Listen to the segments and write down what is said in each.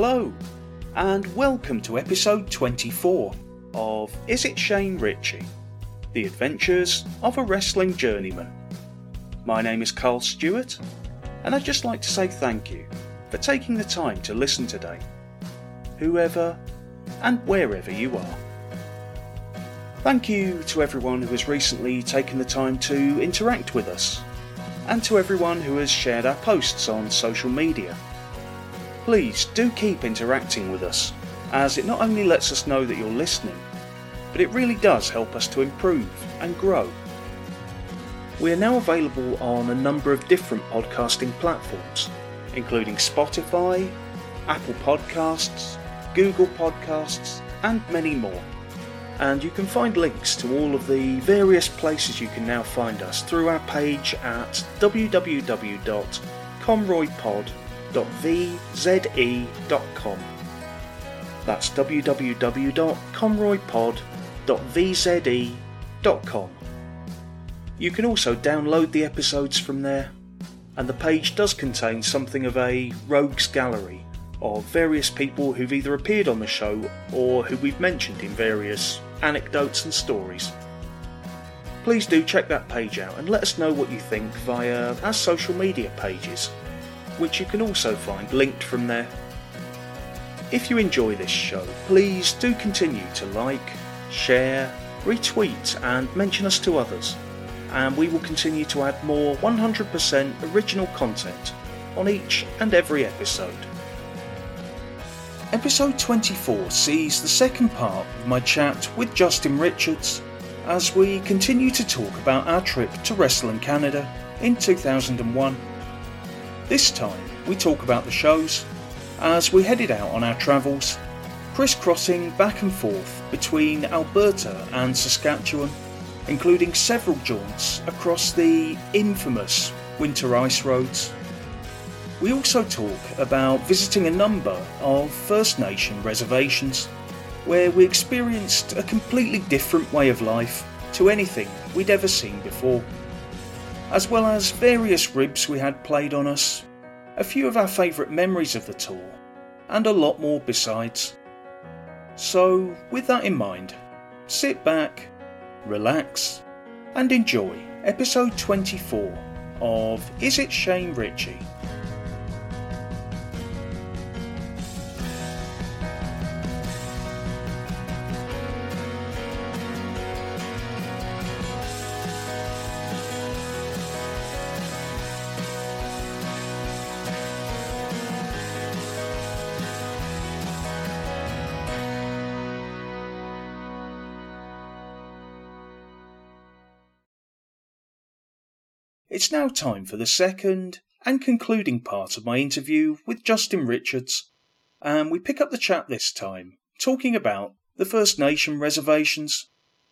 Hello, and welcome to episode 24 of Is It Shane Ritchie? The Adventures of a Wrestling Journeyman. My name is Carl Stewart, and I'd just like to say thank you for taking the time to listen today, whoever and wherever you are. Thank you to everyone who has recently taken the time to interact with us, and to everyone who has shared our posts on social media. Please do keep interacting with us, as it not only lets us know that you're listening, but it really does help us to improve and grow. We are now available on a number of different podcasting platforms, including Spotify, Apple Podcasts, Google Podcasts, and many more. And you can find links to all of the various places you can now find us through our page at www.conroypod.vze.com. That's www.conroypod.vze.com. You can also download the episodes from there, and the page does contain something of a rogues gallery of various people who've either appeared on the show or who we've mentioned in various anecdotes and stories. Please do check that page out and let us know what you think via our social media pages, which you can also find linked from there. If you enjoy this show, please do continue to like, share, retweet, and mention us to others, and we will continue to add more 100% original content on each and every episode. Episode 24 sees the second part of my chat with Justin Richards as we continue to talk about our trip to Wrestling Canada in 2001. This time we talk about the shows as we headed out on our travels, crisscrossing back and forth between Alberta and Saskatchewan, including several jaunts across the infamous winter ice roads. We also talk about visiting a number of First Nation reservations, where we experienced a completely different way of life to anything we'd ever seen before, as well as various ribs we had played on us, a few of our favourite memories of the tour, and a lot more besides. So, with that in mind, sit back, relax, and enjoy episode 24 of Is It Shane Ritchie? It's now time for the second and concluding part of my interview with Justin Richards, and we pick up the chat this time talking about the First Nation reservations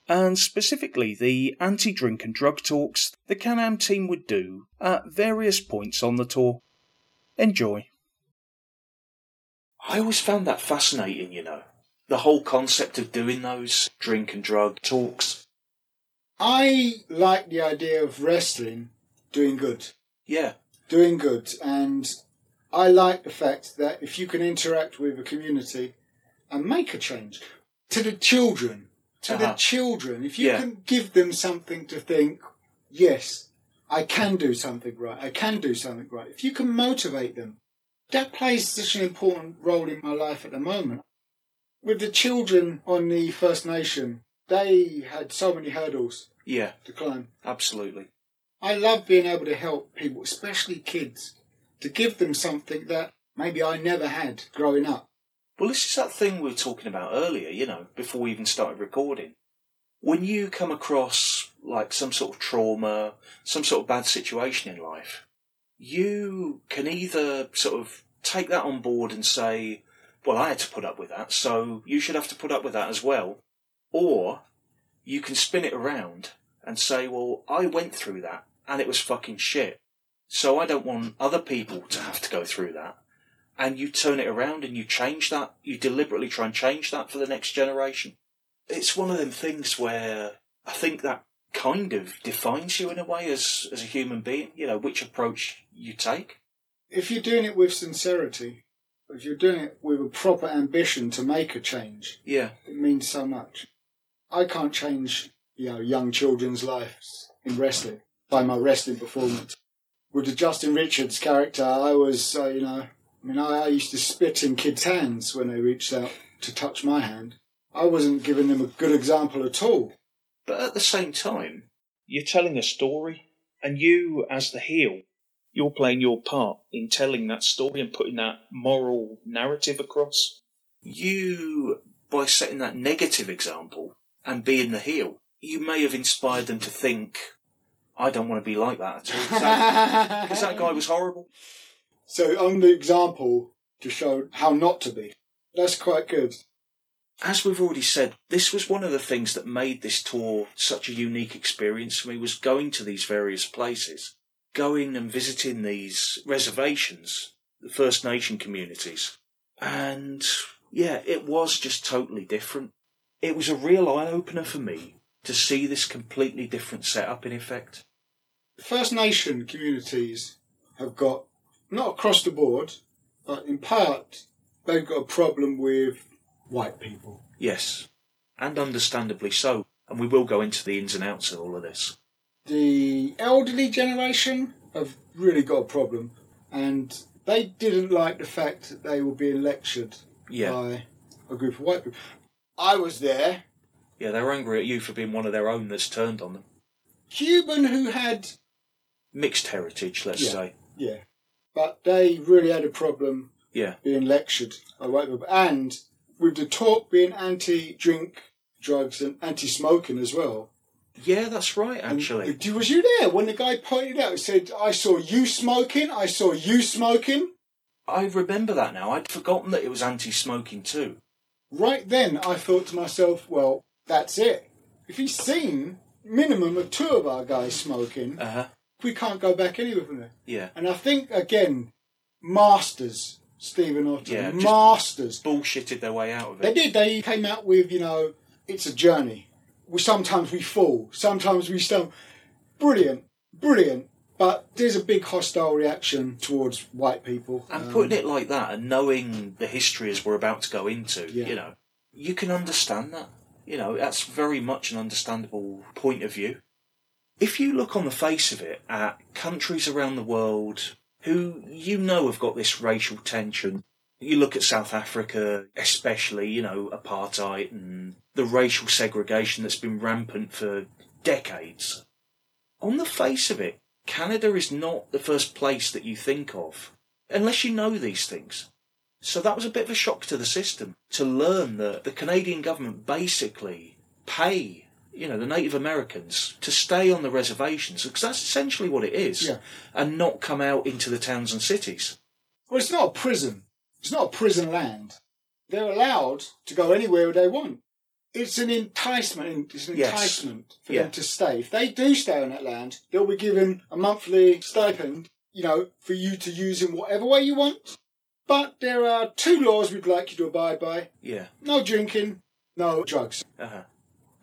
and specifically the anti drink and drug talks the Can Am team would do at various points on the tour. Enjoy. I always found that fascinating, you know, the whole concept of doing those drink and drug talks. I like the idea of wrestling doing good. Yeah. Doing good. And I like the fact that if you can interact with a community and make a change to the children, to Uh-huh. the children, if you Yeah. can give them something to think, yes, I can do something right, I can do something right, if you can motivate them, that plays such an important role in my life at the moment. With the children on the First Nation, they had so many hurdles Yeah, to climb. absolutely. I love being able to help people, especially kids, to give them something that maybe I never had growing up. Well, this is that thing we were talking about earlier, you know, before we even started recording. When you come across like some sort of trauma, some sort of bad situation in life, you can either sort of take that on board and say, well, I had to put up with that, so you should have to put up with that as well. Or you can spin it around and say, well, I went through that and it was fucking shit. So I don't want other people to have to go through that and you turn it around and you change that. You deliberately try and change that for the next generation. It's one of them things where I think that kind of defines you in a way as, as a human being, you know, which approach you take. If you're doing it with sincerity, If you're doing it with a proper ambition to make a change, Yeah. it means so much. I can't change, you know, young children's lives in wrestling by my wrestling performance. With the Justin Richards character, I was, uh, you know, I mean, I, I used to spit in kids' hands when they reached out to touch my hand. I wasn't giving them a good example at all. But at the same time, you're telling a story, and you, as the heel, you're playing your part in telling that story and putting that moral narrative across. You, by setting that negative example and being the heel, you may have inspired them to think, I don't want to be like that at all. 'Cause that, 'cause that guy was horrible. So I'm the example to show how not to be. That's quite good. as we've already said, this was one of the things that made this tour such a unique experience for me was going to these various places, going and visiting these reservations, the First Nation communities. And yeah, it was just totally different. It was a real eye opener for me to see this completely different setup in effect. First Nation communities have got, not across the board, but in part, they've got a problem with white people. Yes, and understandably so. And we will go into the ins and outs of all of this. The elderly generation have really got a problem, and they didn't like the fact that they were being lectured Yeah, by a group of white people. I was there. Yeah, they're angry at you for being one of their own that's turned on them. Cuban who had, Mixed heritage, let's Yeah. say. yeah, but they really had a problem Yeah, being lectured by white people, and with the talk being anti-drink, drugs, and anti-smoking as well. yeah, that's right. Actually, d- was you there when the guy pointed out? He said, "I saw you smoking. I saw you smoking." I remember that now. I'd forgotten that it was anti-smoking too. Right then, I thought to myself, "Well, that's it. If he's seen minimum of two of our guys smoking, Uh huh. we can't go back anywhere from there." Yeah, And I think again, masters, Stephen Orton, Yeah, masters. bullshitted their way out of it. They did. They came out with, you know, it's a journey. We sometimes we fall, sometimes we stumble. Brilliant, brilliant. But there's a big hostile reaction towards white people. And Um, putting it like that, and knowing the history as we're about to go into, Yeah. you know, you can understand that. You know, that's very much an understandable point of view. If you look on the face of it at countries around the world who you know have got this racial tension, you look at South Africa, especially, you know, apartheid and the racial segregation that's been rampant for decades. On the face of it, Canada is not the first place that you think of, unless you know these things. So that was a bit of a shock to the system to learn that the Canadian government basically pay, you know, the Native Americans to stay on the reservations because that's essentially what it is, Yeah. and not come out into the towns and cities. Well, it's not a prison. It's not a prison land. They're allowed to go anywhere they want. It's an enticement. It's an Yes. enticement for Yeah. them to stay. If they do stay on that land, they'll be given a monthly stipend, you know, for you to use in whatever way you want. But there are two laws we'd like you to abide by: Yeah. no drinking, no drugs. Uh-huh.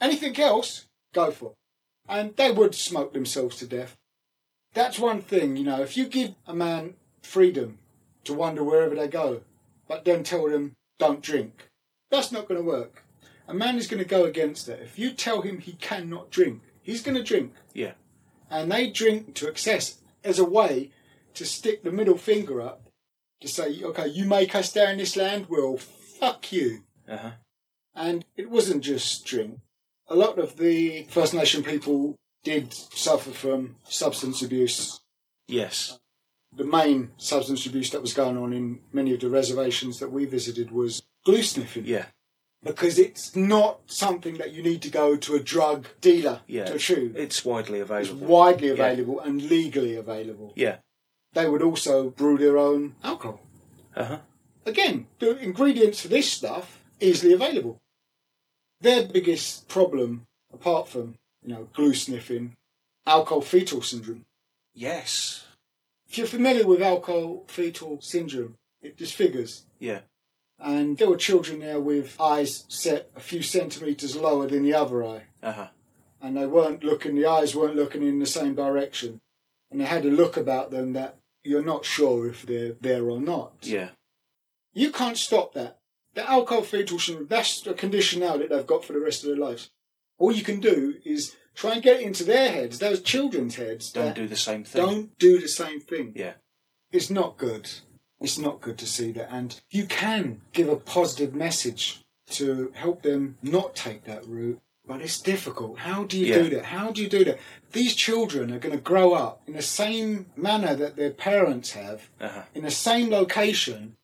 Anything else, go for. And they would smoke themselves to death. That's one thing, you know, if you give a man freedom to wander wherever they go, but then tell them don't drink, that's not going to work. A man is going to go against it. If you tell him he cannot drink, he's going to drink. Yeah. And they drink to excess as a way to stick the middle finger up to say, okay, you make us in this land, well, fuck you. Uh-huh. And it wasn't just drink. A lot of the First Nation people did suffer from substance abuse. Yes. The main substance abuse that was going on in many of the reservations that we visited was glue sniffing. Yeah. Because it's not something that you need to go to a drug dealer Yeah. to shoot. It's widely available. It's available. widely Yeah. available and legally available. Yeah. They would also brew their own alcohol. Uh-huh. Again, the ingredients for this stuff easily available. Their biggest problem, apart from you know glue sniffing, alcohol fetal syndrome. Yes. If you're familiar with alcohol fetal syndrome, it disfigures. Yeah. And there were children there with eyes set a few centimetres lower than the other eye. Uh-huh. And they weren't looking, the eyes weren't looking in the same direction. And they had a look about them that you're not sure if they're there or not. Yeah. You can't stop that. The alcohol fetal syndrome, that's a condition now that they've got for the rest of their lives. All you can do is try and get it into their heads, those children's heads. Don't do the same thing. Don't do the same thing. Yeah. It's not good. It's not good to see that. And you can give a positive message to help them not take that route. But it's difficult. How do you Yeah. do that? How do you do that? These children are going to grow up in the same manner that their parents have, Uh-huh. in the same location.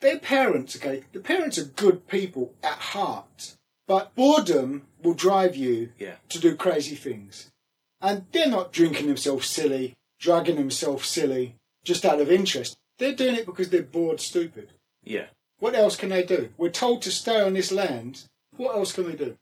Their parents, okay, the parents are good people at heart, but boredom will drive you Yeah. to do crazy things. And they're not drinking themselves silly, drugging themselves silly, just out of interest. They're doing it because they're bored stupid. Yeah. What else can they do? We're told to stay on this land. What else can they do?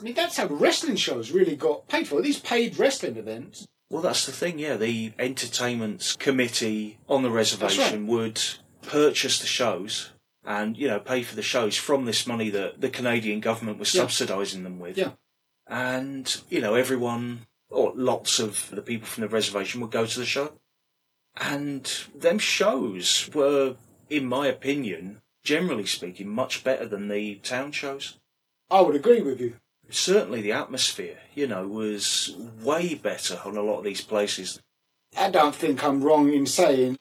I mean, that's how wrestling shows really got paid for. These paid wrestling events. Well, that's the thing, yeah. The entertainment committee on the reservation would purchase the shows and, you know, pay for the shows from this money that the Canadian government was Yeah. subsidising them with. Yeah. And, you know, everyone, or lots of the people from the reservation would go to the show. And them shows were, in my opinion, generally speaking, much better than the town shows I would agree with you. Certainly the atmosphere, you know, was way better on a lot of these places. I don't think I'm wrong in saying,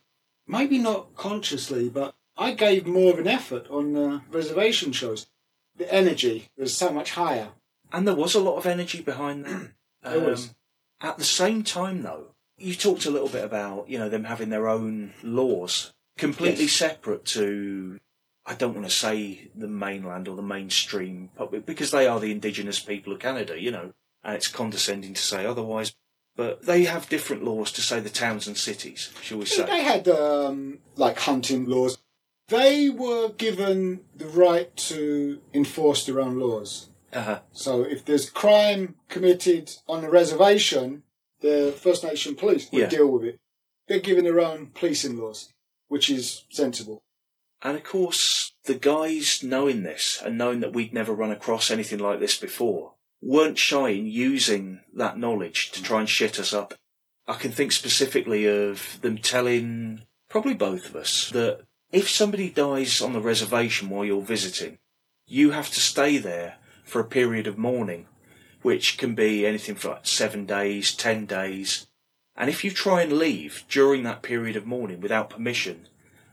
maybe not consciously, but I gave more of an effort on the reservation shows. The energy was so much higher. And there was a lot of energy behind that. There was. Um, at the same time, though, you talked a little bit about, you know, them having their own laws, completely Yes. separate to, I don't want to say the mainland or the mainstream public, because they are the indigenous people of Canada, you know, and it's condescending to say otherwise. But they have different laws to say the towns and cities, shall we say. They had um, like hunting laws. They were given the right to enforce their own laws. Uh-huh. So if there's crime committed on the reservation, the First Nation police would Yeah. deal with it. They're given their own policing laws, which is sensible. And of course, the guys knowing this and knowing that we'd never run across anything like this before weren't shy in using that knowledge to try and shit us up. I can think specifically of them telling probably both of us that if somebody dies on the reservation while you're visiting, you have to stay there for a period of mourning, which can be anything from like seven days, ten days. And if you try and leave during that period of mourning without permission,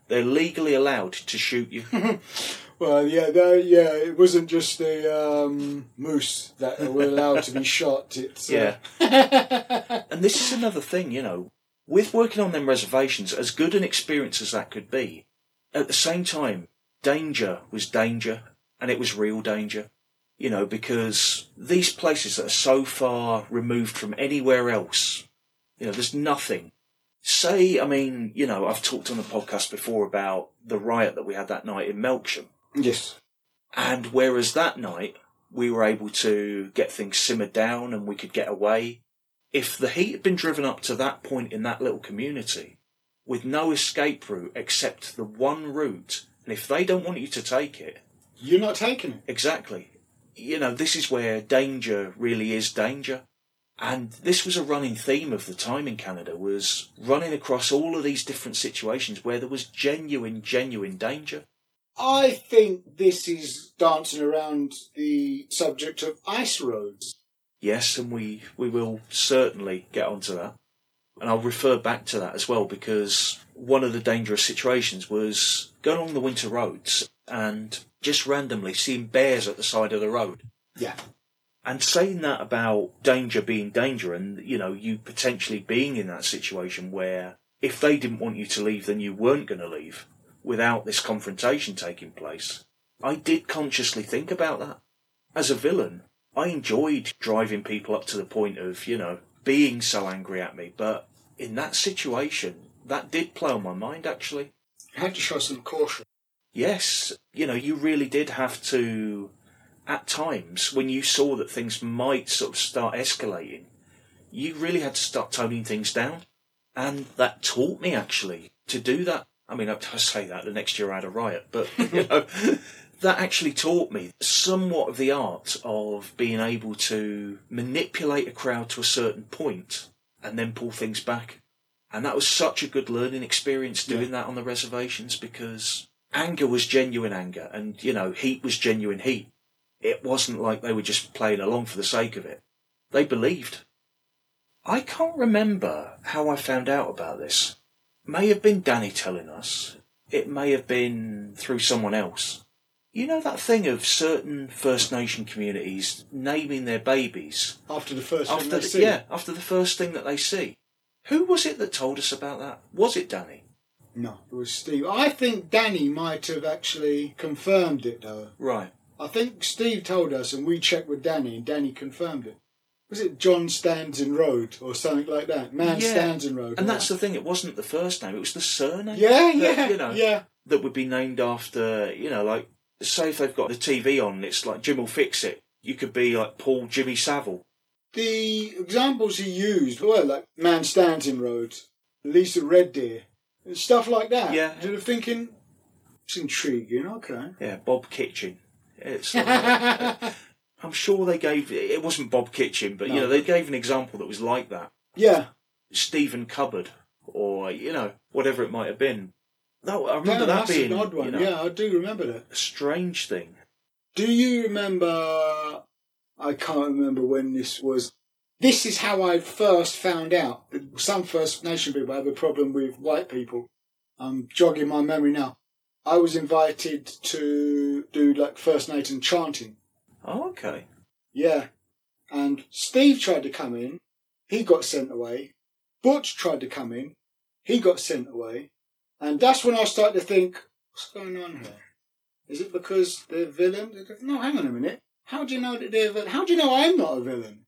they're legally allowed to shoot you. Well, yeah, they, yeah, it wasn't just the um, moose that were allowed to be shot. It's uh, and this is another thing, you know, with working on them reservations, as good an experience as that could be, at the same time, danger was danger, and it was real danger. You know, because these places that are so far removed from anywhere else, you know, there's nothing. Say, I mean, you know, I've talked on the podcast before about the riot that we had that night in Melksham. yes, And whereas that night we were able to get things simmered down and we could get away, if the heat had been driven up to that point in that little community with no escape route except the one route, and if they don't want you to take it, you're not taking it. exactly, you know, this is where danger really is danger. And this was a running theme of the time in Canada was running across all of these different situations where there was genuine, genuine danger. I think this is dancing around the subject of ice roads. Yes, and we, we will certainly get onto that. And I'll refer back to that as well because one of the dangerous situations was going along the winter roads and just randomly seeing bears at the side of the road. Yeah. And saying that about danger being danger and, you know, you potentially being in that situation where if they didn't want you to leave, then you weren't going to leave without this confrontation taking place. I did consciously think about that. As a villain, I enjoyed driving people up to the point of, you know, being so angry at me, but in that situation, that did play on my mind actually. You had to show some caution. Yes, you know, you really did have to, at times, when you saw that things might sort of start escalating, you really had to start toning things down. And that taught me actually to do that. I mean, I I say that the next year I had a riot, but, you know, that actually taught me somewhat of the art of being able to manipulate a crowd to a certain point and then pull things back. And that was such a good learning experience doing that on the reservations because anger was genuine anger, and you know, heat was genuine heat. It wasn't like they were just playing along for the sake of it. They believed. I can't remember how I found out about this. May have been Danny telling us. It may have been through someone else. You know that thing of certain First Nation communities naming their babies After the first thing after they the, see. yeah after the first thing that they see. Who was it that told us about that? Was it Danny? No, it was Steve. I think Danny might have actually confirmed it though. Right. I think Steve told us, and we checked with Danny, and Danny confirmed it. Was it John Stanton Road or something like that? Man Yeah. Stanton Road. And that's the thing. It wasn't the first name. It was the surname. Yeah, that, yeah, You know, yeah. that would be named after. You know, like say if they've got the TV on, it's like Jim will fix it. You could be like Paul Jimmy Savile. The examples he used were like Man Stanton Road, Lisa Red Deer, and stuff like that. Yeah. And you're thinking, it's intriguing, okay. Yeah, Bob Kitchen. It's. like- I'm sure they gave. It wasn't Bob Kitchen, but you know they gave an example that was like that. yeah. Stephen Cupboard, or you know whatever it might have been. No, I remember that that's being an odd one. you know, Yeah, I do remember that. a strange thing. Do you remember? I can't remember when this was. This is how I first found out some First Nation people have a problem with white people. I'm jogging my memory now. I was invited to do like First Nation chanting. Oh, okay. Yeah. And Steve tried to come in. He got sent away. Butch tried to come in. He got sent away. And that's when I started to think, what's going on here? Is it because they're villains? No, hang on a minute. How do you know that they're villain? How do you know I'm not a villain?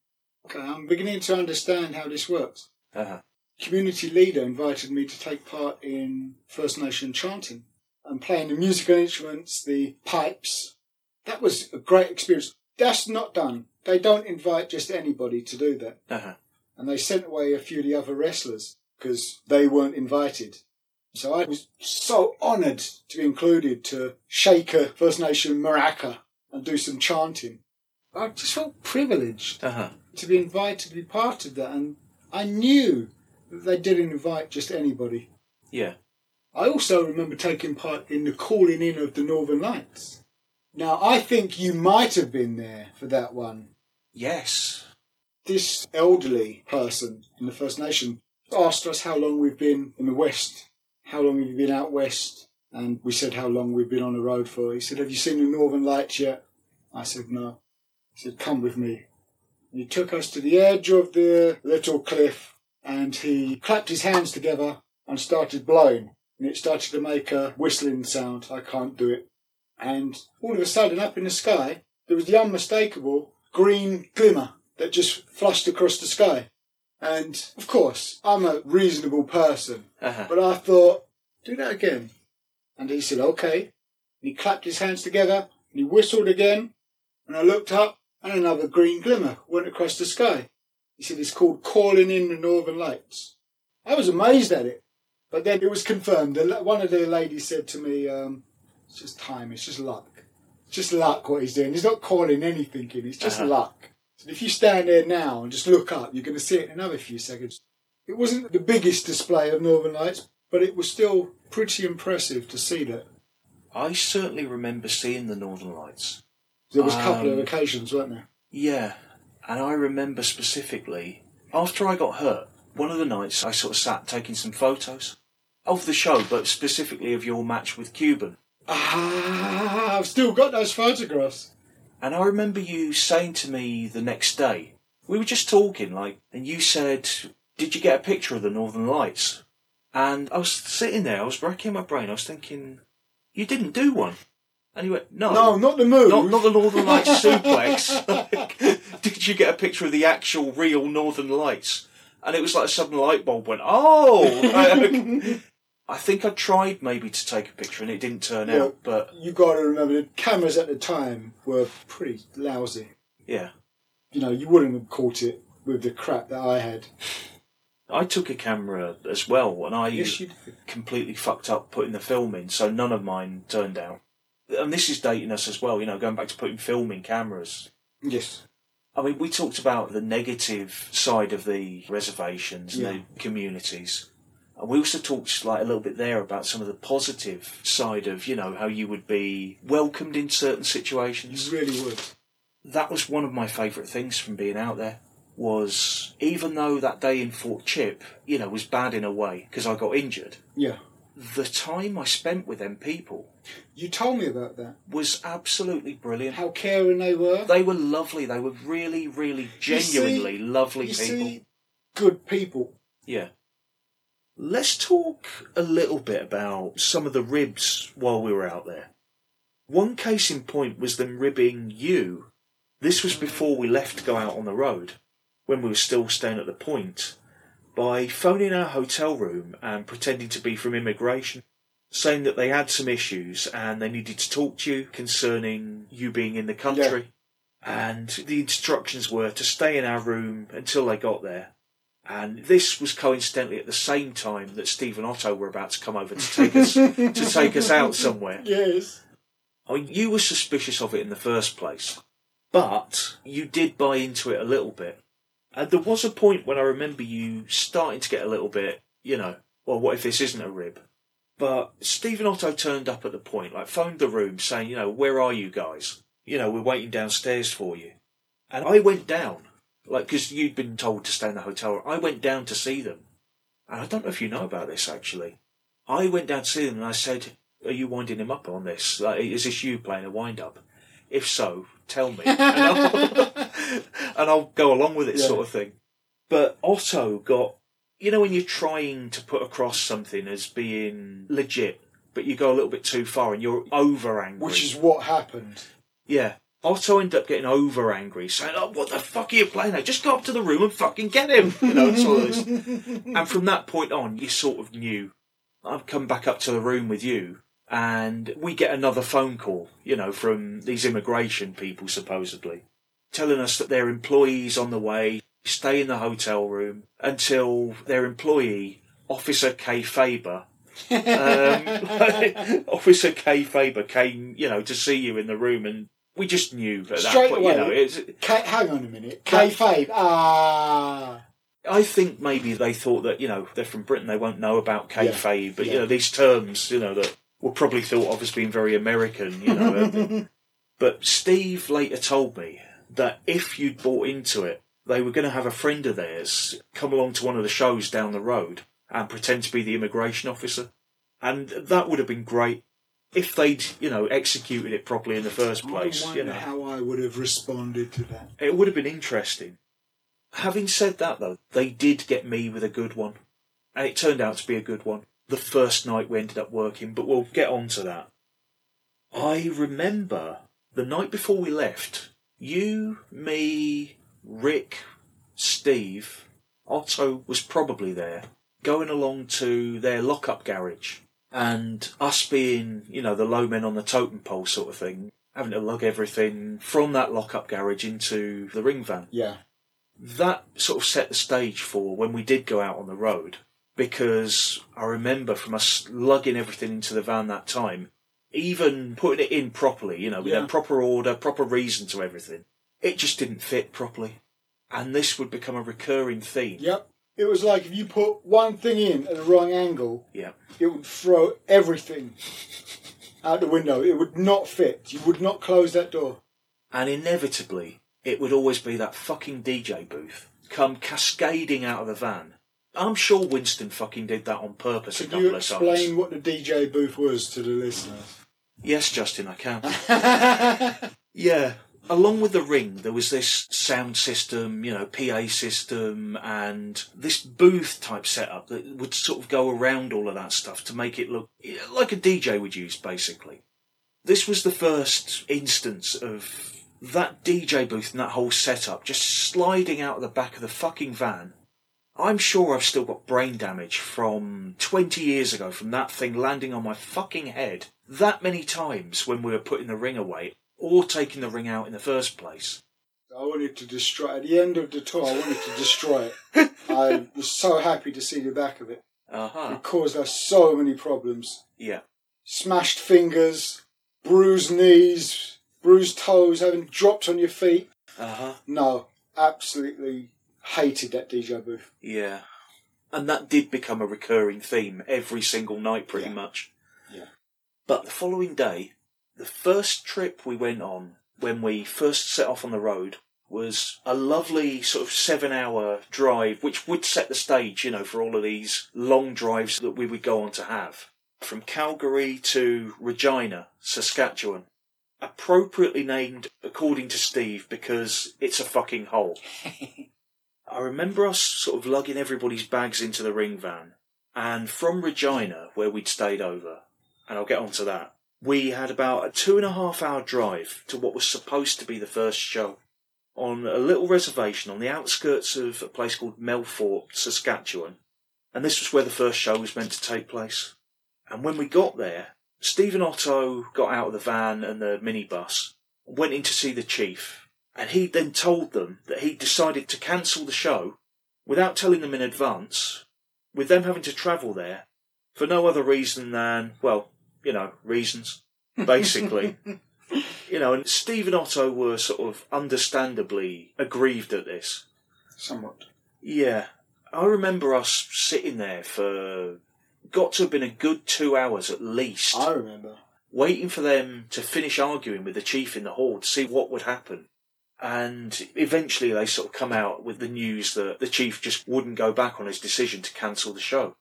Okay, I'm beginning to understand how this works. Uh-huh. Community leader invited me to take part in First Nation chanting and playing the musical instruments, the pipes. That was a great experience. That's not done. They don't invite just anybody to do that. Uh-huh. And they sent away a few of the other wrestlers because they weren't invited. So I was so honoured to be included to shake a First Nation maraca and do some chanting. I just felt privileged Uh-huh. to be invited to be part of that. And I knew that they didn't invite just anybody. Yeah. I also remember taking part in the calling in of the Northern Lights. Now, I think you might have been there for that one. Yes. This elderly person in the First Nation asked us how long we've been in the West. How long have you been out West? And we said how long we've been on the road for. He said, Have you seen the Northern Lights yet? I said, No. He said, Come with me. And he took us to the edge of the little cliff and he clapped his hands together and started blowing. And it started to make a whistling sound. I can't do it. And all of a sudden, up in the sky, there was the unmistakable green glimmer that just flushed across the sky. And of course, I'm a reasonable person, Uh-huh. but I thought, do that again. And he said, okay. And he clapped his hands together and he whistled again. And I looked up and another green glimmer went across the sky. He said, it's called calling in the northern lights. I was amazed at it. But then it was confirmed. One of the ladies said to me, um, it's just time, it's just luck. It's just luck what he's doing. He's not calling anything in, it's just Uh-huh. luck. So if you stand there now and just look up, you're going to see it in another few seconds. It wasn't the biggest display of Northern Lights, but it was still pretty impressive to see that. I certainly remember seeing the Northern Lights. There was a couple of Um, occasions, weren't there? Yeah. And I remember specifically, after I got hurt, one of the nights I sort of sat taking some photos of the show, but specifically of your match with Cuban. Ah, I've still got those photographs. And I remember you saying to me the next day, we were just talking, like, and you said, Did you get a picture of the Northern Lights? And I was sitting there, I was racking my brain, I was thinking, You didn't do one. And he went, No. No, not the move. Not, not the Northern Lights suplex. Like, did you get a picture of the actual real Northern Lights? And it was like a sudden light bulb went, oh! I think I tried maybe to take a picture and it didn't turn Yeah. out, but you got to remember the cameras at the time were pretty lousy. yeah. You know, you wouldn't have caught it with the crap that I had. I took a camera as well and I Yes, completely fucked up putting the film in, so none of mine turned out. And this is dating us as well, you know, going back to putting film in cameras. Yes. I mean, we talked about the negative side of the reservations, Yeah. the communities. And we also talked like a little bit there about some of the positive side of, you know, how you would be welcomed in certain situations. You really would. That was one of my favourite things from being out there. Was even though that day in Fort Chip, you know, was bad in a way because I got injured. Yeah. The time I spent with them people You told me about that. was absolutely brilliant. How caring they were. They were lovely. They were really, really You see- genuinely lovely people. see, good people. Yeah. Let's talk a little bit about some of the ribs while we were out there. One case in point was them ribbing you. This was before we left to go out on the road, when we were still staying at the point, by phoning our hotel room and pretending to be from immigration, saying that they had some issues and they needed to talk to you concerning you being in the country. And the instructions were to stay in our room until they got there. And this was coincidentally at the same time that Steve and Otto were about to come over to take us to take us out somewhere. Yes. I mean, you were suspicious of it in the first place, but you did buy into it a little bit. And there was a point when I remember you starting to get a little bit, you know, well, what if this isn't a rib? But Steve and Otto turned up at the point, like phoned the room saying, you know, where are you guys? You know, we're waiting downstairs for you. And I went down, like, because you'd been told to stay in the hotel. I went down to see them. And I don't know if you know about this actually. I went down to see them and I said, are you winding him up on this? Like, is this you playing a wind up? If so, tell me, and I'll, and I'll go along with it, Yeah. sort of thing. But Otto got, you know, when you're trying to put across something as being legit, but you go a little bit too far and you're over angry. Which is what happened. yeah. Otto ended up getting over angry, saying, "Oh, what the fuck are you playing at? Just go up to the room and fucking get him." You know, sort of this. And from that point on, you sort of knew. I've come back up to the room with you, and we get another phone call, you know, from these immigration people, supposedly, telling us that their employee's on the way, stay in the hotel room until their employee, Officer K. Faber, um, Officer K. Faber came, you know, to see you in the room, and we just knew at that Straight point, away. you know, it's, K- hang on a minute. Kayfabe. Ah. I think maybe they thought that, you know, they're from Britain, they won't know about K kayfabe, but, you know, these terms, you know, that were probably thought of as being very American, you know. but Steve later told me that if you'd bought into it, they were going to have a friend of theirs come along to one of the shows down the road and pretend to be the immigration officer. And that would have been great if they'd, you know, executed it properly in the first place, I you know. how I would have responded to that. It would have been interesting. Having said that, though, they did get me with a good one. And it turned out to be a good one. The first night we ended up working, but we'll get on to that. I remember the night before we left, you, me, Rick, Steve, Otto was probably there, going along to their lockup garage. And us being, you know, the low men on the totem pole sort of thing, having to lug everything from that lockup garage into the ring van. Yeah. That sort of set the stage for when we did go out on the road because I remember from us lugging everything into the van that time, even putting it in properly, you know, with Yeah. a proper order, proper reason to everything, it just didn't fit properly. And this would become a recurring theme. Yep. It was like if you put one thing in at the wrong angle, Yeah. it would throw everything out the window. It would not fit. You would not close that door. And inevitably, it would always be that fucking DJ booth come cascading out of the van. I'm sure Winston fucking did that on purpose a Could couple you explain times. what the DJ booth was to the listeners? Yes, Justin, I can. Yeah. Along with the ring, there was this sound system, you know, PA system, and this booth type setup that would sort of go around all of that stuff to make it look like a DJ would use, basically. This was the first instance of that DJ booth and that whole setup just sliding out of the back of the fucking van. I'm sure I've still got brain damage from 20 years ago from that thing landing on my fucking head that many times when we were putting the ring away or taking the ring out in the first place. I wanted to destroy. At the end of the tour, I wanted to destroy it. I was so happy to see the back of it. Uh huh. It caused us so many problems. Yeah. Smashed fingers, bruised knees, bruised toes, having dropped on your feet. Uh huh. No, absolutely hated that DJ booth. Yeah. And that did become a recurring theme every single night, pretty Yeah. much. Yeah. But the following day, the first trip we went on when we first set off on the road was a lovely sort of seven hour drive, which would set the stage, you know, for all of these long drives that we would go on to have. From Calgary to Regina, Saskatchewan. Appropriately named according to Steve because it's a fucking hole. I remember us sort of lugging everybody's bags into the ring van. And from Regina, where we'd stayed over, and I'll get onto that, we had about a two and a half hour drive to what was supposed to be the first show on a little reservation on the outskirts of a place called Melfort, Saskatchewan. And this was where the first show was meant to take place. And when we got there, Steve and Otto got out of the van and the minibus, went in to see the chief, and he then told them that he decided to cancel the show without telling them in advance, with them having to travel there for no other reason than, well, you know, reasons, basically. you know, and Steve and Otto were sort of understandably aggrieved at this. Somewhat. Yeah. I remember us sitting there for, got to have been a good two hours at least, I remember. waiting for them to finish arguing with the chief in the hall to see what would happen. And eventually they sort of come out with the news that the chief just wouldn't go back on his decision to cancel the show.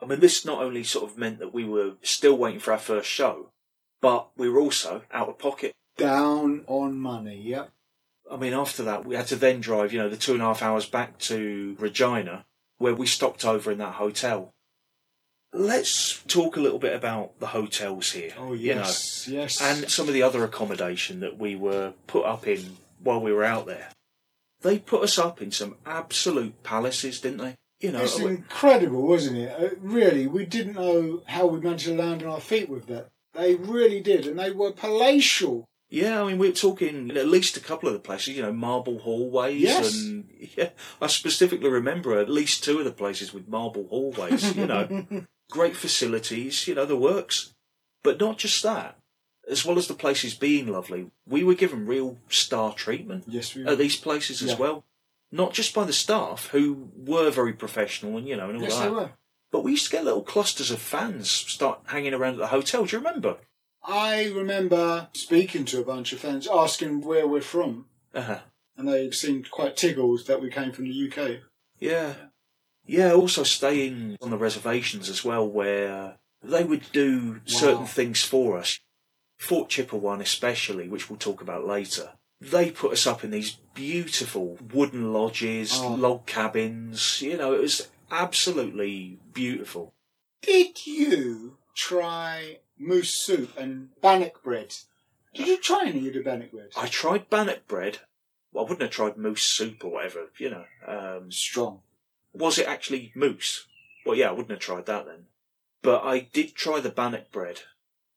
I mean, this not only sort of meant that we were still waiting for our first show, but we were also out of pocket. Down on money, yep. I mean, after that, we had to then drive, you know, the two and a half hours back to Regina, where we stopped over in that hotel. Let's talk a little bit about the hotels here. Oh, you know, yes, yes. and some of the other accommodation that we were put up in while we were out there. They put us up in some absolute palaces, didn't they? You know, It's incredible, wasn't it? Uh, really, we didn't know how we managed to land on our feet with that. They really did, and they were palatial. Yeah, I mean, we're talking at least a couple of the places, you know, marble hallways. Yes. And yeah, I specifically remember at least two of the places with marble hallways, you know, great facilities, you know, the works. But not just that. As well as the places being lovely, we were given real star treatment Yes, we at these places as well. Not just by the staff, who were very professional and, you know, and all Yes, that. they were. But we used to get little clusters of fans start hanging around at the hotel. Do you remember? I remember speaking to a bunch of fans, asking where we're from, Uh-huh. and they seemed quite tickled that we came from the UK. Yeah. Yeah, also staying on the reservations as well, where they would do certain things for us. Fort Chipewyan, especially, which we'll talk about later. They put us up in these beautiful wooden lodges, Oh. log cabins. You know, it was absolutely beautiful. Did you try moose soup and bannock bread? Did you try any of the bannock bread? I tried bannock bread. Well, I wouldn't have tried moose soup or whatever, you know. Um, Strong. was it actually moose? Well, yeah, I wouldn't have tried that then. But I did try the bannock bread.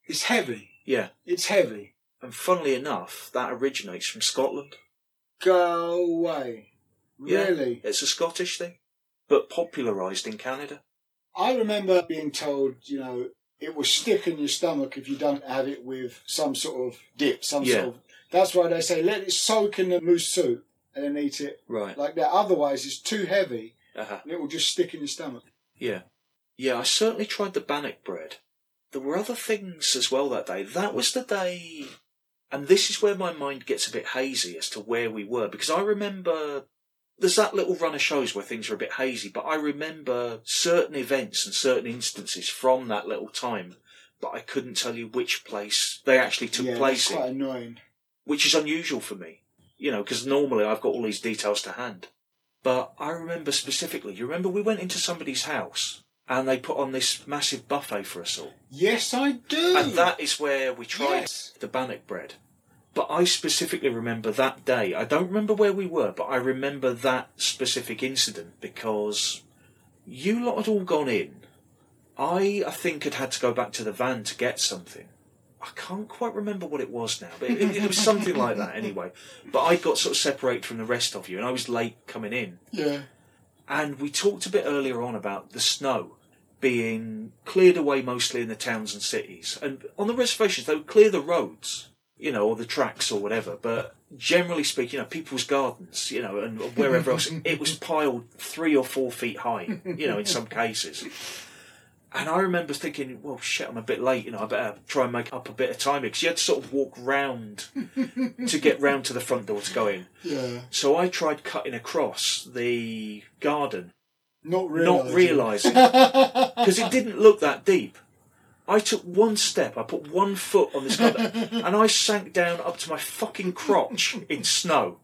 It's heavy. Yeah. It's heavy. And funnily enough, that originates from Scotland. Go away. Yeah. Really? It's a Scottish thing, but popularised in Canada. I remember being told, you know, it will stick in your stomach if you don't have it with some sort of dip, some Yeah. sort of. That's why they say let it soak in the moose soup and then eat it Right. like that. Otherwise, it's too heavy Uh-huh. and it will just stick in your stomach. Yeah. Yeah, I certainly tried the bannock bread. There were other things as well that day. That was the day. And this is where my mind gets a bit hazy as to where we were, because I remember. There's that little run of shows where things are a bit hazy, but I remember certain events and certain instances from that little time, but I couldn't tell you which place they actually took yeah, place that's in. quite annoying. which is unusual for me, you know, because normally I've got all these details to hand. But I remember specifically, you remember we went into somebody's house and they put on this massive buffet for us all. Yes, I do. And that is where we tried Yes. the bannock bread. But I specifically remember that day. I don't remember where we were, but I remember that specific incident because you lot had all gone in. I, I think, had had to go back to the van to get something. I can't quite remember what it was now, but it, it was something like that anyway. But I got sort of separated from the rest of you, and I was late coming in. Yeah. And we talked a bit earlier on about the snow being cleared away mostly in the towns and cities. And on the reservations, they would clear the roads. you know, or the tracks or whatever. But generally speaking, you know, people's gardens, you know, and wherever else, it was piled three or four feet high, you know, in some cases. And I remember thinking, well, shit, I'm a bit late, you know, I better try and make up a bit of time because you had to sort of walk round to get round to the front door to go in. Yeah. So I tried cutting across the garden, Not realising. not realising, because it didn't look that deep. I took one step, I put one foot on this garden, and I sank down up to my fucking crotch in snow.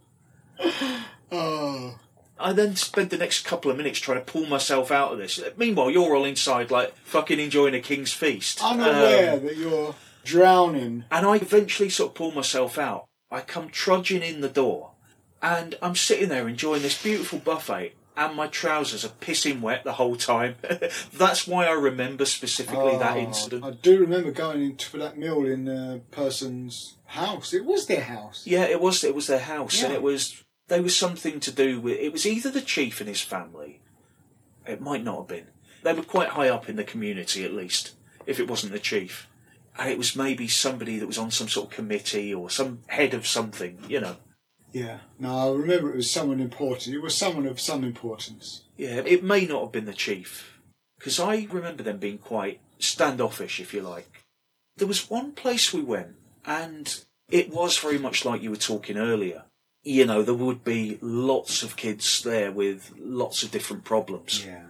Oh. I then spent the next couple of minutes trying to pull myself out of this. Meanwhile, you're all inside, like fucking enjoying a king's feast. I'm Unaware Um, that you're drowning. and I eventually sort of pull myself out. I come trudging in the door, and I'm sitting there enjoying this beautiful buffet, and my trousers are pissing wet the whole time. That's why I remember specifically that Oh, incident. I do remember going into for that meal in a person's house. It was their house. Yeah, it was. It was their house, and it was. There was something to do with. It was either the chief and his family. It might not have been. They were quite high up in the community, at least, if it wasn't the chief. And it was maybe somebody that was on some sort of committee or some head of something, you know. Yeah. No, I remember it was someone important. It was someone of some importance. Yeah, it may not have been the chief. Because I remember them being quite standoffish, if you like. There was one place we went, and it was very much like you were talking earlier. You know, there would be lots of kids there with lots of different problems. Yeah.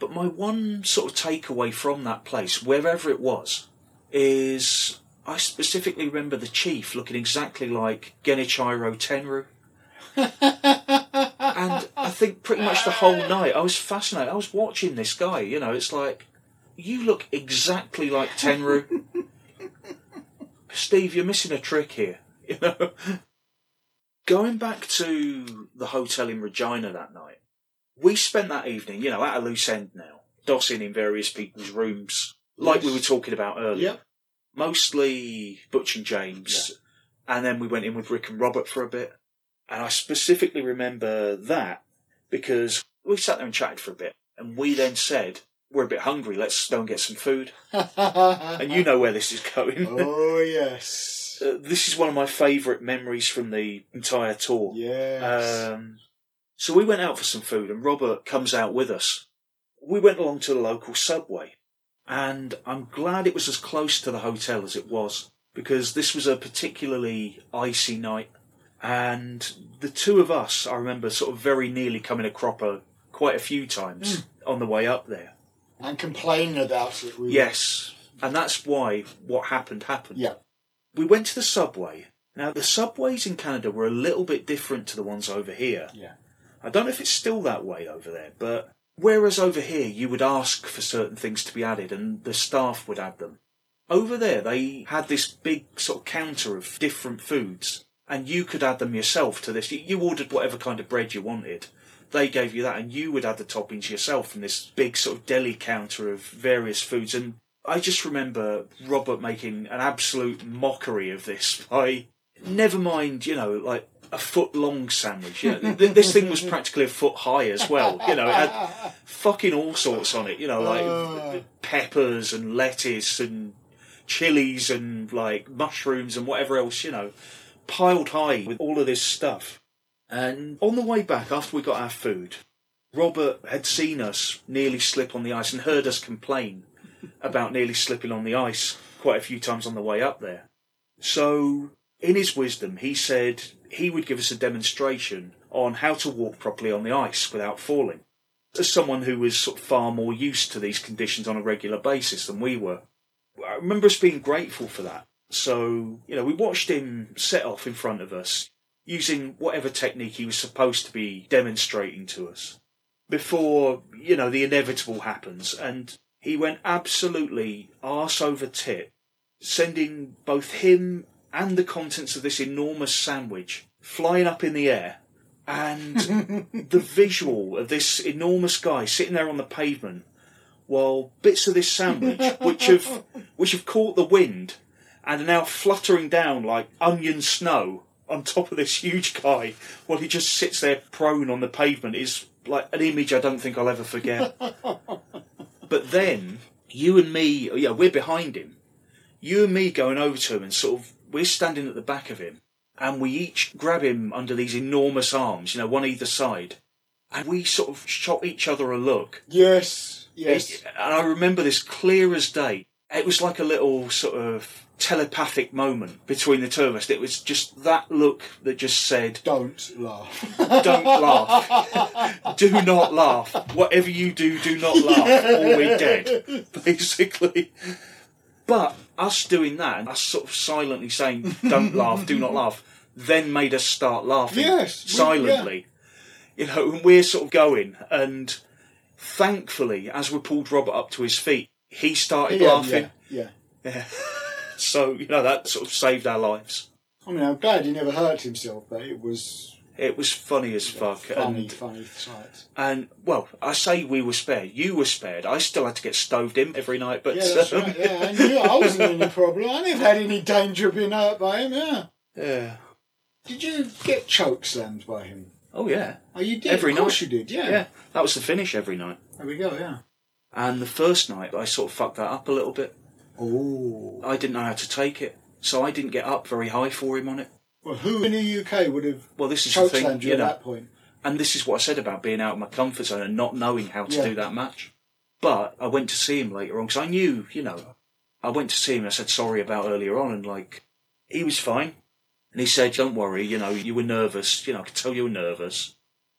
But my one sort of takeaway from that place, wherever it was, is I specifically remember the chief looking exactly like Genichiro Tenryu. and I think pretty much the whole night I was fascinated. I was watching this guy, you know, it's like, you look exactly like Tenru. Steve, you're missing a trick here, you know. Going back to the hotel in Regina that night, we spent that evening, you know, at a loose end now, dossing in various people's rooms, like we were talking about earlier. Yep. Mostly Butch and James, and then we went in with Rick and Robert for a bit. And I specifically remember that because we sat there and chatted for a bit, and we then said, "We're a bit hungry. Let's go and get some food." And you know where this is going. oh yes. Uh, this is one of my favourite memories from the entire tour. Yes. Um, so we went out for some food, and Robert comes out with us. We went along to the local subway, and I'm glad it was as close to the hotel as it was because this was a particularly icy night, and the two of us, I remember, sort of very nearly coming a cropper quite a few times on the way up there. and complaining about it. We Yes, and that's why what happened happened. Yeah. We went to the subway. Now, the subways in Canada were a little bit different to the ones over here. Yeah. I don't know if it's still that way over there, but whereas over here you would ask for certain things to be added and the staff would add them, over there they had this big sort of counter of different foods and you could add them yourself to this. You- You ordered whatever kind of bread you wanted. They gave you that and you would add the toppings yourself from this big sort of deli counter of various foods. And I just remember Robert making an absolute mockery of this by never mind, you know, like a foot long sandwich. You know, th- this thing was practically a foot high as well. You know, it had fucking all sorts on it. You know, like Uh. peppers and lettuce and chilies and like mushrooms and whatever else. You know, piled high with all of this stuff. And on the way back, after we got our food, Robert had seen us nearly slip on the ice and heard us complain about nearly slipping on the ice quite a few times on the way up there. So, in his wisdom, he said he would give us a demonstration on how to walk properly on the ice without falling. As someone who was sort of far more used to these conditions on a regular basis than we were, I remember us being grateful for that. So, you know, we watched him set off in front of us using whatever technique he was supposed to be demonstrating to us before, you know, the inevitable happens. And he went absolutely arse over tit, sending both him and the contents of this enormous sandwich flying up in the air. And the visual of this enormous guy sitting there on the pavement while bits of this sandwich, which have which have caught the wind and are now fluttering down like onion snow on top of this huge guy while he just sits there prone on the pavement is like an image I don't think I'll ever forget. but then you and me, yeah, we're behind him. You and me going over to him and sort of we're standing at the back of him, and we each grab him under these enormous arms, you know, one either side, and we sort of shot each other a look. Yes. Yes. It- and I remember this clear as day. It was like a little sort of telepathic moment between the two of us. It was just that look that just said, Don't laugh. don't laugh. do not laugh. Whatever you do, do not laugh, or we're dead, basically. But us doing that and us sort of silently saying, don't laugh, do not laugh, then made us start laughing Yes, we- silently. You know, and we're sort of going, and thankfully, as we pulled Robert up to his feet, he started yeah, laughing. Yeah, yeah. So, you know, that sort of saved our lives. I mean, I'm glad he never hurt himself, but it was It was funny as fuck. funny, and funny sight. And well, I say we were spared. You were spared. I still had to get stoved in every night, but Yeah, that's um, right. Yeah, I knew I wasn't in any problem. I never had any danger of being hurt by him. Yeah. yeah. Did you get choke slammed by him? Oh yeah, Oh, you did. Every of course night. you did. Yeah. yeah. That was the finish every night. There we go. Yeah. And the first night, I sort of fucked that up a little bit. Oh. I didn't know how to take it, so I didn't get up very high for him on it. Well, who in the UK would have Well, this is the thing, you you at know, that point? and this is what I said about being out of my comfort zone and not knowing how to Yeah. do that match. But I went to see him later on because I knew, you know, I went to see him. and I said sorry about earlier on, and like he was fine. And he said, "Don't worry, you know, you were nervous. You know, I could tell you were nervous."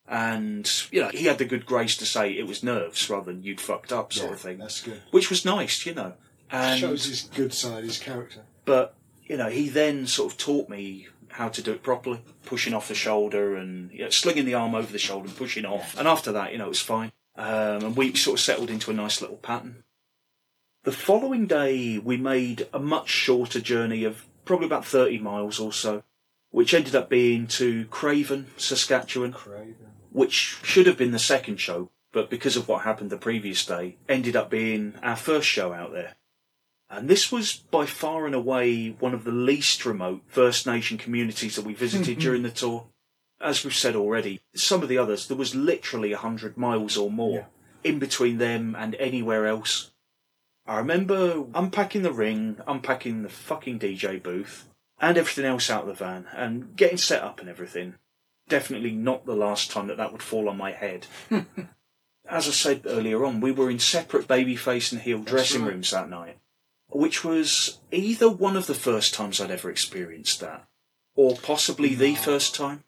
And you know, he had the good grace to say it was nerves rather than you'd fucked up, sort Yeah, of thing, That's good. which was nice, you know. And Shows his good side, his character. but you know, he then sort of taught me how to do it properly, pushing off the shoulder and you know, slinging the arm over the shoulder and pushing off. And after that, you know, it was fine. Um, and we sort of settled into a nice little pattern. The following day, we made a much shorter journey of probably about 30 miles or so, which ended up being to Craven, Saskatchewan, Craven. Which should have been the second show, but because of what happened the previous day, ended up being our first show out there. And this was by far and away one of the least remote First Nation communities that we visited mm-hmm. during the tour. As we've said already, some of the others, there was literally a hundred miles or more in between them and anywhere else. I remember unpacking the ring, unpacking the fucking DJ booth, and everything else out of the van, and getting set up and everything definitely not the last time that that would fall on my head. As I said earlier on, we were in separate babyface and heel dressing right. rooms that night, which was either one of the first times I'd ever experienced that, or possibly the first time.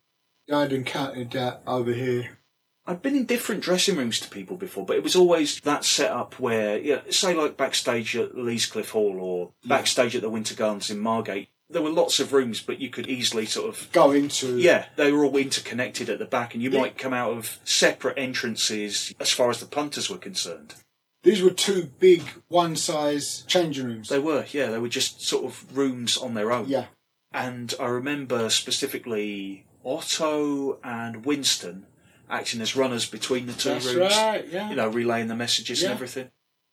I'd encountered that over here. I'd been in different dressing rooms to people before, but it was always that setup where, yeah, say like backstage at Leas Cliff Hall or backstage at the Winter Gardens in Margate. There were lots of rooms, but you could easily sort of Go into Yeah, they were all interconnected at the back, and you Yeah. might come out of separate entrances as far as the punters were concerned. These were two big one size changing rooms. They were, yeah, they were just sort of rooms on their own. yeah. And I remember specifically Otto and Winston acting as runners between the two That's rooms. right, yeah. You know, relaying the messages Yeah. and everything.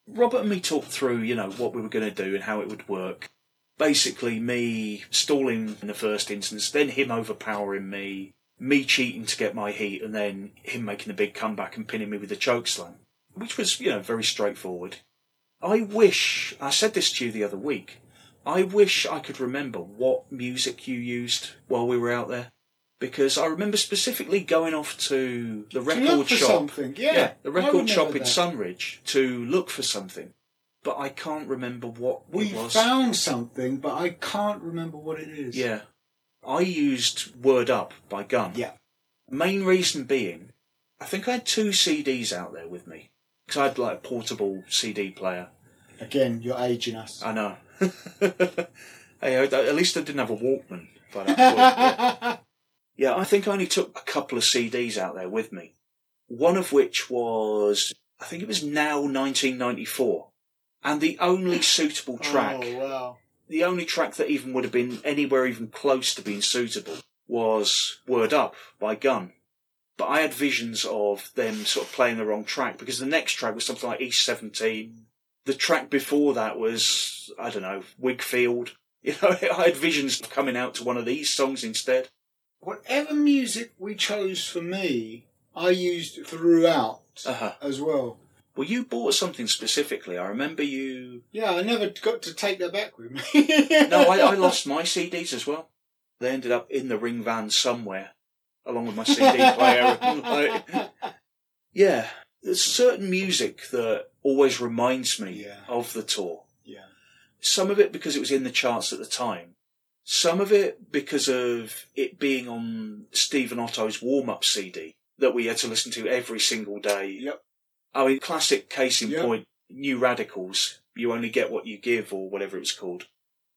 Robert and me talked through, you know, what we were going to do and how it would work. Basically, me stalling in the first instance, then him overpowering me, me cheating to get my heat, and then him making a big comeback and pinning me with a choke slam, which was, you know, very straightforward. I wish, I said this to you the other week, I wish I could remember what music you used while we were out there. Because I remember specifically going off to the record shop. something, yeah. the record shop remember in that. Sunridge to look for something. But I can't remember what We it was. found something, but I can't remember what it is. Yeah. I used Word Up by Gun. Yeah. Main reason being, I think I had two CDs out there with me. Because I had like a portable CD player. Again, you're aging us. I know. hey, at least I didn't have a Walkman by that point. Yeah. Yeah, I think I only took a couple of CDs out there with me. One of which was, I think it was now 1994. And the only suitable track, Oh, wow. the only track that even would have been anywhere even close to being suitable was Word Up by Gun. But I had visions of them sort of playing the wrong track because the next track was something like East 17. The track before that was, I don't know, Whigfield. You know, I had visions of coming out to one of these songs instead. Whatever music we chose for me, I used throughout Uh-huh. as well. Well, you bought something specifically. I remember you. Yeah, I never got to take that back with me. No, I, I lost my CDs as well. They ended up in the ring van somewhere, along with my CD player. Like, yeah, there's certain music that always reminds me Yeah. of the tour. Yeah. Some of it because it was in the charts at the time. Some of it because of it being on Steve and Otto's warm up CD that we had to listen to every single day. Yep. I mean, classic case in point, New Radicals, You Only Get What You Give, or whatever it's called.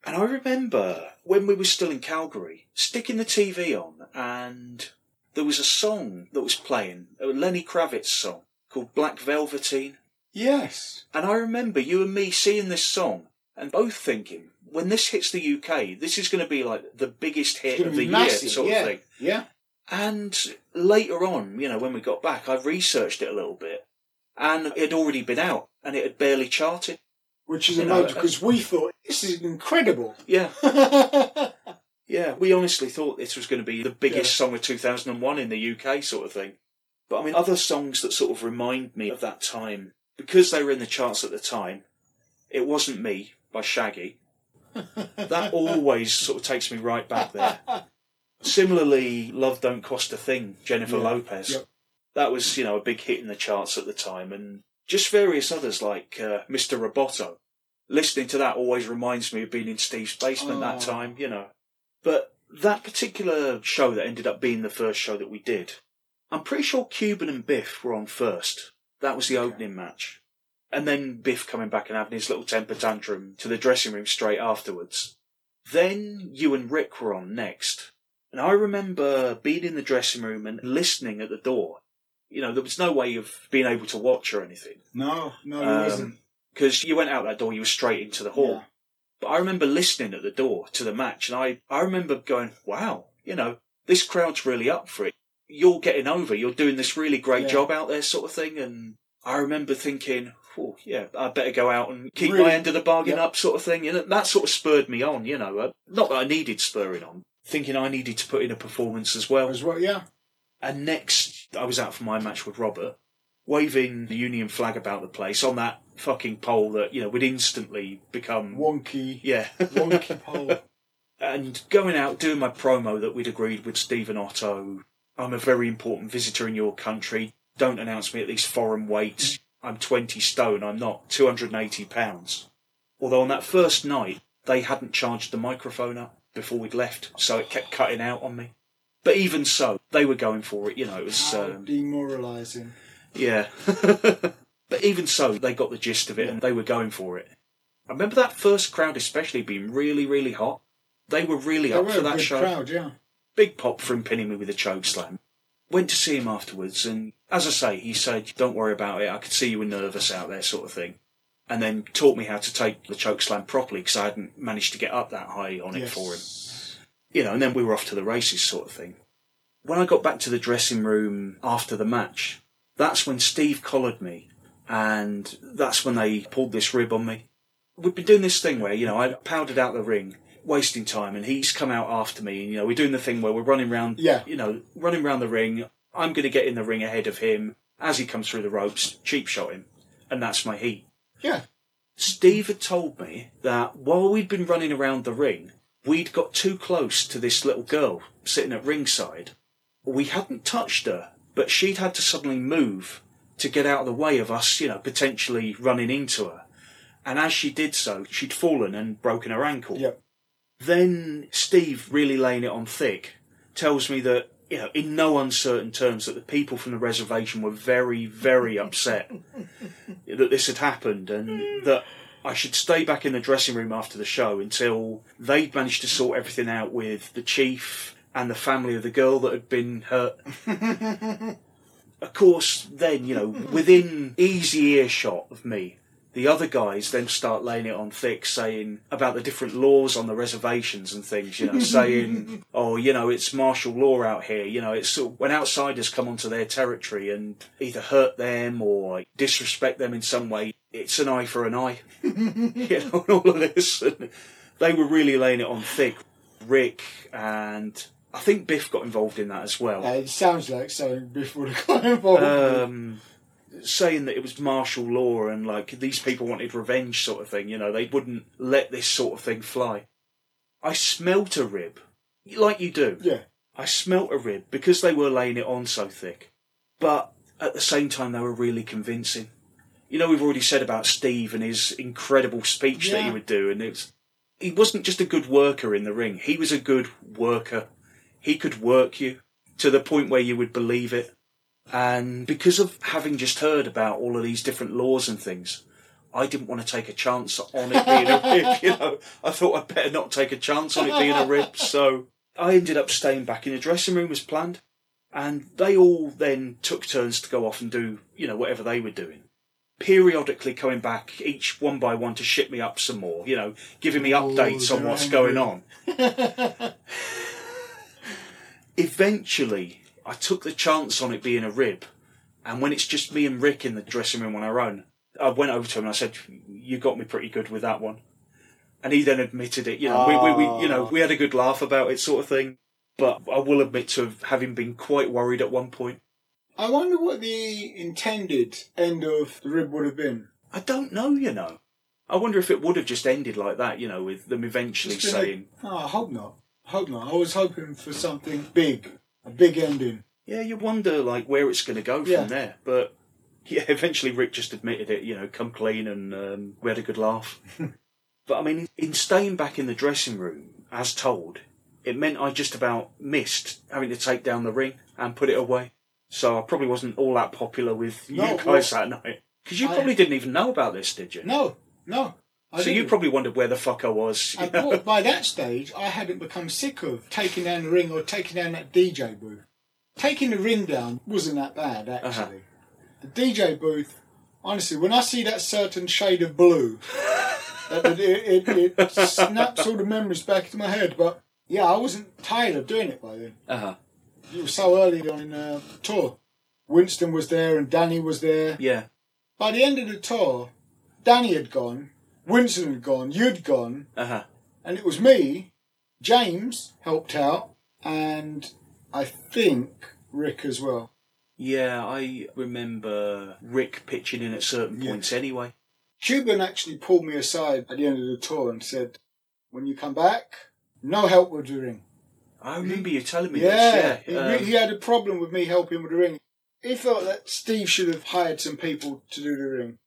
And I remember when we were still in Calgary, sticking the TV on, and there was a song that was playing, a Lenny Kravitz song called Black Velveteen. Yes. And I remember you and me seeing this song and both thinking, when this hits the UK, this is going to be like the biggest hit of the be year, sort yeah. of thing. Yeah. And later on, you know, when we got back, I researched it a little bit, and it had already been out, and it had barely charted. Which is You a motive because we thought this is incredible. Yeah, yeah, we honestly thought this was going to be the biggest song of 2001 in the UK, sort of thing. But I mean, other songs that sort of remind me of that time, because they were in the charts at the time, It Wasn't Me by Shaggy. That always sort of takes me right back there. Similarly, Love Don't Cost a Thing, Jennifer Yeah. Lopez. Yep. That was, you know, a big hit in the charts at the time, and just various others like uh, Mr. Roboto. Listening to that always reminds me of being in Steve's basement that Oh. time, you know. But that particular show that ended up being the first show that we did, I'm pretty sure Cuban and Biff were on first. That was the Okay. opening match. And then Biff coming back and having his little temper tantrum to the dressing room straight afterwards. Then you and Rick were on next. And I remember being in the dressing room and listening at the door. You know, there was no way of being able to watch or anything. No, no, it wasn't. Because you went out that door, you were straight into the hall. Yeah. But I remember listening at the door to the match, and I, I remember going, wow, you know, this crowd's really up for it. You're getting over, you're doing this really great Yeah. job out there, sort of thing. And I remember thinking, oh, yeah, I better go out and keep Really? my end of the bargain Yeah. up, sort of thing. And that sort of spurred me on, you know. Uh, Not that I needed spurring on, thinking I needed to put in a performance as well. As well, yeah. And next, I was out for my match with Robert, waving the Union flag about the place on that fucking pole that, you know, would instantly become. Wonky, Yeah. wonky pole. and going out, doing my promo that we'd agreed with Steve and Otto. I'm a very important visitor in your country. Don't announce me at these foreign weights. I'm 20 stone. I'm not 280 pounds. Although on that first night, they hadn't charged the microphone up before we'd left, so it kept cutting out on me. But even so, they were going for it. You know, it was. How Um, demoralising. yeah. but even so, they got the gist of it and they were going for it. I remember that first crowd especially being really, really hot. They were really They up were for that show. crowd, yeah. Big pop for him pinning me with a choke slam. Went to see him afterwards and as I say, he said, Don't worry about it, I could see you were nervous out there sort of thing. And then taught me how to take the choke slam properly because I hadn't managed to get up that high on it Yes. for him you know, and then we were off to the races sort of thing. When I got back to the dressing room after the match, that's when Steve collared me, and that's when they pulled this rib on me. We've been doing this thing where, you know, I powdered out the ring, wasting time, and he's come out after me, and, you know, we're doing the thing where we're running round, Yeah. you know, running round the ring. I'm going to get in the ring ahead of him. As he comes through the ropes, cheap shot him, and that's my heat. Yeah. Steve had told me that while we'd been running around the ring, we'd got too close to this little girl sitting at ringside. We hadn't touched her, but she'd had to suddenly move to get out of the way of us, you know, potentially running into her. And as she did so, she'd fallen and broken her ankle. Yep. Then Steve, really laying it on thick, tells me that, you know, in no uncertain terms, that the people from the reservation were very, very upset that this had happened and that I should stay back in the dressing room after the show until they'd managed to sort everything out with the chief and the family of the girl that had been hurt. of course, then, you know, within easy earshot of me, the other guys then start laying it on thick, saying about the different laws on the reservations and things, you know, saying, oh, you know, it's martial law out here, you know, it's when outsiders come onto their territory and either hurt them or disrespect them in some way, it's an eye for an eye, you know, and all of this. And they were really laying it on thick. Rick and I think Biff got involved in that as well. It sounds like something before the got involved. Um, saying that it was martial law and like these people wanted revenge, sort of thing. You know, they wouldn't let this sort of thing fly. I smelt a rib, like you do. Yeah. I smelt a rib because they were laying it on so thick, but at the same time they were really convincing. You know, we've already said about Steve and his incredible speech that he would do, and it's he wasn't just a good worker in the ring; he was a good worker. He could work you to the point where you would believe it. And because of having just heard about all of these different laws and things, I didn't want to take a chance on it being a rib. You know, I thought I'd better not take a chance on it being a rib. So I ended up staying back in the dressing room as planned. And they all then took turns to go off and do, you know, whatever they were doing. Periodically coming back, each one by one, to ship me up some more, you know, giving me updates on what's angry. going on. Eventually, I took the chance on it being a rib. And when it's just me and Rick in the dressing room on our own, I went over to him and I said, "You got me pretty good with that one." And he then admitted it. You know, we, we, we, you know, we had a good laugh about it, sort of thing. But I will admit to having been quite worried at one point. I wonder what the intended end of the rib would have been. I don't know, you know. I wonder if it would have just ended like that, you know, with them eventually saying, like, oh, I hope not. I hope not. I was hoping for something big, a big ending. Yeah, you wonder like where it's going to go from Yeah. there. But yeah, eventually Rick just admitted it. You know, come clean, and um, we had a good laugh. but I mean, in staying back in the dressing room, as told, it meant I just about missed having to take down the ring and put it away. So I probably wasn't all that popular with No, you guys that night because you I- probably didn't even know about this, did you? No, no. I so you probably wondered where the fuck I was. I thought by that stage I hadn't become sick of taking down the ring or taking down that DJ booth. Taking the ring down wasn't that bad actually. Uh-huh. The DJ booth, honestly, when I see that certain shade of blue, that- that it, it, it snaps all the memories back into my head. But yeah, I wasn't tired of doing it by then. Uh-huh. It was so early on in the tour. Winston was there and Danny was there. Yeah. By the end of the tour, Danny had gone, Winston had gone, you'd gone, Uh-huh. and it was me. James helped out, and I think Rick as well. Yeah, I remember Rick pitching in at certain Yeah. points anyway. Cuban actually pulled me aside at the end of the tour and said, "When you come back, no help with the ring." I remember you telling me Yeah, this. he, Yeah, um, he had a problem with me helping with the ring. He felt that Steve should have hired some people to do the ring.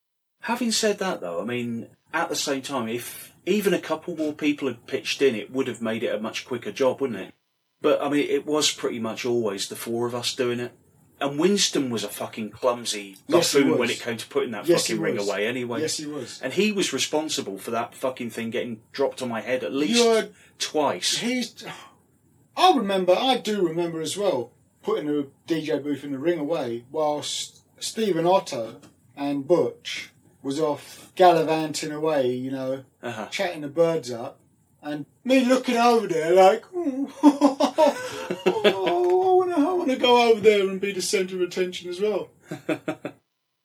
Having said that, though, I mean, at the same time, if even a couple more people had pitched in, it would have made it a much quicker job, wouldn't it? But I mean, it was pretty much always the four of us doing it. And Winston was a fucking clumsy Yes, buffoon when it came to putting that Yes, fucking ring away, anyway. Yes, he was. And he was responsible for that fucking thing getting dropped on my head at least You're- twice. He's. I remember. I do remember as well putting the DJ booth in the ring away whilst Steve and Otto and Butch was off gallivanting away. You know, Uh-huh. chatting the birds up, and me looking over there like, oh, I want to go over there and be the centre of attention as well.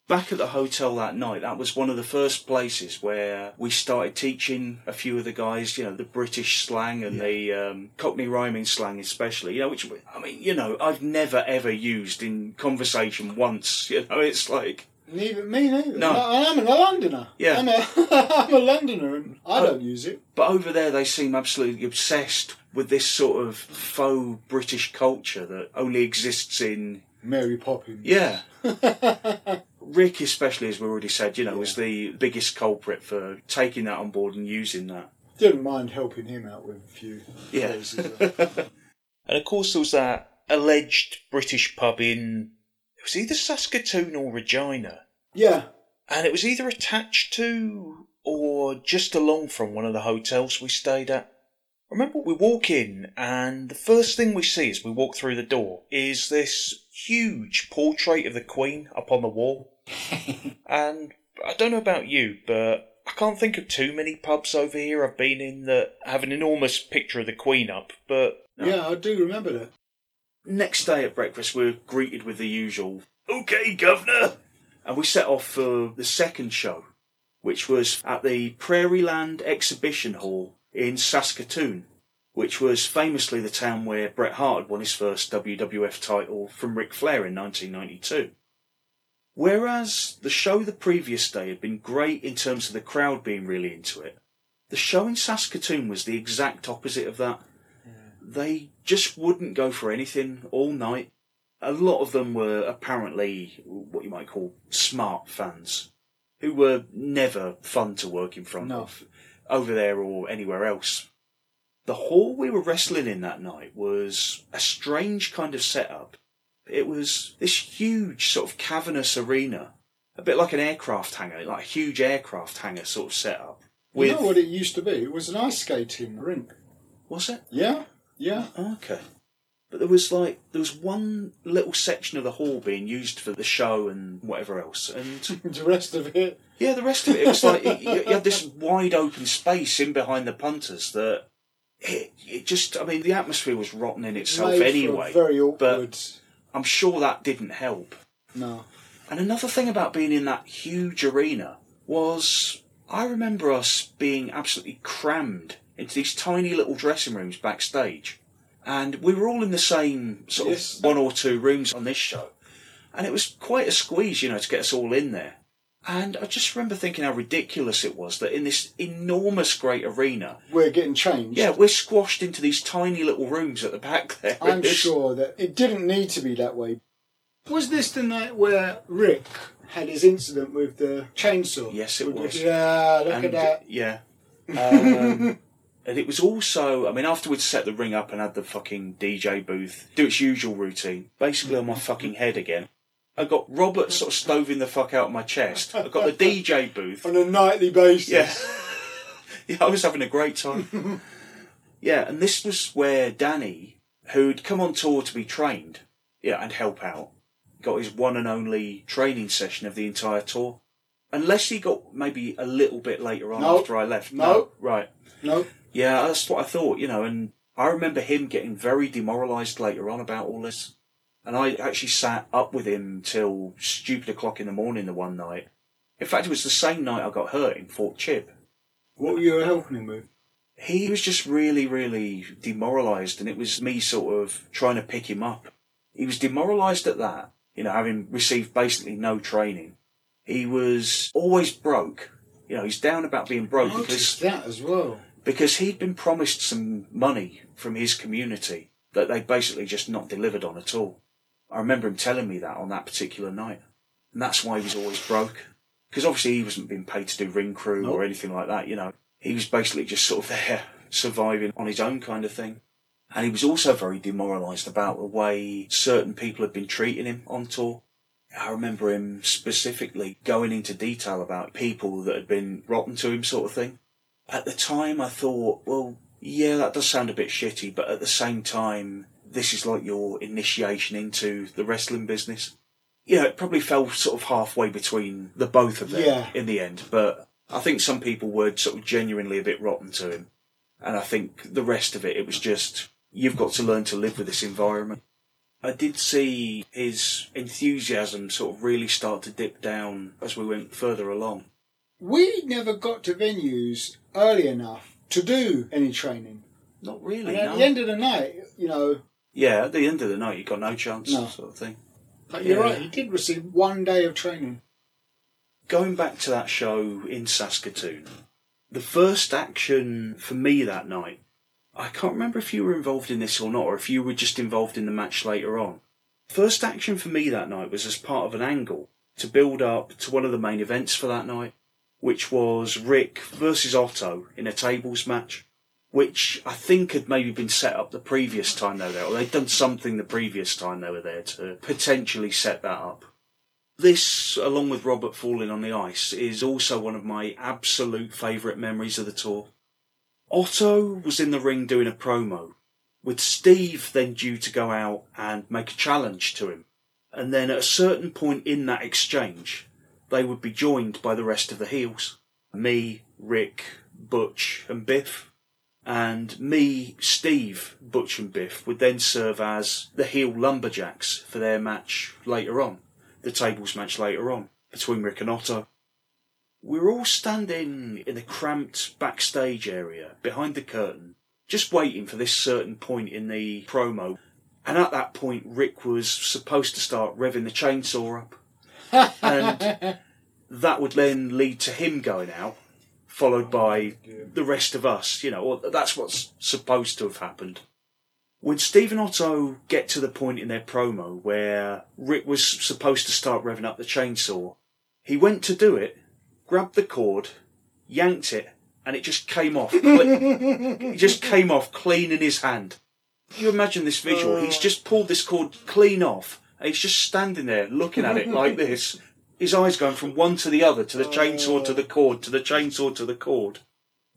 Back at the hotel that night, that was one of the first places where we started teaching a few of the guys, you know, the British slang and the um, Cockney rhyming slang, especially. You know, which I mean, you know, I've never ever used in conversation once. You know, it's like Neither me neither. No. I, I'm a Londoner. Yeah. I'm a, I'm a Londoner, and I don't use it. But over there, they seem absolutely obsessed with this sort of faux British culture that only exists in. Mary Poppins. Yeah. Rick, especially, as we already said, you know, was the biggest culprit for taking that on board and using that. Didn't mind helping him out with a few Yeah. phrases. And of course, there was that alleged British pub in. Was either Saskatoon or Regina. yeah. And it was either attached to or just along from one of the hotels we stayed at. Remember, we walk in, and the first thing we see as we walk through the door is this huge portrait of the Queen up on the wall. and I don't know about you, but I can't think of too many pubs over here I've been in that have an enormous picture of the Queen up, but. Yeah, I do remember that. Next day at breakfast, we were greeted with the usual, OK, Governor! And we set off for the second show, which was at the Prairieland Exhibition Hall in Saskatoon, which was famously the town where Bret Hart had won his first WWF title from Ric Flair in 1992. Whereas the show the previous day had been great in terms of the crowd being really into it, the show in Saskatoon was the exact opposite of that. They just wouldn't go for anything all night. A lot of them were apparently what you might call smart fans, who were never fun to work in front No. of, over there or anywhere else. The hall we were wrestling in that night was a strange kind of setup. It was this huge sort of cavernous arena, a bit like an aircraft hangar, like a huge aircraft hangar sort of setup. You know what it used to be? It was an ice skating rink. was it? Yeah, yeah. Oh, okay. But there was like there was one little section of the hall being used for the show and whatever else, and the rest of it. yeah, the rest of it, it was like you, you had this wide open space in behind the punters that it, it just I mean the atmosphere was rotten in itself made anyway. very but awkward. I'm sure that didn't help. no. And another thing about being in that huge arena was I remember us being absolutely crammed into these tiny little dressing rooms backstage. And we were all in the same sort Yes. of one or two rooms on this show. And it was quite a squeeze, you know, to get us all in there. And I just remember thinking how ridiculous it was that in this enormous great arena, We're getting changed. yeah, we're squashed into these tiny little rooms at the back there. I'm sure that it didn't need to be that way. Was this the night where Rick had his incident with the chainsaw? Yes, it was. Yeah, look and, at that. Yeah. Um, and it was also, I mean, after we'd set the ring up and had the fucking DJ booth do its usual routine, basically on my fucking head again. I got Robert sort of stoving the fuck out of my chest. I got the DJ booth. On a nightly basis. Yeah. yeah, I was having a great time. yeah, and this was where Danny, who'd come on tour to be trained, yeah, and help out, got his one and only training session of the entire tour. Unless he got maybe a little bit later on No. after I left. No. Right. No. Yeah, that's what I thought, you know, and I remember him getting very demoralised later on about all this. And I actually sat up with him till stupid o'clock in the morning the one night. In fact, it was the same night I got hurt in Fort Chip. What were you helping him with? He was just really, really demoralised, and it was me sort of trying to pick him up. He was demoralised at that, you know, having received basically no training. He was always broke. You know, he's down about being broke because that as well. Because he'd been promised some money from his community that they basically just not delivered on at all. I remember him telling me that on that particular night. And that's why he was always broke. Because obviously he wasn't being paid to do ring crew Nope. or anything like that, you know. He was basically just sort of there, surviving on his own kind of thing. And he was also very demoralised about the way certain people had been treating him on tour. I remember him specifically going into detail about people that had been rotten to him, sort of thing. At the time, I thought, well, yeah, that does sound a bit shitty, but at the same time, this is like your initiation into the wrestling business. Yeah, it probably fell sort of halfway between the both of them Yeah. in the end, but I think some people were sort of genuinely a bit rotten to him. And I think the rest of it, it was just, you've got to learn to live with this environment. I did see his enthusiasm sort of really start to dip down as we went further along. We never got to venues early enough to do any training. Not really, And at no. the end of the night, you know, Yeah, at the end of the night, you got no chance, No. sort of thing. but you're Yeah. right, he did receive one day of training. Going back to that show in Saskatoon, the first action for me that night, I can't remember if you were involved in this or not, or if you were just involved in the match later on. First action for me that night was as part of an angle to build up to one of the main events for that night, which was Rick versus Otto in a tables match, which I think had maybe been set up the previous time they were there, or they'd done something the previous time they were there to potentially set that up. This, along with Robert falling on the ice, is also one of my absolute favourite memories of the tour. Otto was in the ring doing a promo, with Steve then due to go out and make a challenge to him. And then at a certain point in that exchange, they would be joined by the rest of the heels. Me, Rick, Butch, and Biff. And me, Steve, Butch, and Biff would then serve as the heel lumberjacks for their match later on the tables match later on between Rick and Otto. We were all standing in a cramped backstage area behind the curtain, just waiting for this certain point in the promo. And at that point, Rick was supposed to start revving the chainsaw up. And that would then lead to him going out, followed by oh, the rest of us. You know, that's what's supposed to have happened. When Steve and Otto get to the point in their promo where Rick was supposed to start revving up the chainsaw, he went to do it, grabbed the cord, yanked it, and it just came off. it just came off clean in his hand. You imagine this visual. He's oh. just pulled this cord clean off, and he's just standing there looking at it like this. His eyes going from one to the other, to the chainsaw to the oh. cord, to the chainsaw to the cord.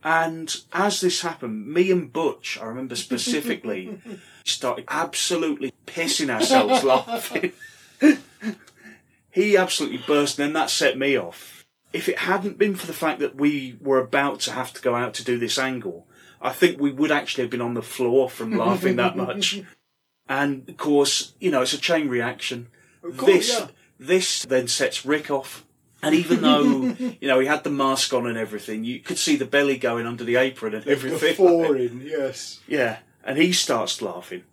And as this happened, me and Butch, I remember specifically, started absolutely pissing ourselves laughing. he absolutely burst, and then that set me off. If it hadn't been for the fact that we were about to have to go out to do this angle, I think we would actually have been on the floor from laughing that much. And of course, you know, it's a chain reaction. Course, this yeah. this then sets Rick off. And even though, you know, he had the mask on and everything, you could see the belly going under the apron and everything. Foreign, yes. Yeah, and he starts laughing.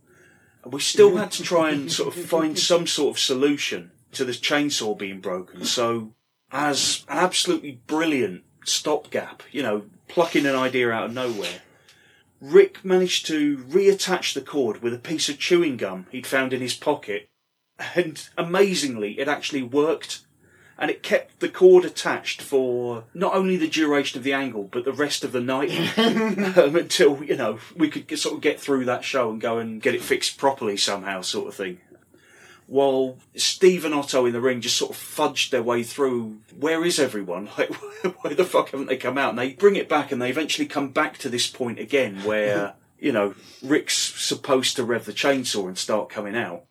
And we still had to try and sort of find some sort of solution to this chainsaw being broken. So, as an absolutely brilliant stopgap, you know, plucking an idea out of nowhere, Rick managed to reattach the cord with a piece of chewing gum he'd found in his pocket. And amazingly, it actually worked. And it kept the cord attached for not only the duration of the angle, but the rest of the night um, until you know we could sort of get through that show and go and get it fixed properly somehow, sort of thing. While Steve and Otto in the ring just sort of fudged their way through. Where is everyone? Like, why the fuck haven't they come out? And they bring it back, and they eventually come back to this point again where you know Rick's supposed to rev the chainsaw and start coming out,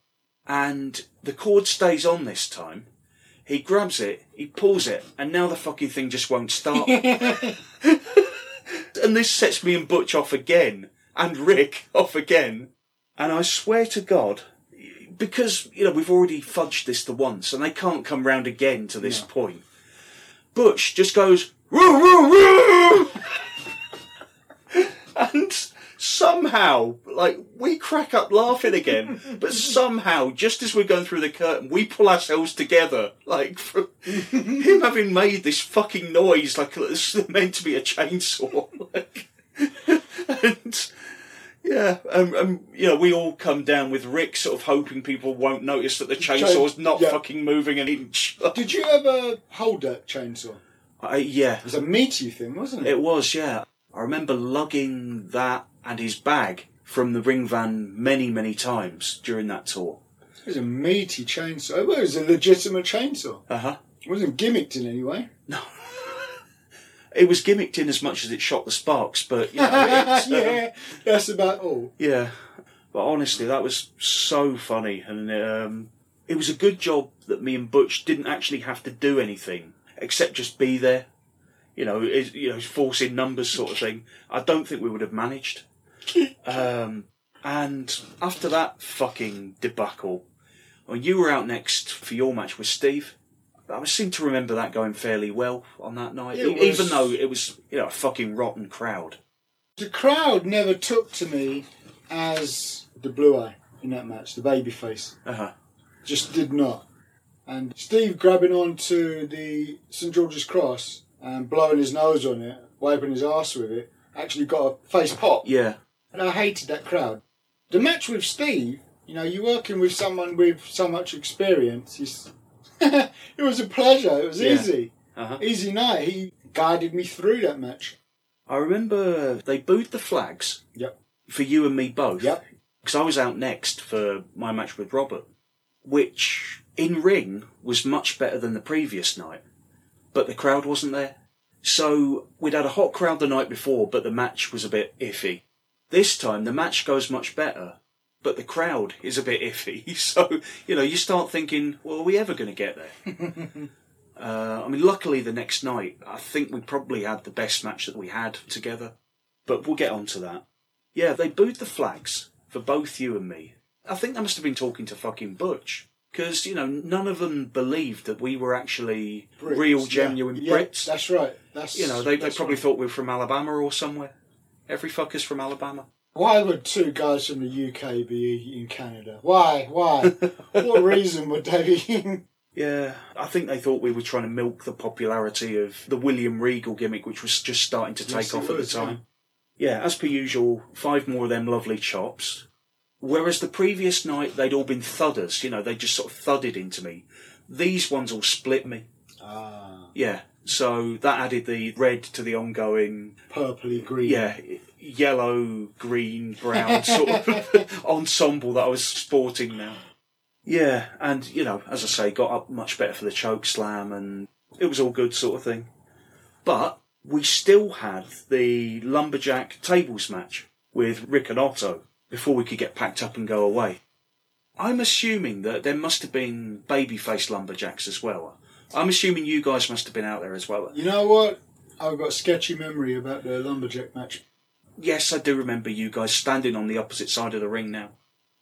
and the cord stays on this time. He grabs it, he pulls it, and now the fucking thing just won't start. and this sets me and Butch off again, and Rick off again. And I swear to God, because you know we've already fudged this the once, and they can't come round again to this point. Butch just goes "Woo, woo, woo!" and somehow, like we crack up laughing again, but somehow, just as we're going through the curtain, we pull ourselves together, like from him having made this fucking noise, like it's meant to be a chainsaw, like, and. Yeah, um, um, you know, we all come down with Rick sort of hoping people won't notice that the chainsaw's not yeah. fucking moving an inch. Did you ever hold that chainsaw? I, yeah, It was a meaty thing, wasn't it? it was, yeah. I remember lugging that and his bag from the ring van many, many times during that tour. It was a meaty chainsaw. Well, it was a legitimate chainsaw. Uh huh. It wasn't gimmicked in any way. It was gimmicked in as much as it shot the sparks, but you know, um, yeah, that's about all. Yeah, but honestly, that was so funny, and um, it was a good job that me and Butch didn't actually have to do anything except just be there. You know, it, you know, forcing numbers sort of thing. I don't think we would have managed. Um, and after that fucking debacle, when you were out next for your match with Steve, I seem to remember that going fairly well on that night, It e- even was- though it was you know a fucking rotten crowd. The crowd never took to me as the blue eye in that match, the baby face. Uh huh. Just did not. And Steve grabbing onto the St George's Cross and blowing his nose on it, wiping his ass with it, actually got a face pop. Yeah. And I hated that crowd. The match with Steve, you know, you're working with someone with so much experience. He's it was a pleasure. It was Yeah. easy. Uh huh. Easy night. He guided me through that match. I remember they booed the flags Yep. for you and me both. Yep. Because I was out next for my match with Robert, which in ring was much better than the previous night, but the crowd wasn't there. So we'd had a hot crowd the night before, but the match was a bit iffy. This time the match goes much better, but the crowd is a bit iffy. So, you know, you start thinking, well, are we ever going to get there? uh, I mean, luckily the next night, I think we probably had the best match that we had together. But we'll get on to that. Yeah, they booed the flags for both you and me. I think they must have been talking to fucking Butch. Because, you know, none of them believed that we were actually Brits, real, genuine Yeah, Brits. That's right. That's You know, they, they probably right. thought we were from Alabama or somewhere. Every fucker's from Alabama. Why would two guys from the UK be in Canada? Why? Why? what reason would they be in, Yeah, I think they thought we were trying to milk the popularity of the William Regal gimmick, which was just starting to take Yes, off at was, the time. Yeah, as per usual, five more of them lovely chops. Whereas the previous night they'd all been thudders, you know, they just sort of thudded into me. These ones all split me. Ah, Yeah, so that added the red to the ongoing, purpley green. yeah, yellow, green, brown sort of ensemble that I was sporting now. Yeah, and you know, as I say, got up much better for the choke slam, and it was all good sort of thing. But we still had the lumberjack tables match with Rick and Otto before we could get packed up and go away. I'm assuming that there must have been babyface lumberjacks as well. I'm assuming you guys must have been out there as well. You know what? I've got a sketchy memory about the lumberjack match. Yes, I do remember you guys standing on the opposite side of the ring now.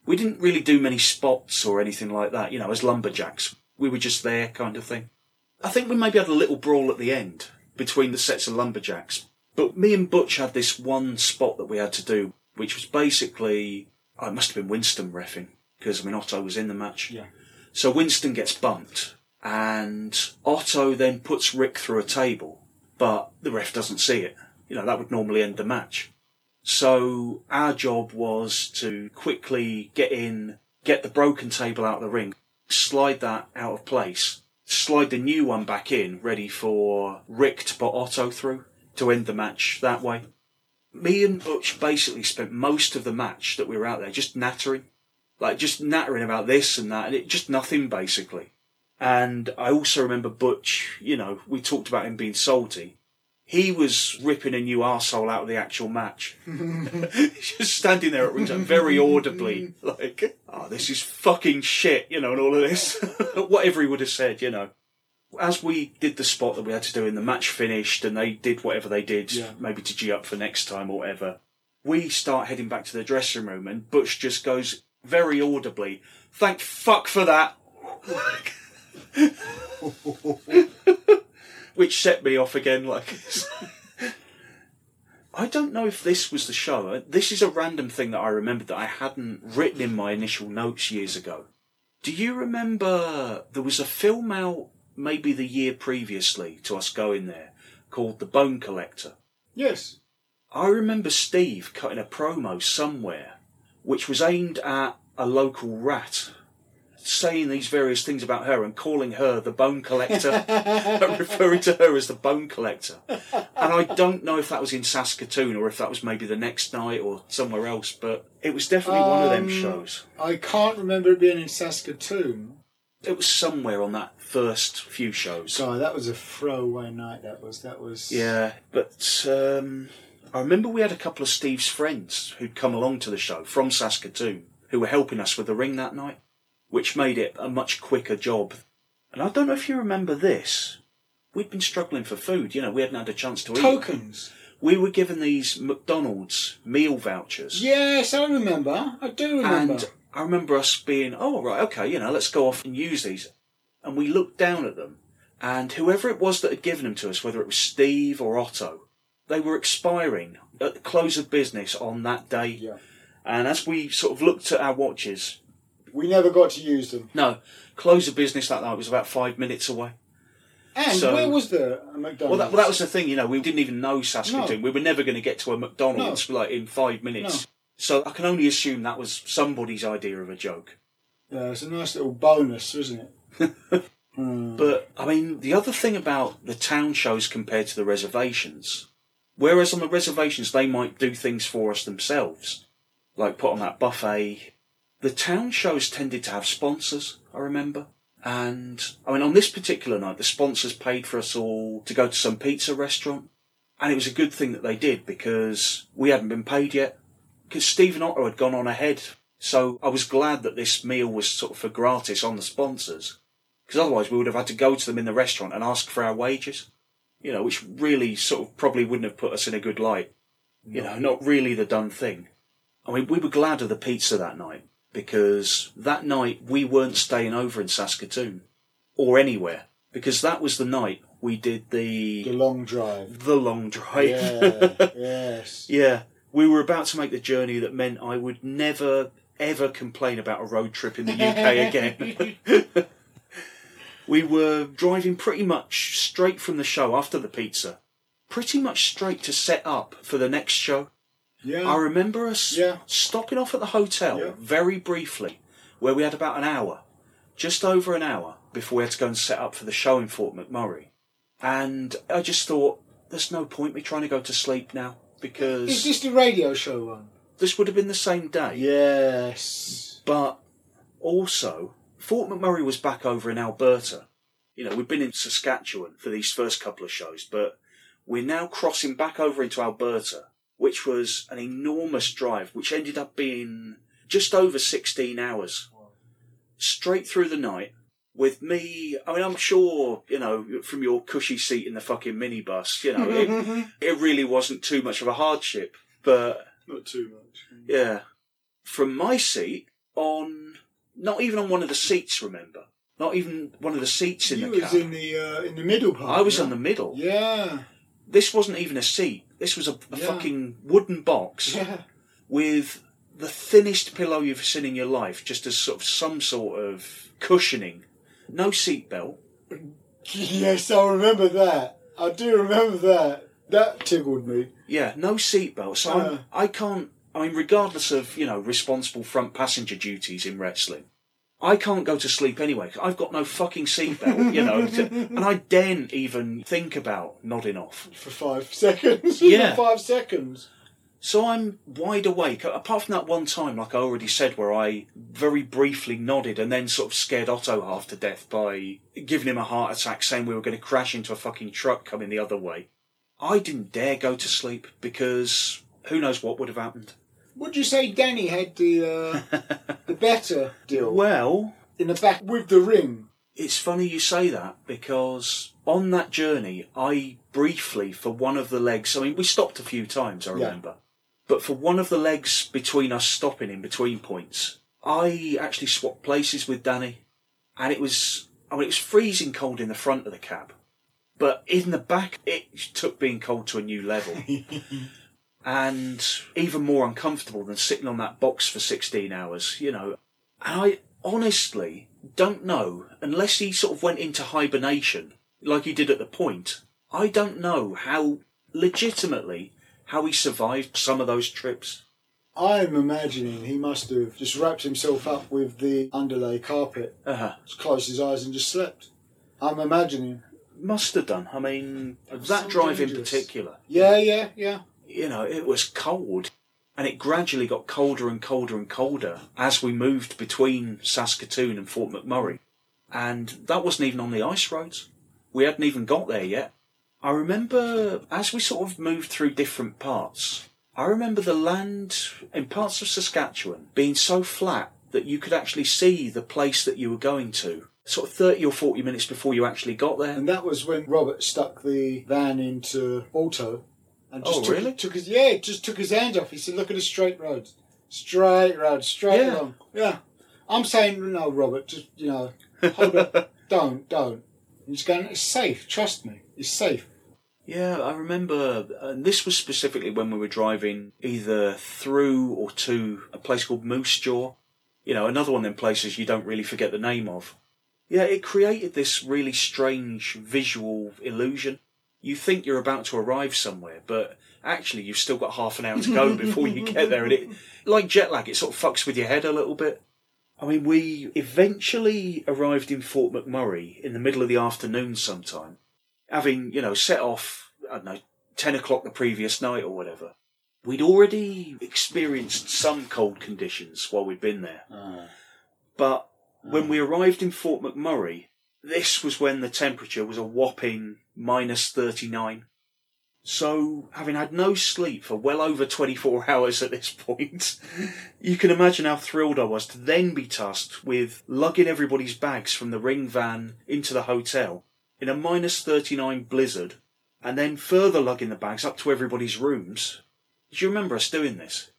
We didn't really do many spots or anything like that, you know, as lumberjacks. We were just there, kind of thing. I think we maybe had a little brawl at the end between the sets of lumberjacks. But me and Butch had this one spot that we had to do, which was basically. Oh, it must have been Winston refing, because, I mean, Otto was in the match. Yeah. So Winston gets bumped, and Otto then puts Rick through a table, but the ref doesn't see it. You know, that would normally end the match. So our job was to quickly get in, get the broken table out of the ring, slide that out of place, slide the new one back in, ready for Rick to put Otto through to end the match that way. Me and Butch basically spent most of the match that we were out there just nattering, like just nattering about this and that, and it just nothing basically. And I also remember Butch, you know, we talked about him being salty. He was ripping a new arsehole out of the actual match. Just standing there at ringside very audibly, like, oh, this is fucking shit, you know, and all of this. Whatever he would have said, you know. As we did the spot that we had to do and the match finished and they did whatever they did, Yeah. maybe to G up for next time or whatever, we start heading back to the dressing room and Butch just goes very audibly, thank fuck for that. Which set me off again like I don't know if this was the show. This is a random thing that I remembered that I hadn't written in my initial notes years ago. Do you remember there was a film out maybe the year previously to us going there called The Bone Collector? Yes. I remember Steve cutting a promo somewhere which was aimed at a local rat, saying these various things about her and calling her the Bone Collector, and referring to her as the Bone Collector. And I don't know if that was in Saskatoon or if that was maybe the next night or somewhere else, but it was definitely one of them Um, shows. I can't remember it being in Saskatoon. It was somewhere on that first few shows. God, that was a throwaway night. That was. That was. Yeah, but um, I remember we had a couple of Steve's friends who'd come along to the show from Saskatoon who were helping us with the ring that night, which made it a much quicker job. And I don't know if you remember this. We'd been struggling for food, you know, we hadn't had a chance to eat. Tokens. We were given these McDonald's meal vouchers. Yes, I remember. I do remember. And I remember us being, oh, right, okay, you know, let's go off and use these. And we looked down at them, and whoever it was that had given them to us, whether it was Steve or Otto, they were expiring at the close of business on that day. yeah. And as we sort of looked at our watches, We never got to use them. no, close of business like that night was about five minutes away. And So- where was the uh, McDonald's? Well, that, well, that was the thing, you know, we didn't even know Saskatoon. No. We were never going to get to a McDonald's like in five minutes. So I can only assume that was somebody's idea of a joke. Yeah, it's a nice little bonus, isn't it? Hmm. But I mean, the other thing about the town shows compared to the reservations, whereas on the reservations they might do things for us themselves, like put on that buffet, the town shows tended to have sponsors. I remember, and I mean, on this particular night, the sponsors paid for us all to go to some pizza restaurant, and it was a good thing that they did because we hadn't been paid yet. Because Steve and Otto had gone on ahead, so I was glad that this meal was sort of for gratis on the sponsors because otherwise we would have had to go to them in the restaurant and ask for our wages. You know, which really sort of probably wouldn't have put us in a good light. You know, not really the done thing. I mean, we were glad of the pizza that night because that night we weren't staying over in Saskatoon or anywhere because that was the night we did the the long drive. the long drive. Yeah, yes. Yeah, we were about to make the journey that meant I would never ever complain about a road trip in the UK again. We were driving pretty much straight from the show after the pizza, pretty much straight to set up for the next show. Yeah. I remember us Yeah. stopping off at the hotel Yeah. very briefly, where we had about an hour, just over an hour, before we had to go and set up for the show in Fort McMurray. And I just thought, there's no point me trying to go to sleep now because Is this the radio show one? this would have been the same day. Yes. But also, Fort McMurray was back over in Alberta. You know, we've been in Saskatchewan for these first couple of shows, but we're now crossing back over into Alberta, which was an enormous drive, which ended up being just over 16 hours. Straight through the night. With me, I mean, I'm sure, you know, from your cushy seat in the fucking minibus, you know, it, it really wasn't too much of a hardship. But Not too much. yeah. From my seat on, not even on one of the seats, remember? Not even one of the seats in you the was in the uh, in the middle part. I was yeah? on the middle. Yeah. This wasn't even a seat. This was a, a Yeah. fucking wooden box Yeah. with the thinnest pillow you've seen in your life, just as sort of some sort of cushioning. No seat belt. Yes, I remember that. I do remember that. That tickled me. Yeah, no seatbelt. So Uh. I'm, I can't. I mean, regardless of you know responsible front passenger duties in wrestling, I can't go to sleep anyway. I've got no fucking seatbelt, you know, to, and I daren't even think about nodding off. For five seconds. Yeah. five seconds. So I'm wide awake. Apart from that one time, like I already said, where I very briefly nodded and then sort of scared Otto half to death by giving him a heart attack, saying we were going to crash into a fucking truck coming the other way. I didn't dare go to sleep because who knows what would have happened. Would you say Danny had the uh, the better deal Well, in the back with the ring? it's funny you say that because on that journey, I briefly, for one of the legs, I mean, we stopped a few times, I Yeah. remember, but for one of the legs between us stopping in between points, I actually swapped places with Danny, and it was, I mean, it was freezing cold in the front of the cab, but in the back, it took being cold to a new level. and even more uncomfortable than sitting on that box for 16 hours, you know. And I honestly don't know, unless he sort of went into hibernation, like he did at the point, I don't know how, legitimately, how he survived some of those trips. I'm imagining he must have just wrapped himself up with the underlay carpet, Uh-huh. closed his eyes and just slept. I'm imagining. Must have done. I mean, that so drive in particular, Yeah, yeah, yeah. You know, it was cold. And it gradually got colder and colder and colder as we moved between Saskatoon and Fort McMurray. And that wasn't even on the ice roads. We hadn't even got there yet. I remember as we sort of moved through different parts, I remember the land in parts of Saskatchewan being so flat that you could actually see the place that you were going to, sort of 30 or 40 minutes before you actually got there. And that was when Robert stuck the van into auto and oh, just Oh, took, really? took his yeah, just took his hand off. He said, "Look at the straight road, straight road, straight Yeah. along." Yeah, I'm saying no, Robert. Just you know, hold up, don't, don't. He's going. It's safe. Trust me, it's safe. Yeah, I remember, and this was specifically when we were driving either through or to a place called Moose Jaw. You know, another one of them places you don't really forget the name of. Yeah, it created this really strange visual illusion. You think you're about to arrive somewhere, but actually you've still got half an hour to go before you get there. And it, like jet lag, it sort of fucks with your head a little bit. I mean, we eventually arrived in Fort McMurray in the middle of the afternoon sometime having, you know, set off, I don't know, 10 o'clock the previous night or whatever, we'd already experienced some cold conditions while we'd been there. Ah. But when we arrived in Fort McMurray, this was when the temperature was a whopping minus 39. So, having had no sleep for well over 24 hours at this point, you can imagine how thrilled I was to then be tasked with lugging everybody's bags from the ring van into the hotel in a minus 39 blizzard and then further lugging the bags up to everybody's rooms. Do you remember us doing this?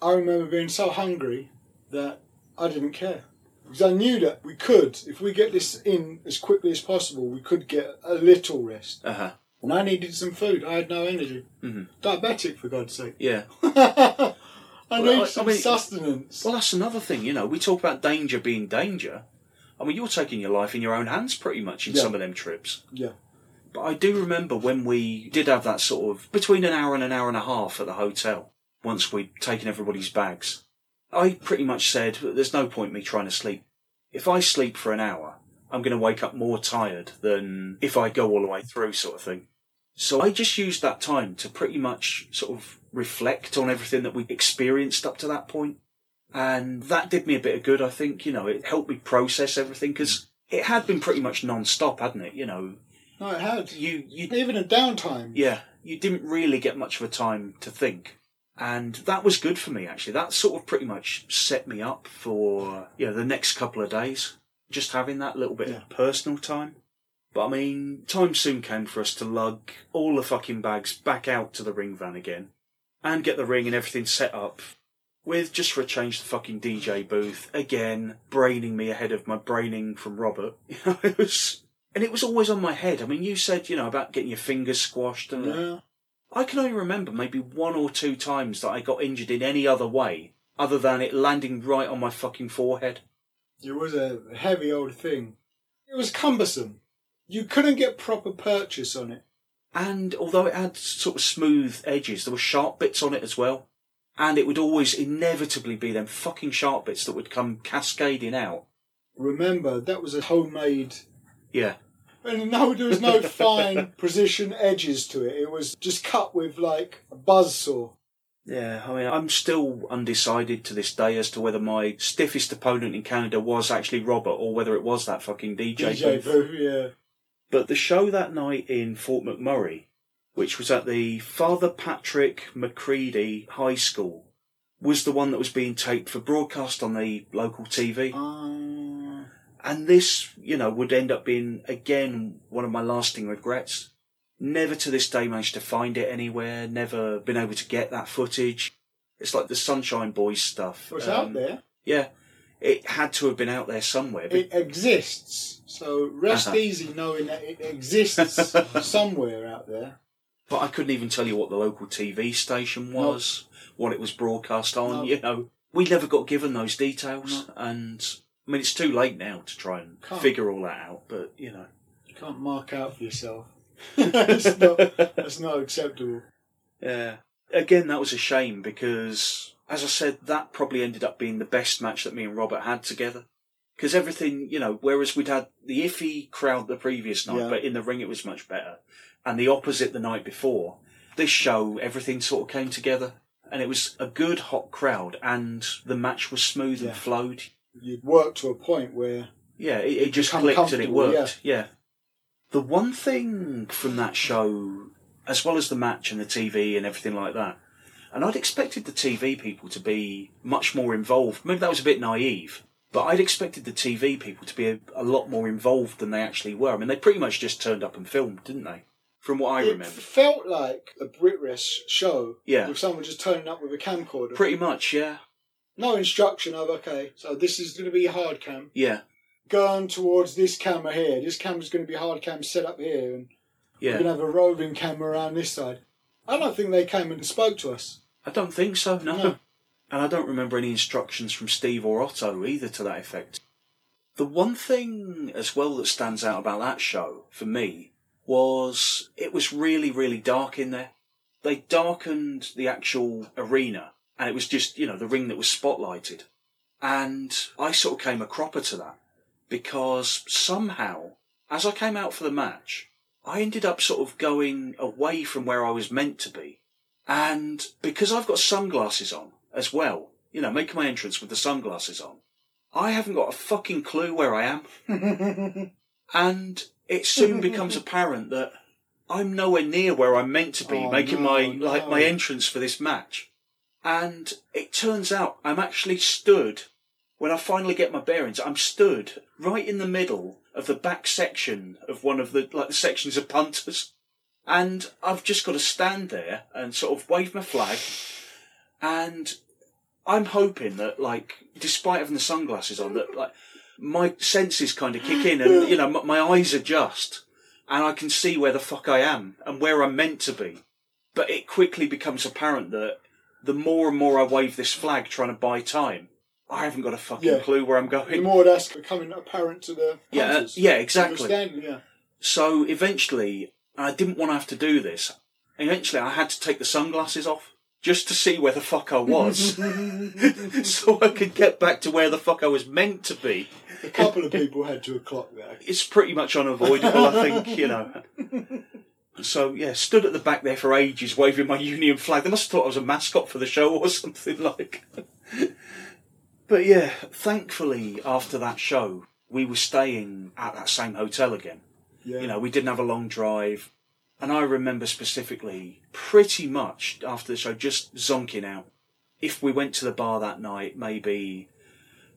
I remember being so hungry that I didn't care because I knew that we could, if we get this in as quickly as possible, we could get a little rest. Uh huh. And I needed some food. I had no energy. Mhm. Diabetic, for God's sake. Yeah. I Well, need I- I some mean- sustenance. Well, that's another thing, you know. We talk about danger being danger. I mean, you're taking your life in your own hands pretty much in Yeah. some of them trips. Yeah. But I do remember when we did have that sort of between an hour and an hour and a half at the hotel once we'd taken everybody's bags. I pretty much said, there's no point me trying to sleep. If I sleep for an hour, I'm going to wake up more tired than if I go all the way through, sort of thing. So I just used that time to pretty much sort of reflect on everything that we experienced up to that point. And that did me a bit of good, I think. You know, it helped me process everything because mm. it had been pretty much non-stop, hadn't it? You know, No, it had. you, you Even in downtime. yeah, you didn't really get much of a time to think. And that was good for me, actually. That sort of pretty much set me up for, you know, the next couple of days. Just having that little bit Yeah. of personal time. But I mean, time soon came for us to lug all the fucking bags back out to the ring van again. And get the ring and everything set up. With, just for a change, the fucking DJ booth. Again, braining me ahead of my braining from Robert. You know, it was... And it was always on my head. I mean, you said, you know, about getting your fingers squashed and Yeah. I can only remember maybe one or two times that I got injured in any other way other than it landing right on my fucking forehead. It was a heavy old thing. It was cumbersome. You couldn't get proper purchase on it. And although it had sort of smooth edges, there were sharp bits on it as well. And it would always inevitably be them fucking sharp bits that would come cascading out. Remember, that was a homemade. Yeah. And no, there was no fine precision edges to it. It was just cut with like a buzz saw. Yeah, I mean, I'm still undecided to this day as to whether my stiffest opponent in Canada was actually Robert or whether it was that fucking DJ, DJ booth. yeah. But the show that night in Fort McMurray, which was at the Father Patrick McCready High School, was the one that was being taped for broadcast on the local TV. Uh, And this, you know, would end up being, again, one of my lasting regrets. Never to this day managed to find it anywhere, never been able to get that footage. It's like the Sunshine Boys stuff. it was Um, out there. Yeah. It had to have been out there somewhere. It exists. So rest Uh-huh. easy knowing that it exists somewhere out there. But I couldn't even tell you what the local TV station was, what it was broadcast on. No. You know, we never got given those details, and I mean, it's too late now to try and Can't. figure all that out. But you know, You can't mark out for yourself. it's not, that's not acceptable. yeah. Again, that was a shame because, as I said, that probably ended up being the best match that me and Robert had together. Because everything, you know, whereas we'd had the iffy crowd the previous night, Yeah. but in the ring it was much better, and the opposite the night before, this show, everything sort of came together. And it was a good hot crowd, and the match was smooth Yeah. and flowed. You'd work to a point where Yeah, it, it just clicked and it worked. Yeah. The one thing from that show, as well as the match and the TV and everything like that, and I'd expected the TV people to be much more involved. Maybe that was a bit naive, but I'd expected the TV people to be a, a lot more involved than they actually were. I mean, they pretty much just turned up and filmed, didn't they? From what I it remember. felt like a Britrest show Yeah. with someone just turning up with a camcorder. Pretty much, yeah. No instruction of, okay, so this is going to be hard cam. Yeah. Going towards this camera here. This camera's going to be hard cam set up here. And we're going to have a roving camera around this side. I don't think they came and spoke to us. I don't think so, no. No. And I don't remember any instructions from Steve or Otto either to that effect. The one thing as well that stands out about that show, for me, was it was really, really dark in there. They darkened the actual arena, and it was just, you know, the ring that was spotlighted. And I sort of came a cropper to that because somehow, as I came out for the match, I ended up sort of going away from where I was meant to be. And because I've got sunglasses on as well, you know, making my entrance with the sunglasses on, I haven't got a fucking clue where I am. and it soon becomes apparent that I'm nowhere near where I'm meant to be, Oh, making no, my no. like my entrance for this match. And it turns out I'm actually stood when I finally get my bearings. I'm stood right in the middle of the back section of one of the like the sections of punters, and I've just got to stand there and sort of wave my flag, and I'm hoping that like despite having the sunglasses on that like my senses kind of kick in and you know my, my eyes adjust and I can see where the fuck I am and where I'm meant to be. But it quickly becomes apparent that the more and more I wave this flag trying to buy time, I haven't got a fucking Yeah. clue where I'm going. The more that's becoming apparent to the Yeah, uh, hunters. yeah, exactly. Understanding, yeah. So eventually, I didn't want to have to do this. Eventually, I had to take the sunglasses off just to see where the fuck I was, so I could get back to where the fuck I was meant to be. A couple of people had to clock that. It's pretty much unavoidable, I think, you know. So yeah, stood at the back there for ages, waving my Union flag. They must have thought I was a mascot for the show or something like. but yeah, thankfully after that show, we were staying at that same hotel again. Yeah. You know, we didn't have a long drive. And I remember specifically, pretty much after the show, just zonking out. If we went to the bar that night, maybe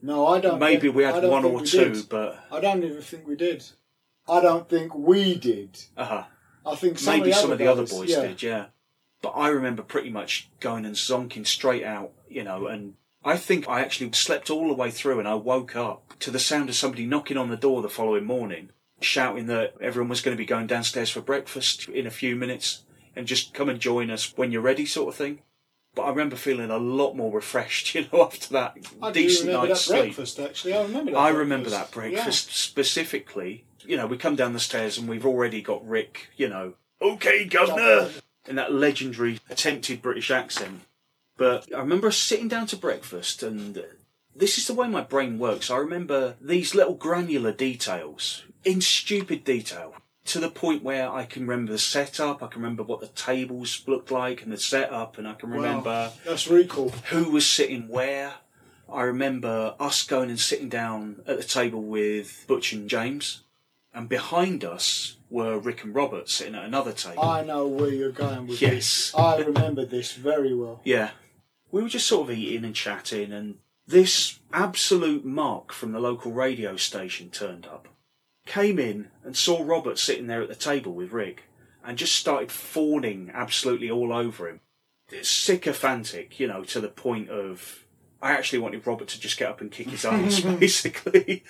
no, I don't. maybe think- we had one or two, did. but I don't even think we did. I don't think we did. uh, I think some maybe of the some other of the other boys yeah. did, yeah. But I remember pretty much going and zonking straight out, you know, and I think I actually slept all the way through and I woke up to the sound of somebody knocking on the door the following morning, shouting that everyone was going to be going downstairs for breakfast in a few minutes and just come and join us when you're ready, sort of thing. But I remember feeling a lot more refreshed, you know, after that I decent night's that sleep. breakfast. Actually, I remember that. I breakfast. remember that breakfast specifically. You know, we come down the stairs and we've already got Rick, you know, okay, governor, in that legendary attempted British accent. But I remember us sitting down to breakfast, and this is the way my brain works. I remember these little granular details in stupid detail to the point where I can remember the setup, I can remember what the tables looked like and the setup, and I can Wow. remember That's really cool. who was sitting where. I remember us going and sitting down at the table with Butch and James, and behind us were Rick and Robert sitting at another table. I know where you're going with Yes. this. I remember this very well. Yeah. We were just sort of eating and chatting, and this absolute mark from the local radio station turned up. Came in and saw Robert sitting there at the table with Rick, and just started fawning absolutely all over him. It's sycophantic, you know, to the point of. I actually wanted Robert to just get up and kick his ass, basically.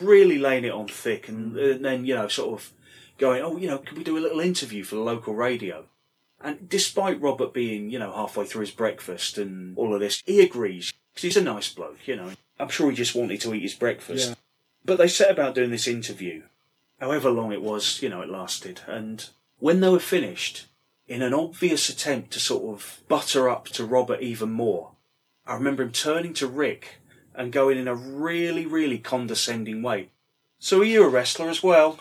really laying it on thick, and, mm. and then, you know, sort of going, oh, you know, could we do a little interview for the local radio? And despite Robert being, you know, halfway through his breakfast and all of this, he agrees because he's a nice bloke, you know. I'm sure he just wanted to eat his breakfast. Yeah. But they set about doing this interview, however long it was, you know, it lasted. And when they were finished, in an obvious attempt to sort of butter up to Robert even more, I remember him turning to Rick and going in a really, really condescending way. So are you a wrestler as well?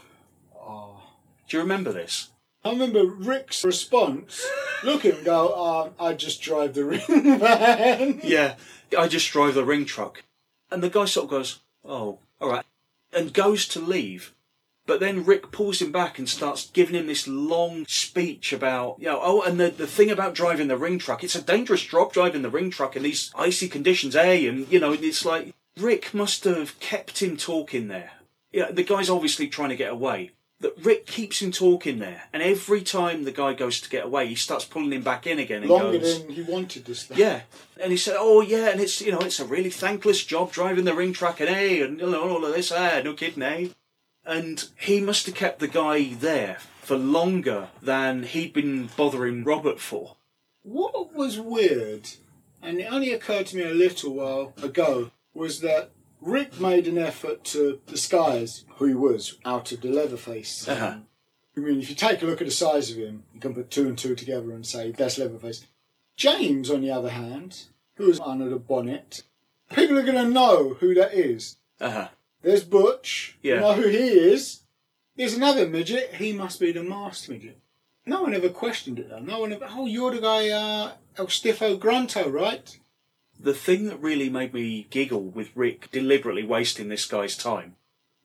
Oh. Do you remember this? I remember Rick's response. Look at him go, um, I just drive the ring van. Yeah, I just drive the ring truck. And the guy sort of goes, oh, all right, and goes to leave. But then Rick pulls him back and starts giving him this long speech about, you know, oh, and the, the thing about driving the ring truck, it's a dangerous job driving the ring truck in these icy conditions, eh? And, you know, it's like, Rick must have kept him talking there. Yeah, the guy's obviously trying to get away. That Rick keeps him talking there, and every time the guy goes to get away, he starts pulling him back in again and Longer goes, than he wanted this thing. yeah. And he said, "Oh yeah, and it's you know it's a really thankless job driving the ring track and eh, and you know all of this, ah, no kidding, eh." And he must have kept the guy there for longer than he'd been bothering Robert for. What was weird, and it only occurred to me a little while ago, was that Rick made an effort to disguise who he was out of the Leatherface. Uh-huh. I mean, if you take a look at the size of him, you can put two and two together and say that's Leatherface. James, on the other hand, who's under the bonnet, people are going to know who that is. Uh-huh. There's Butch. Yeah. You know who he is. There's another midget. He must be the masked midget. No one ever questioned it though. No one ever. Oh, you're the guy, uh, El Stiffo Grunto, right? The thing that really made me giggle with Rick deliberately wasting this guy's time.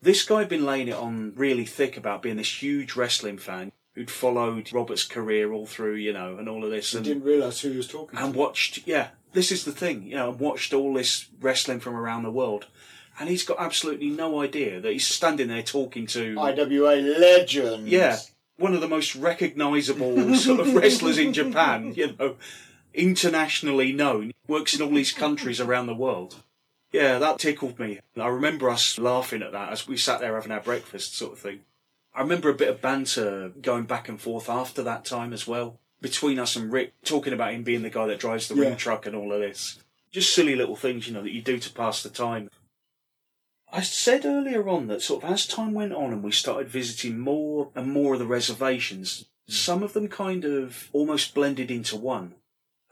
This guy had been laying it on really thick about being this huge wrestling fan who'd followed Robert's career all through, you know, and all of this. I And didn't realise who he was talking and to. watched yeah this is the thing you know and watched all this wrestling from around the world and he's got absolutely no idea that he's standing there talking to IWA legend. yeah one of the most recognizable sort of wrestlers in japan you know internationally known works in all these countries around the world yeah that tickled me i remember us laughing at that as we sat there having our breakfast sort of thing i remember a bit of banter going back and forth after that time as well between us and rick talking about him being the guy that drives the Yeah. ring truck and all of this Just silly little things, you know, that you do to pass the time. I said earlier on that sort of as time went on and we started visiting more and more of the reservations, hmm. some of them kind of almost blended into one.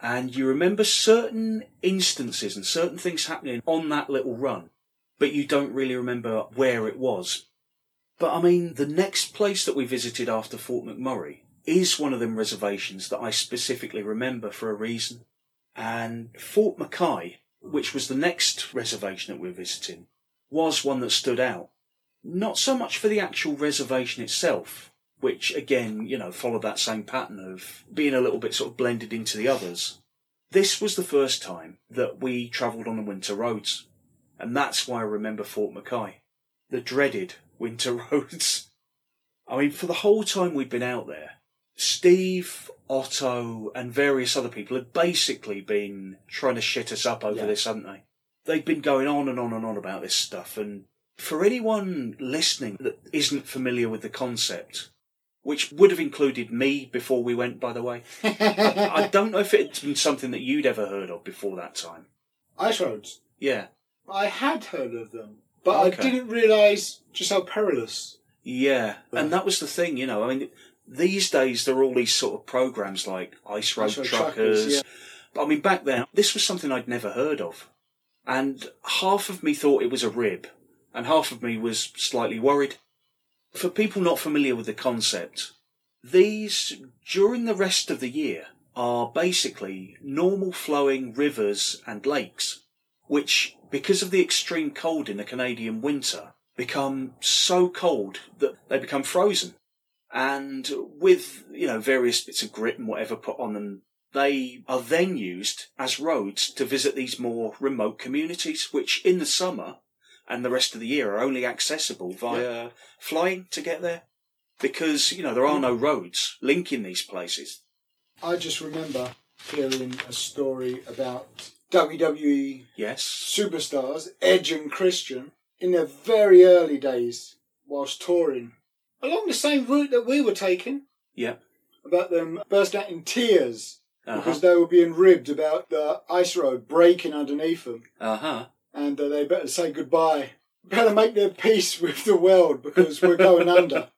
And you remember certain instances and certain things happening on that little run, but you don't really remember where it was. But I mean, the next place that we visited after Fort McMurray is one of them reservations that I specifically remember for a reason. And Fort McKay, which was the next reservation that we were visiting, was one that stood out. Not so much for the actual reservation itself, which again, you know, followed that same pattern of being a little bit sort of blended into the others. This was the first time that we travelled on the winter roads, and that's why I remember Fort McKay. The dreaded winter roads. I mean, for the whole time we'd been out there, Steve, Otto, and various other people had basically been trying to shit us up over Yeah. this, hadn't they? They'd been going on and on and on about this stuff, and for anyone listening that isn't familiar with the concept, which would have included me before we went, by the way, I don't know if it's been something that you'd ever heard of before that time. Ice roads. Yeah. I had heard of them, but Okay. I didn't realise just how perilous. Yeah, Yeah. and that was the thing, you know. I mean, these days there are all these sort of programs like Ice Road Ice Road Truckers. Truckers, yeah. But I mean, back then this was something I'd never heard of, and half of me thought it was a rib, and half of me was slightly worried. For people not familiar with the concept, these during the rest of the year are basically normal flowing rivers and lakes, which, because of the extreme cold in the Canadian winter, become so cold that they become frozen. And with, you know, various bits of grit and whatever put on them, they are then used as roads to visit these more remote communities, which in the summer and the rest of the year are only accessible via flying to get there. Because, you know, there are no roads linking these places. I just remember hearing a story about WWE Yes. superstars, Edge and Christian, in their very early days whilst touring, along the same route that we were taking, Yeah. about them burst out in tears Uh because they were being ribbed about the ice road breaking underneath them Uh huh. And uh, they better say goodbye. Better make their peace with the world because we're going under.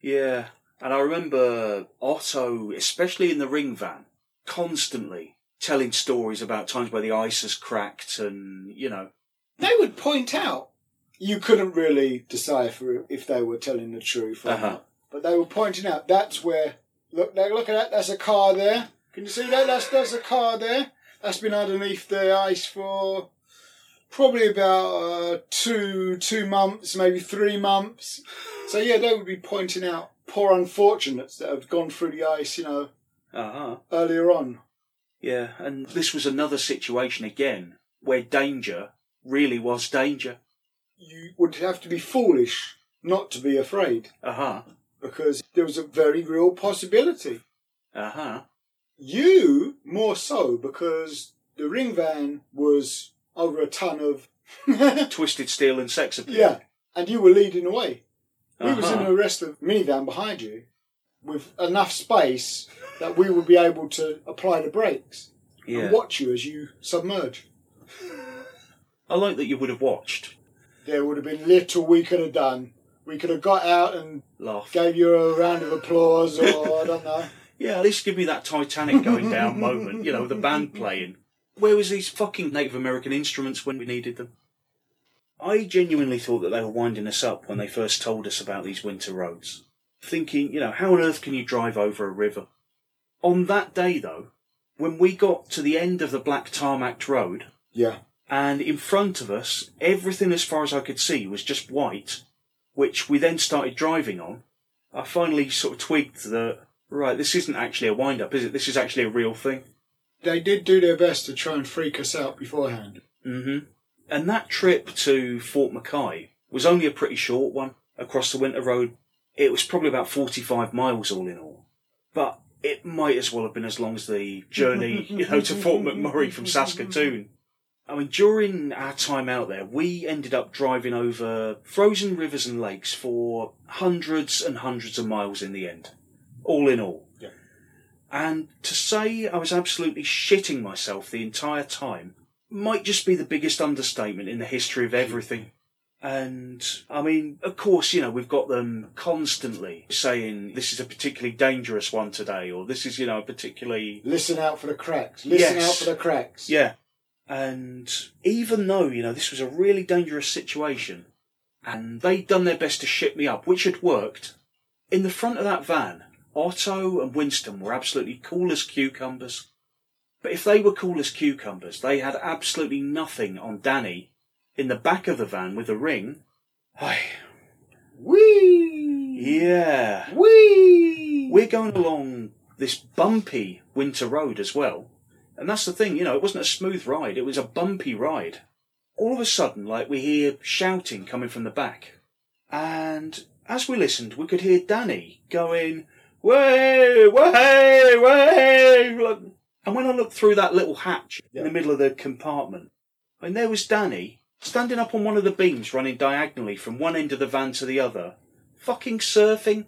Yeah. And I remember Otto, especially in the ring van, constantly telling stories about times where the ice has cracked and, you know, They would point out you couldn't really decipher if they were telling the truth or Uh-huh. not. But they were pointing out that's where look look at that, that's a car there. Can you see that? That's that's a car there. That's been underneath the ice for probably about uh, two two months, maybe three months. So yeah, they would be pointing out poor unfortunates that have gone through the ice, you know, uh huh. earlier on. Yeah. And this was another situation again where danger really was danger. You would have to be foolish not to be afraid Uh huh. because there was a very real possibility. Uh huh. You more so because the ring van was over a ton of Twisted steel and sex appeal. yeah, and you were leading the way. We was in Uh-huh. the rest of the minivan behind you with enough space that we would be able to apply the brakes Yeah. and watch you as you submerge. I like that you would have watched. There would have been little we could have done. We could have got out and Laugh. gave you a round of applause, or I don't know. Yeah, at least give me that Titanic going down moment, you know, the band playing. Where was these fucking Native American instruments when we needed them? I genuinely thought that they were winding us up when they first told us about these winter roads. Thinking, you know, how on earth can you drive over a river? On that day, though, when we got to the end of the black tarmac road, Yeah. and in front of us, everything as far as I could see was just white, which we then started driving on. I finally sort of twigged that, right, this isn't actually a wind up, is it? This is actually a real thing. They did do their best to try and freak us out beforehand. hmm And that trip to Fort McKay was only a pretty short one across the winter road. It was probably about 45 miles all in all. But it might as well have been as long as the journey, you know, to Fort McMurray from Saskatoon. I mean, during our time out there, we ended up driving over frozen rivers and lakes for hundreds and hundreds of miles in the end, all in all. And to say I was absolutely shitting myself the entire time might just be the biggest understatement in the history of everything. And I mean, of course, you know, we've got them constantly saying this is a particularly dangerous one today, or this is, you know, a particularly. Listen out for the cracks. Listen Yes. out for the cracks. Yeah. And even though, you know, this was a really dangerous situation, and they'd done their best to ship me up, which had worked, in the front of that van, Otto and Winston were absolutely cool as cucumbers. But if they were cool as cucumbers, they had absolutely nothing on Danny in the back of the van with a ring. Aye, Whee! yeah. Whee! We're going along this bumpy winter road as well. And that's the thing, you know, it wasn't a smooth ride, it was a bumpy ride. All of a sudden, like, we hear shouting coming from the back. And as we listened, we could hear Danny going, way, way, way. And when I looked through that little hatch in the middle of the compartment, and there was Danny standing up on one of the beams running diagonally from one end of the van to the other, fucking surfing.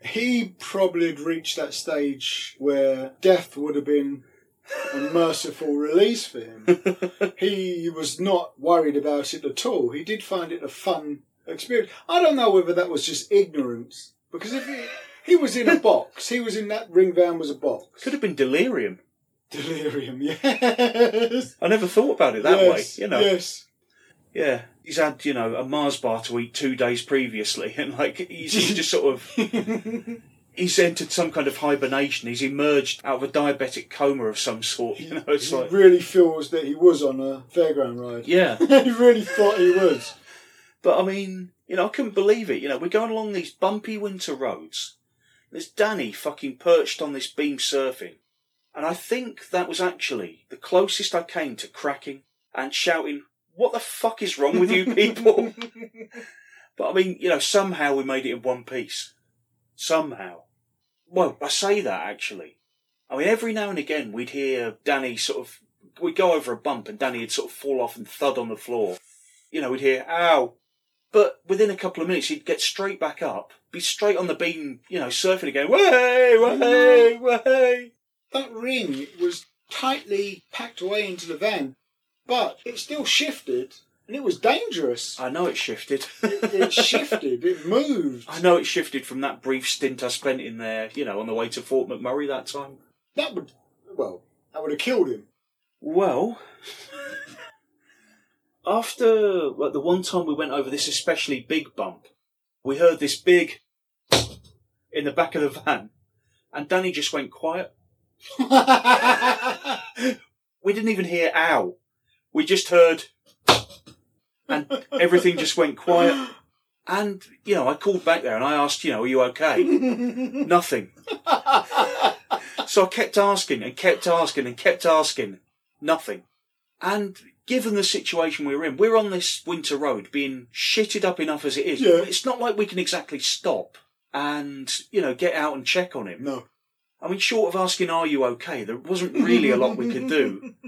He probably had reached that stage where death would have been a merciful release for him. he was not worried about it at all. He did find it a fun experience. I don't know whether that was just ignorance, because if he, he was in a box, he was in that ring van was a box. Could have been delirium. Delirium, yes. I never thought about it that yes, way, you know. Yes. Yeah, he's had you know a Mars bar to eat two days previously, and like he's, he's just sort of he's entered some kind of hibernation. He's emerged out of a diabetic coma of some sort. You know, it's he like really feels that he was on a fairground ride. yeah. he really thought he was. But I mean, you know, I couldn't believe it. You know, we're going along these bumpy winter roads. There's Danny fucking perched on this beam surfing, and I think that was actually the closest I came to cracking and shouting, "What the fuck is wrong with you people?" But I mean, you know, somehow we made it in one piece. Somehow. Well, I say that actually. I mean, every now and again we'd hear Danny sort of, we'd go over a bump and Danny would sort of fall off and thud on the floor. You know, we'd hear, ow. But within a couple of minutes he'd get straight back up, be straight on the beam, you know, surfing again. Way, way, mm-hmm. way. that ring was tightly packed away into the van, but it still shifted, and it was dangerous. I know it shifted. It, it shifted, it moved. I know it shifted from that brief stint I spent in there, you know, on the way to Fort McMurray that time. That would, well, that would have killed him. Well, after like, the one time we went over this especially big bump, we heard this big in the back of the van, and Danny just went quiet. We didn't even hear ow. We just heard, and everything just went quiet. And, you know, I called back there and I asked, you know, are you okay? Nothing. So I kept asking and kept asking and kept asking. Nothing. And given the situation we're in, we're on this winter road being shitted up enough as it is. Yeah. It's not like we can exactly stop and, you know, get out and check on him. no. I mean, short of asking, are you okay? There wasn't really a lot we could do.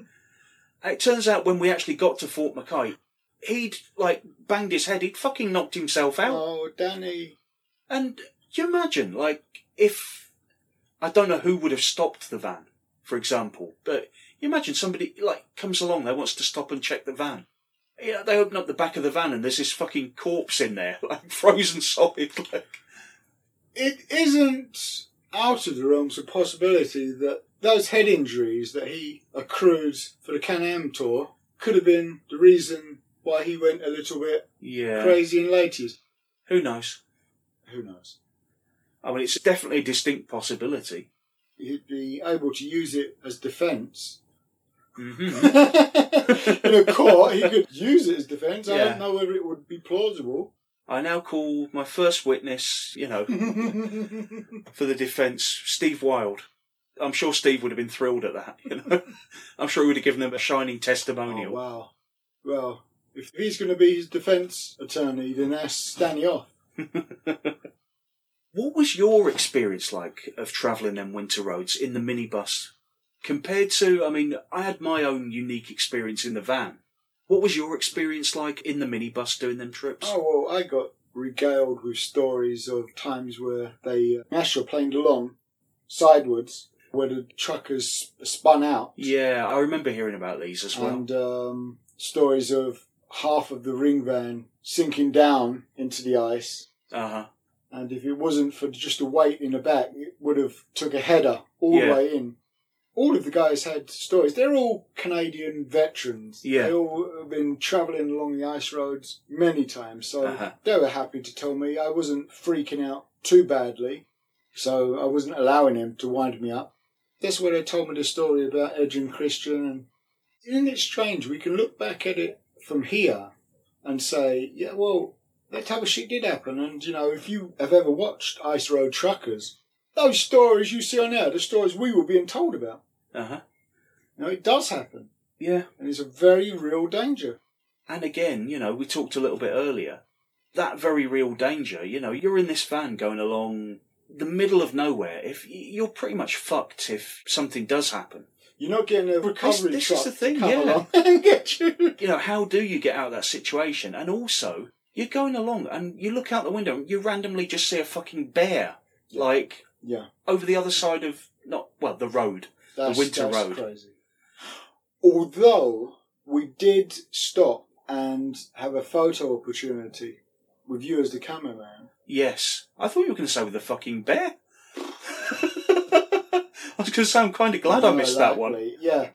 It turns out when we actually got to Fort McKay, he'd, like, banged his head. He'd fucking knocked himself out. Oh, Danny. And you imagine, like, if I don't know who would have stopped the van, for example, but imagine somebody like comes along there wants to stop and check the van. Yeah, they open up the back of the van and there's this fucking corpse in there, like frozen solid. Like, It isn't out of the realms of possibility that those head injuries that he accrued for the Can Am tour could have been the reason why he went a little bit yeah, crazy in late years. who knows? Who knows? I mean, it's definitely a distinct possibility. He'd be able to use it as defence. Hmm in a court, he could use it as defence. I don't know whether it would be plausible. I now call my first witness, you know, for the defence, Steve Wilde. I'm sure Steve would have been thrilled at that. You know, I'm sure he would have given him a shining Oh, testimonial. wow. Well, if he's going to be his defence attorney, then that's Danny off. What was your experience like of travelling them winter roads in the minibus compared to? I mean, I had my own unique experience in the van. What was your experience like in the minibus doing them trips? Oh, well, I got regaled with stories of times where they uh, astroplaned along sidewards where the truckers spun out. Yeah, I remember hearing about these as well. and um, stories of half of the ring van sinking down into the ice. Uh huh. And if it wasn't for just the weight in the back, it would have took a header all Yeah. the way in. All of the guys had stories. They're all Canadian veterans. Yeah. They all have been travelling along the ice roads many times. So Uh-huh. they were happy to tell me I wasn't freaking out too badly. So I wasn't allowing him to wind me up. That's where they told me the story about Edge and Christian. And isn't it strange? We can look back at it from here and say, yeah, well, that type of shit did happen. And, you know, if you have ever watched Ice Road Truckers, those stories you see on there, the stories we were being told about. Uh huh. Know, it does happen. Yeah. And it's a very real danger. And again, you know, we talked a little bit earlier. That very real danger, you know, you're in this van going along the middle of nowhere. If you're pretty much fucked if something does happen. You're not getting a recovery this truck is the thing, yeah. and get you. You know, how do you get out of that situation? And also, you're going along and you look out the window and you randomly just see a fucking bear, Yeah. like Yeah, over the other side of not well the road. that's, winter that's road. crazy. Although we did stop and have a photo opportunity with you as the cameraman. Yes, I thought you were going to say with the fucking bear. I was going to say I'm kind of glad I More missed that one. Yeah,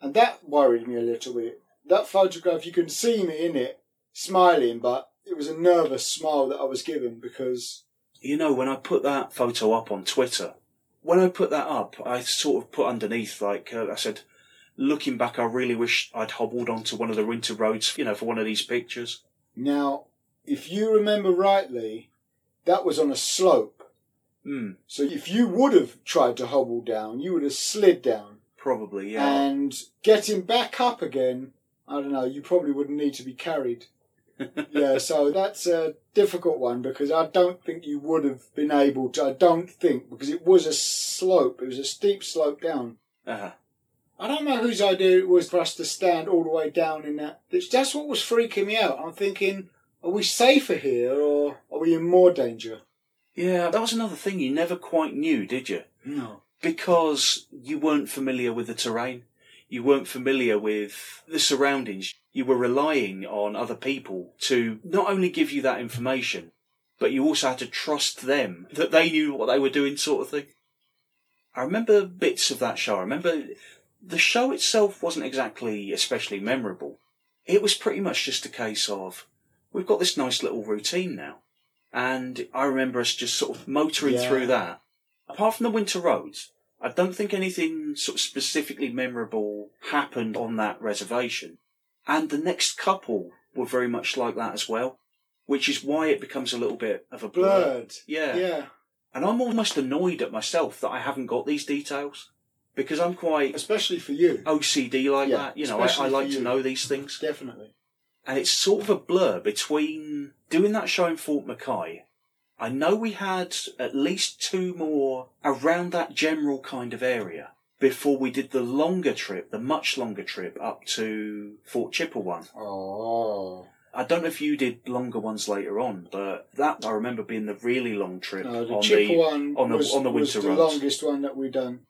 and that worried me a little bit. That photograph, you can see me in it smiling, but it was a nervous smile that I was given because You know, when I put that photo up on Twitter, when I put that up, I sort of put underneath, like, uh, I said, looking back, I really wish I'd hobbled onto one of the winter roads, you know, for one of these pictures. now, if you remember rightly, that was on a slope. Hmm, So if you would have tried to hobble down, you would have slid down. probably, yeah. And getting back up again, I don't know, you probably wouldn't need to be carried. Yeah, so that's a difficult one because I don't think you would have been able to. I don't think, because it was a slope, it was a steep slope down. Uh-huh. I don't know whose idea it was for us to stand all the way down in that. That's what was freaking me out. I'm thinking, are we safer here or are we in more danger? Yeah, that was another thing you never quite knew, did you? No. Because you weren't familiar with the terrain. You weren't familiar with the surroundings. You were relying on other people to not only give you that information, but you also had to trust them that they knew what they were doing, sort of thing. I remember bits of that show. I remember the show itself wasn't exactly especially memorable. It was pretty much just a case of we've got this nice little routine now. And I remember us just sort of motoring Yeah. through that. Apart from the winter roads, I don't think anything sort of specifically memorable happened on that reservation. And the next couple were very much like that as well, which is why it becomes a little bit of a blur. Blurred. Yeah. Yeah. And I'm almost annoyed at myself that I haven't got these details because I'm quite Especially for you. OCD like Yeah, that. You know, I, I like to know these things. Definitely. And it's sort of a blur between doing that show in Fort McKay. I know we had at least two more around that general kind of area before we did the longer trip, the much longer trip up to Fort Chipewyan. Oh. I don't know if you did longer ones later on, but that I remember being the really long trip No, the on the one on the- was, on the was the roads. longest one that we done.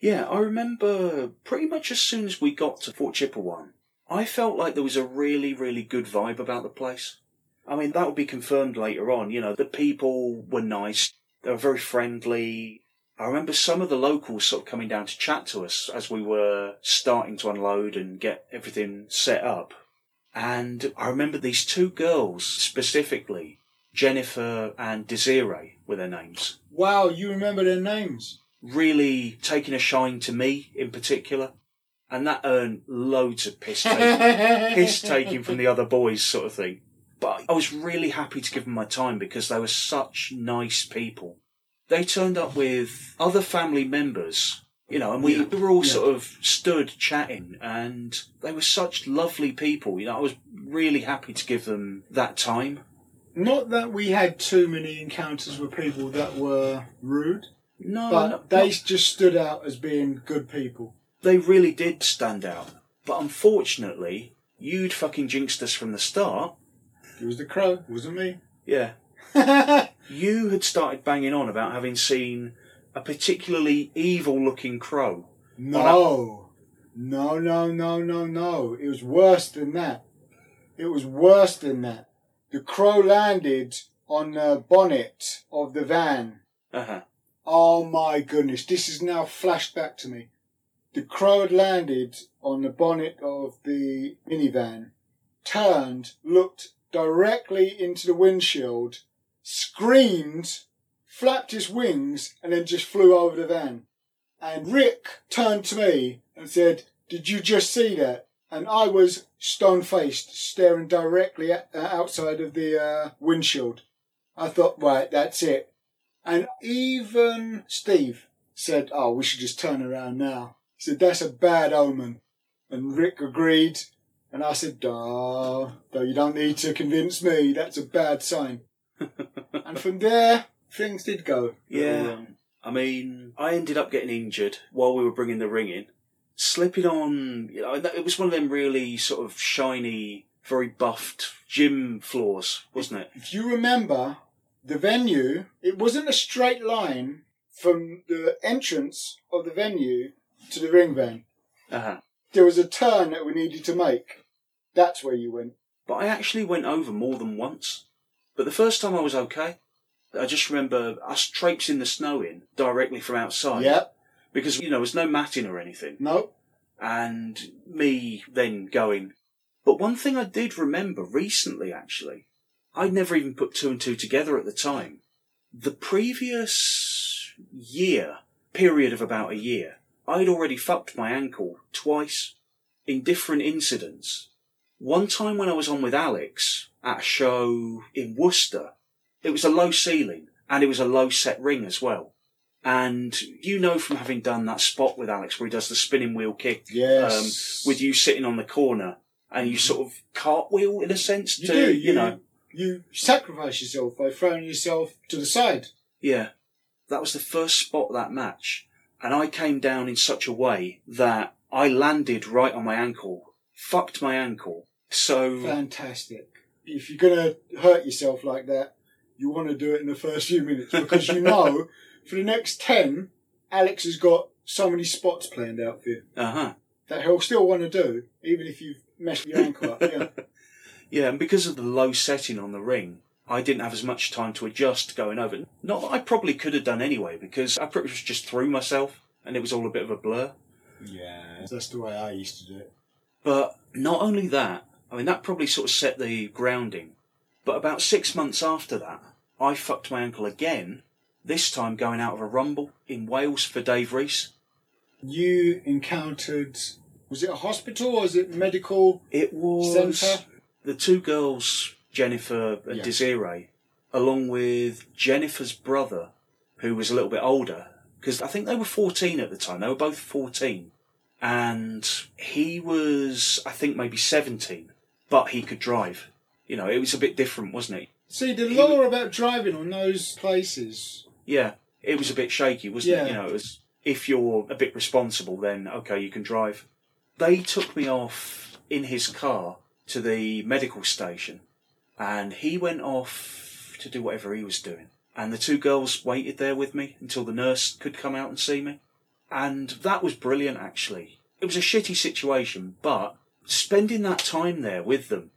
Yeah, I remember pretty much as soon as we got to Fort Chipewyan, I felt like there was a really, really good vibe about the place. I mean, that would be confirmed later on. You know, the people were nice, they were very friendly. I remember some of the locals sort of coming down to chat to us as we were starting to unload and get everything set up. And I remember these two girls specifically, Jennifer and Desiree were their names Wow, you remember their names? really taking a shine to me in particular. And that earned loads of piss taking, piss taking from the other boys, sort of thing. But I was really happy to give them my time because they were such nice people. They turned up with other family members, you know, and we, Yeah. were all Yeah. sort of stood chatting and they were such lovely people. You know, I was really happy to give them that time. Not that we had too many encounters with people that were rude, No, but no- they no. just stood out as being good people. they really did stand out. But unfortunately, you'd fucking jinxed us from the start. It was the crow, wasn't me. Yeah. You had started banging on about having seen a particularly evil looking crow. No. No, no, no, no, no. It was worse than that. It was worse than that. The crow landed on the bonnet of the van. Uh huh. Oh my goodness, this is now flashed back to me. The crow had landed on the bonnet of the minivan, turned, looked directly into the windshield, screamed, flapped his wings, and then just flew over the van. And Rick turned to me and said, Did you just see that? And I was stone faced, staring directly at, uh, outside of the uh, windshield. I thought, right, that's it. And even Steve said, Oh, we should just turn around now. He said, That's a bad omen. And Rick agreed. And I said, Oh, though you don't need to convince me, that's a bad sign. and from there, things did go. Yeah. I mean, I ended up getting injured while we were bringing the ring in, slipping on. You know, it was one of them really sort of shiny, very buffed gym floors, wasn't it? If you remember, the venue, it wasn't a straight line from the entrance of the venue to the ring van. Uh huh. There was a turn that we needed to make. That's where you went. But I actually went over more than once. But the first time I was okay. I just remember us traipsing the snow in directly from outside. Yep. Because, you know, there was no matting or anything. No. and me then going. But one thing I did remember recently, actually, I'd never even put two and two together at the time. The previous year, period of about a year, I'd already fucked my ankle twice in different incidents. One time when I was on with Alex at a show in Worcester, it was a low ceiling and it was a low set ring as well. And you know from having done that spot with Alex where he does the spinning wheel kick Yes. um, with you sitting on the corner and you sort of cartwheel in a sense You to, do. you, know, You sacrifice yourself by throwing yourself to the side. yeah. That was the first spot of that match. And I came down in such a way that I landed right on my ankle, fucked my ankle. So, Fantastic. If you're going to hurt yourself like that, you want to do it in the first few minutes because you know for the next 10, Alex has got so many spots planned out for you uh huh. that he'll still want to do, even if you've messed your ankle up. Yeah. Yeah, and because of the low setting on the ring, I didn't have as much time to adjust going over. Not that I probably could have done anyway, because I pretty much just threw myself and it was all a bit of a blur. yeah. That's the way I used to do it. But not only that, I mean, that probably sort of set the grounding. But about six months after that, I fucked my ankle again, this time going out of a rumble in Wales for Dave Reese. You encountered, was it a hospital or was it medical It was centre? the two girls, Jennifer and Yeah. Desiree, along with Jennifer's brother, who was a little bit older, because I think they were 14 at the time. They were both 14. And he was, I think, maybe 17, but he could drive. You know, it was a bit different, wasn't it? See, the He law about driving on those places. Yeah, it was a bit shaky, wasn't Yeah. it? You know, it was if you're a bit responsible, then okay, you can drive. They took me off in his car to the medical station, and he went off to do whatever he was doing. And the two girls waited there with me until the nurse could come out and see me. And that was brilliant, actually. It was a shitty situation, but spending that time there with them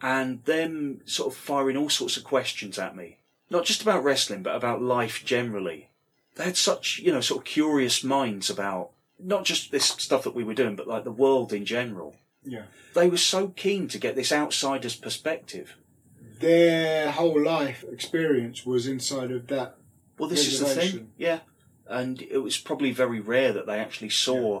and them sort of firing all sorts of questions at me, not just about wrestling, but about life generally. They had such, you know, sort of curious minds about not just this stuff that we were doing, but like the world in general. Yeah. They were so keen to get this outsider's perspective. Their whole life experience was inside of that. Well, this is the thing. Yeah. And it was probably very rare that they actually saw Yeah.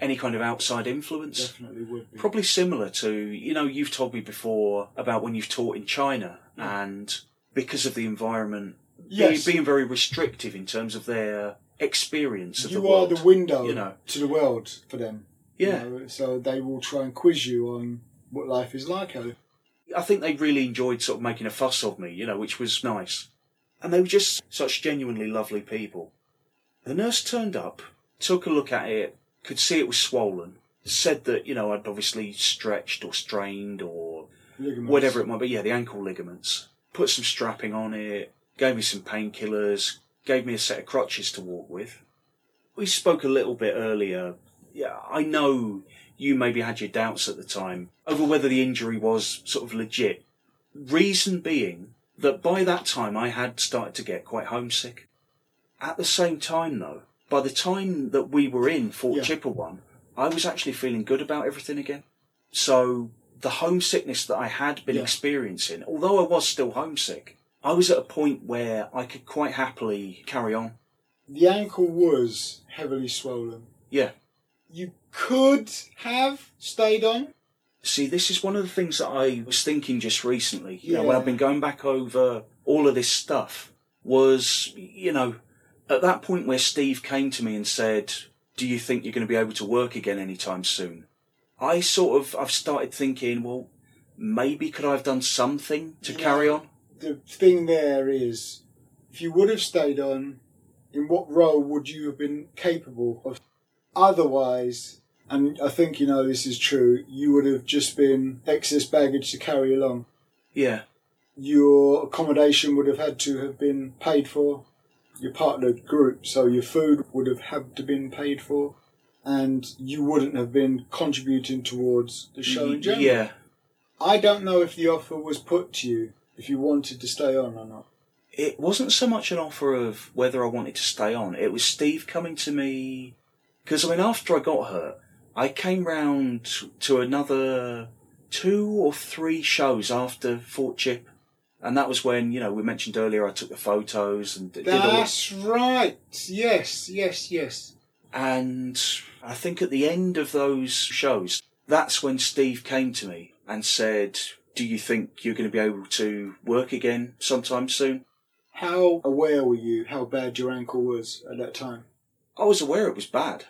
Any kind of outside influence. Definitely would be. Probably similar to, you know, you've told me before about when you've taught in China and because of the environment yes. be- being very restrictive in terms of their experience of you the are the window you know. to the world for them. you Yeah. know, so they will try and quiz you on what life is like. I think they really enjoyed sort of making a fuss of me, you know, which was nice. And they were just such genuinely lovely people. The nurse turned up, took a look at it, could see it was swollen, said that, you know, I'd obviously stretched or strained or ligaments. whatever it might be. Yeah, the ankle ligaments. Put some strapping on it, gave me some painkillers, gave me a set of crutches to walk with. We spoke a little bit earlier. Yeah, I know you maybe had your doubts at the time over whether the injury was sort of legit. Reason being that by that time I had started to get quite homesick. At the same time, though, by the time that we were in Fort Yeah. Chipewyan, I was actually feeling good about everything again. So the homesickness that I had been Yeah. experiencing, although I was still homesick, I was at a point where I could quite happily carry on. The ankle was heavily swollen. Yeah. You could have stayed on. See, this is one of the things that I was thinking just recently. You know, when I've been going back over all of this stuff, was you know, at that point where Steve came to me and said, "Do you think you're going to be able to work again anytime soon?" I sort of I've started thinking, well, maybe could I have done something to Yeah. carry on? The thing there is, if you would have stayed on, in what role would you have been capable of? Otherwise, and I think you know this is true, you would have just been excess baggage to carry along. Yeah, Your accommodation would have had to have been paid for. You're part of the group, so your food would have had to been paid for, and you wouldn't have been contributing towards the show in general. yeah. I don't know if the offer was put to you if you wanted to stay on or not. it wasn't so much an offer of whether I wanted to stay on. It was Steve coming to me because I mean, after I got hurt, I came round to another two or three shows after Fort Chip, and that was when you know we mentioned earlier I took the photos and did all. That's right. Yes, yes, yes. And I think at the end of those shows, that's when Steve came to me and said, "Do you think you're going to be able to work again sometime soon?" How aware were you how bad your ankle was at that time? I was aware it was bad.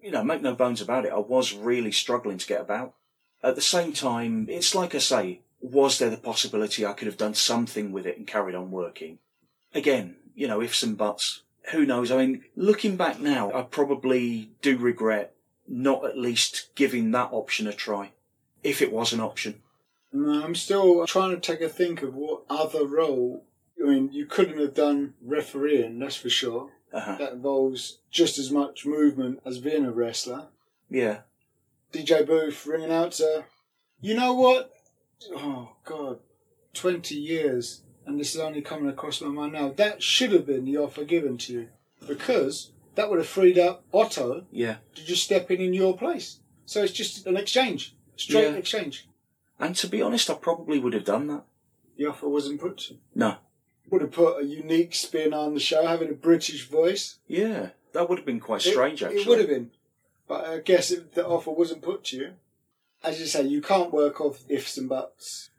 You know, make no bones about it, I was really struggling to get about. At the same time, it's like I say, was there the possibility I could have done something with it and carried on working? Again, you know, ifs and buts. Who knows? I mean, looking back now, I probably do regret not at least giving that option a try, if it was an option. I'm still trying to take a think of what other role. I mean, you couldn't have done refereeing, that's for sure. Uh-huh. That involves just as much movement as being a wrestler. Yeah. DJ Booth ringing out to, you know what? Oh God, twenty years, and this is only coming across my mind now. That should have been the offer given to you, because that would have freed up Otto Yeah. to just step in in your place. So it's just an exchange, straight Yeah. exchange. And to be honest, I probably would have done that. The offer wasn't put to. you. No. Would have put a unique spin on the show, having a British voice. Yeah. That would have been quite It- strange, it, actually. would have been, but I guess if the offer wasn't put to you, as you say, you can't work off ifs and buts.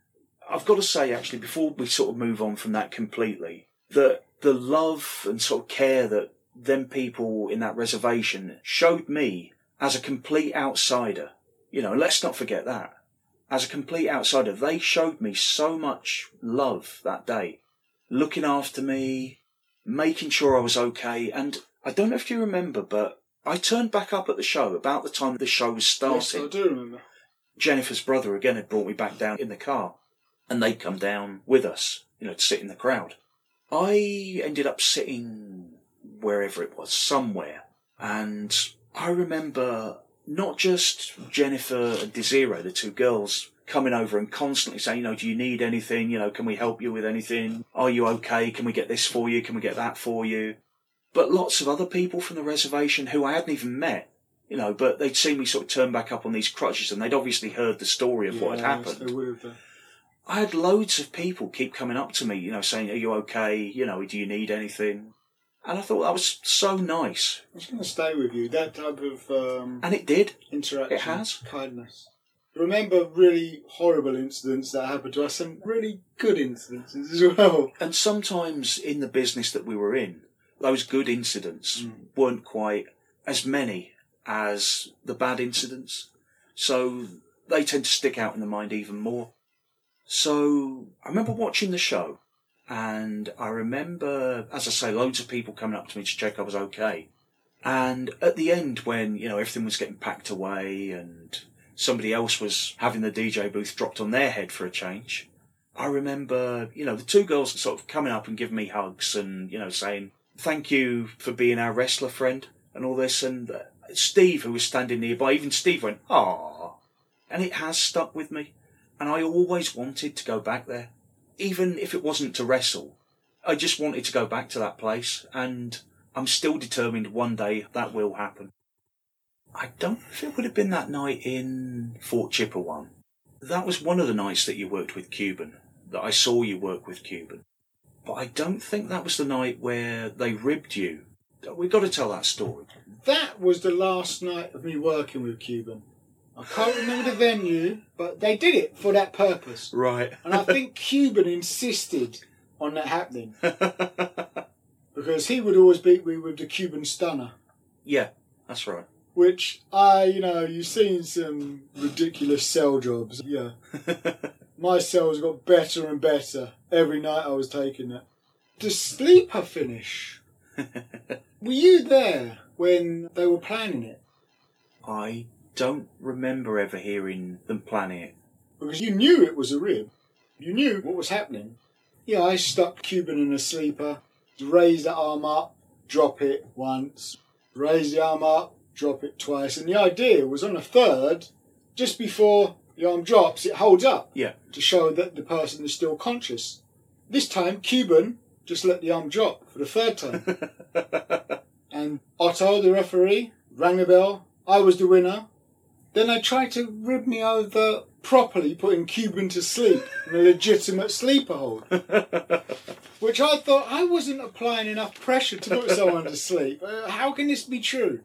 I've got to say, actually, before we sort of move on from that completely, that the love and sort of care that them people in that reservation showed me as a complete outsider, you know, let's not forget that. As a complete outsider, they showed me so much love that day, looking after me, making sure I was okay. And I don't know if you remember, but I turned back up at the show about the time the show was starting. Yes, I do remember. Jennifer's brother again had brought me back down in the car, and they'd come down with us, you know, to sit in the crowd. I ended up sitting wherever it was, somewhere, and I remember not just Jennifer and Desiree, the two girls, coming over and constantly saying, you know, do you need anything? You know, can we help you with anything? Are you okay? Can we get this for you? Can we get that for you? But lots of other people from the reservation who I hadn't even met you know, but they'd seen me sort of turn back up on these crutches and they'd obviously heard the story of what had Yes, happened. They would have. I had loads of people keep coming up to me, you know, saying, Are you okay? You know, do you need anything? And I thought that was so nice. It's going to stay with you. That type of um, And it did. interaction, It has. kindness. Remember really horrible incidents that happened to us, and really good incidences as well. And sometimes in the business that we were in, those good incidents Mm. weren't quite as many as the bad incidents. So they tend to stick out in the mind even more. So I remember watching the show and I remember, as I say, loads of people coming up to me to check I was okay. And at the end, when, you know, everything was getting packed away and somebody else was having the DJ booth dropped on their head for a change, I remember, you know, the two girls sort of coming up and giving me hugs and, you know, saying, thank you for being our wrestler friend and all this. And uh, Steve, who was standing nearby, even Steve went, ah. And it has stuck with me. And I always wanted to go back there. Even if it wasn't to wrestle, I just wanted to go back to that place. And I'm still determined one day that will happen. I don't know if it would have been that night in Fort Chipewyan. That was one of the nights that you worked with Cuban, that I saw you work with Cuban. But I don't think that was the night where they ribbed you. We've got to tell that story. That was the last night of me working with Cuban. I can't remember the venue, but they did it for that purpose. Right. And I think Cuban insisted on that happening because he would always beat me with the Cuban stunner, yeah, that's right. which I, you know, you've seen some ridiculous cell jobs. Yeah. My cells got better and better every night I was taking it. The sleeper finish. Were you there when they were planning it? I don't remember ever hearing them planning it. Because you knew it was a rib. You knew what was happening. Yeah, I stuck Cuban in a sleeper, raise the arm up, drop it once, raise the arm up, drop it twice. And the idea was on a third, just before the arm drops, it holds up Yeah. to show that the person is still conscious. This time, Cuban just let the arm drop for the third time. and Otto, the referee, rang the bell. I was the winner. Then they tried to rib me over properly, putting Cuban to sleep in a legitimate sleeper hold. Which I thought I wasn't applying enough pressure to put someone to sleep. Uh, how can this be true?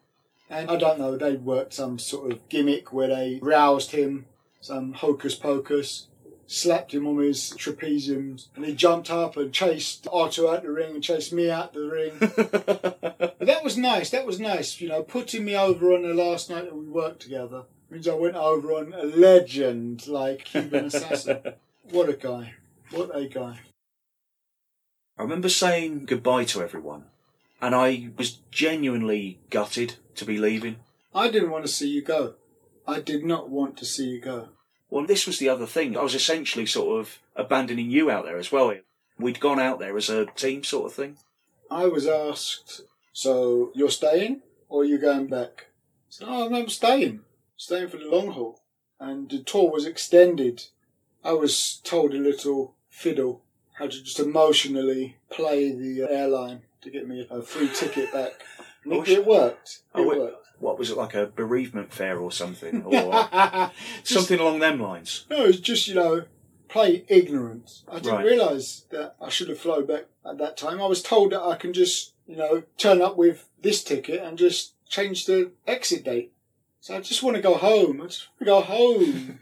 And I don't know, they worked some sort of gimmick where they roused him, some hocus pocus, slapped him on his trapeziums, and he jumped up and chased Otto out the ring and chased me out the ring. But that was nice, that was nice, you know, putting me over on the last night that we worked together. Means I went over on a legend like Cuban Assassin. What a guy. What a guy. I remember saying goodbye to everyone, and I was genuinely gutted to be leaving. I didn't want to see you go. I did not want to see you go. Well, this was the other thing. I was essentially sort of abandoning you out there as well. We'd gone out there as a team sort of thing. I was asked, so you're staying or are you going back? I said, oh, no, I'm staying. Staying for the long haul. And the tour was extended. I was told a little fiddle how to just emotionally play the airline to get me a free ticket back. And it, it worked. It Oh, wait. worked. What was it like a bereavement fair or something, or something along them lines? No, it's just, you know, play ignorance. I didn't Right. realise that I should have flown back at that time. I was told that I can just, you know, turn up with this ticket and just change the exit date. So I just want to go home. I just want to go home.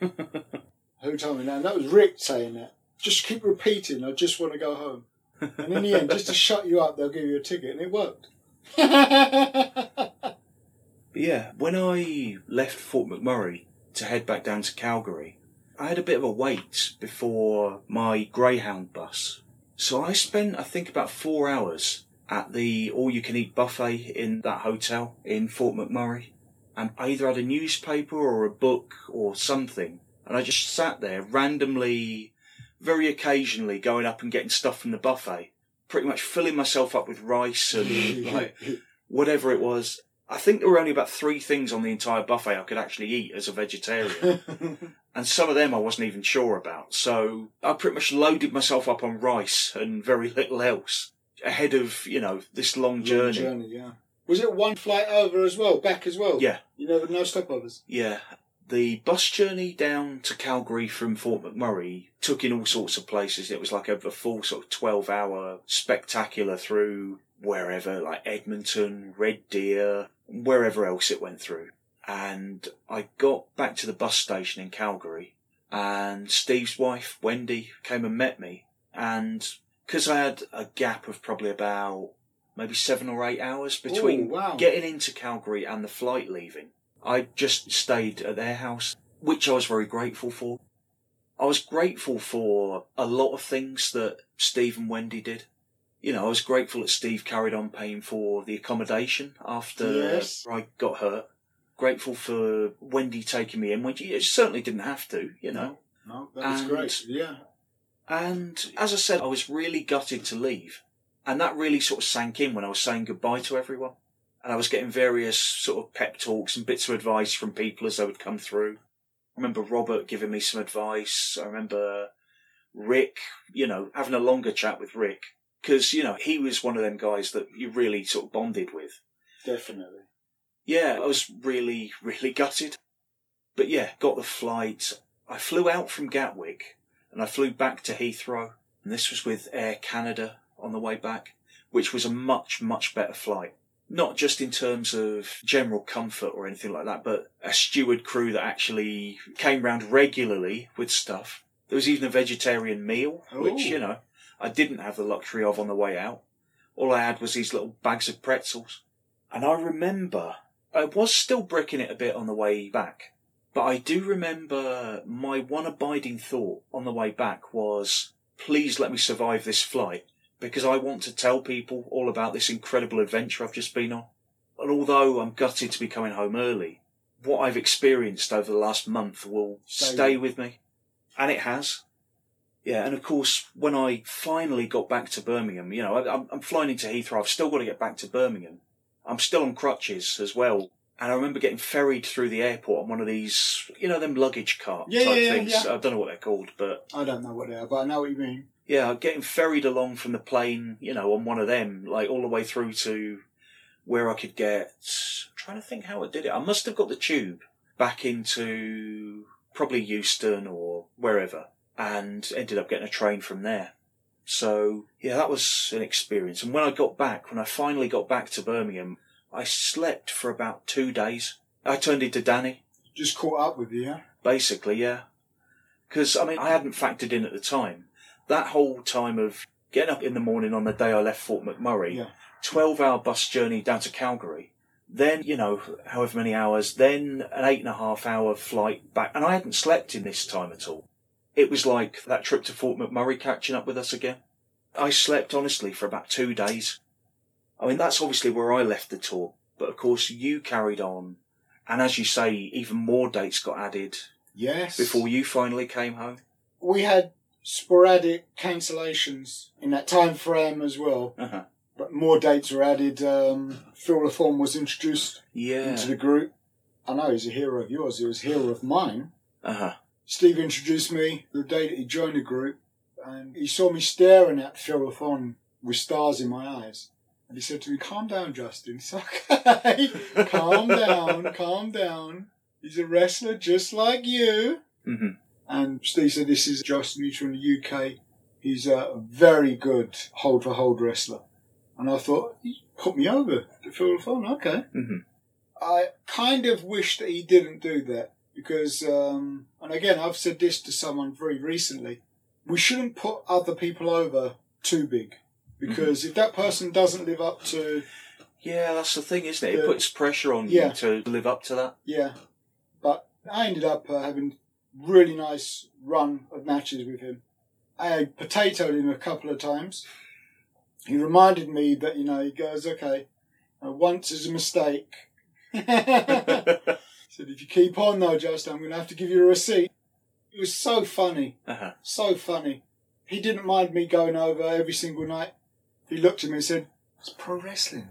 Who told me that? That was Rick saying that. Just keep repeating, I just want to go home. And in the end, just to shut you up, they'll give you a ticket. And it worked. Yeah, when I left Fort McMurray to head back down to Calgary, I had a bit of a wait before my Greyhound bus. So I spent, I think, about four hours at the all you can eat buffet in that hotel in Fort McMurray. And I either had a newspaper or a book or something. And I just sat there randomly, very occasionally going up and getting stuff from the buffet. Pretty much filling myself up with rice and like whatever it was. I think there were only about three things on the entire buffet I could actually eat as a vegetarian. and some of them I wasn't even sure about. So I pretty much loaded myself up on rice and very little else ahead of, you know, this long journey. journey, yeah. Was it one flight over as well, back as well? Yeah, You never no stopovers. yeah. The bus journey down to Calgary from Fort McMurray took in all sorts of places. It was like a, a full sort of 12 hour spectacular through wherever, like Edmonton, Red Deer, wherever else it went through. And I got back to the bus station in Calgary and Steve's wife, Wendy, came and met me. And because I had a gap of probably about maybe seven or eight hours between Oh, wow. getting into Calgary and the flight leaving, I just stayed at their house, which I was very grateful for. I was grateful for a lot of things that Steve and Wendy did. You know, I was grateful that Steve carried on paying for the accommodation after Yes. I got hurt. Grateful for Wendy taking me in when she certainly didn't have to, you know. No, that was And- great. Yeah. And as I said, I was really gutted to leave. And that really sort of sank in when I was saying goodbye to everyone. And I was getting various sort of pep talks and bits of advice from people as they would come through. I remember Robert giving me some advice. I remember Rick, you know, having a longer chat with Rick. Because, you know, he was one of them guys that you really sort of bonded with. Definitely. Yeah, I was really, really gutted. But yeah, got the flight. I flew out from Gatwick and I flew back to Heathrow. And this was with Air Canada on the way back, which was a much, much better flight. Not just in terms of general comfort or anything like that, but a steward crew that actually came round regularly with stuff. There was even a vegetarian meal, which, you know, I didn't have the luxury of on the way out. All I had was these little bags of pretzels. And I remember I was still bricking it a bit on the way back. But I do remember my one abiding thought on the way back was, please let me survive this flight because I want to tell people all about this incredible adventure I've just been on. And although I'm gutted to be coming home early, what I've experienced over the last month will Stay with me. And it has. Yeah, and of course, when I finally got back to Birmingham, you know, I, I'm, I'm flying into Heathrow. I've still got to get back to Birmingham. I'm still on crutches as well. And I remember getting ferried through the airport on one of these, you know, them luggage cart Yeah, type yeah, yeah, things. yeah. I don't know what they're called, but I don't know what they are, but I know what you mean. yeah, getting ferried along from the plane, you know, on one of them, like all the way through to where I could get. I'm trying to think how I did it. I must have got the tube back into probably Euston or wherever, and ended up getting a train from there. So yeah, that was an experience. And when I got back, when I finally got back to Birmingham, I slept for about two days. I turned into Danny Just caught up with you, yeah? basically, yeah. Because I mean, I hadn't factored in at the time that whole time of getting up in the morning on the day I left Fort McMurray, Yeah. twelve-hour bus journey down to Calgary, then you know, however many hours, then an eight and a half hour flight back, and I hadn't slept in this time at all. It was like that trip to Fort McMurray catching up with us again. I slept honestly for about two days. I mean, that's obviously where I left the tour, but of course you carried on, and as you say, even more dates got added Yes. before you finally came home. We had sporadic cancellations in that time frame as well, Uh-huh. but more dates were added. Um, Phil Lafon was introduced Yeah. into the group. I know he's a hero of yours, he was a hero of mine. Uh-huh. Steve introduced me the day that he joined the group, and he saw me staring at Phil Lafon with stars in my eyes. And he said to me, Calm down, Justin. It's okay. calm down, calm down. He's a wrestler just like you. hmm And Steve said, This is Justin He's from the UK. He's a very good hold for hold wrestler. And I thought, He put me over to Phil Lafon. Okay. hmm I kind of wish that he didn't do that because, um, and again, I've said this to someone very recently. We shouldn't put other people over too big because if that person doesn't live up to, Yeah, that's the thing, isn't it? It puts pressure on Yeah. you to live up to that. yeah. But I ended up uh, having really nice run of matches with him. I potatoed him a couple of times. He reminded me that, you know, he goes, okay, once is a mistake. said, if you keep on though, Justin, I'm going to have to give you a receipt. It was so funny, uh-huh. so funny. He didn't mind me going over every single night. He looked at me and said, it's pro wrestling.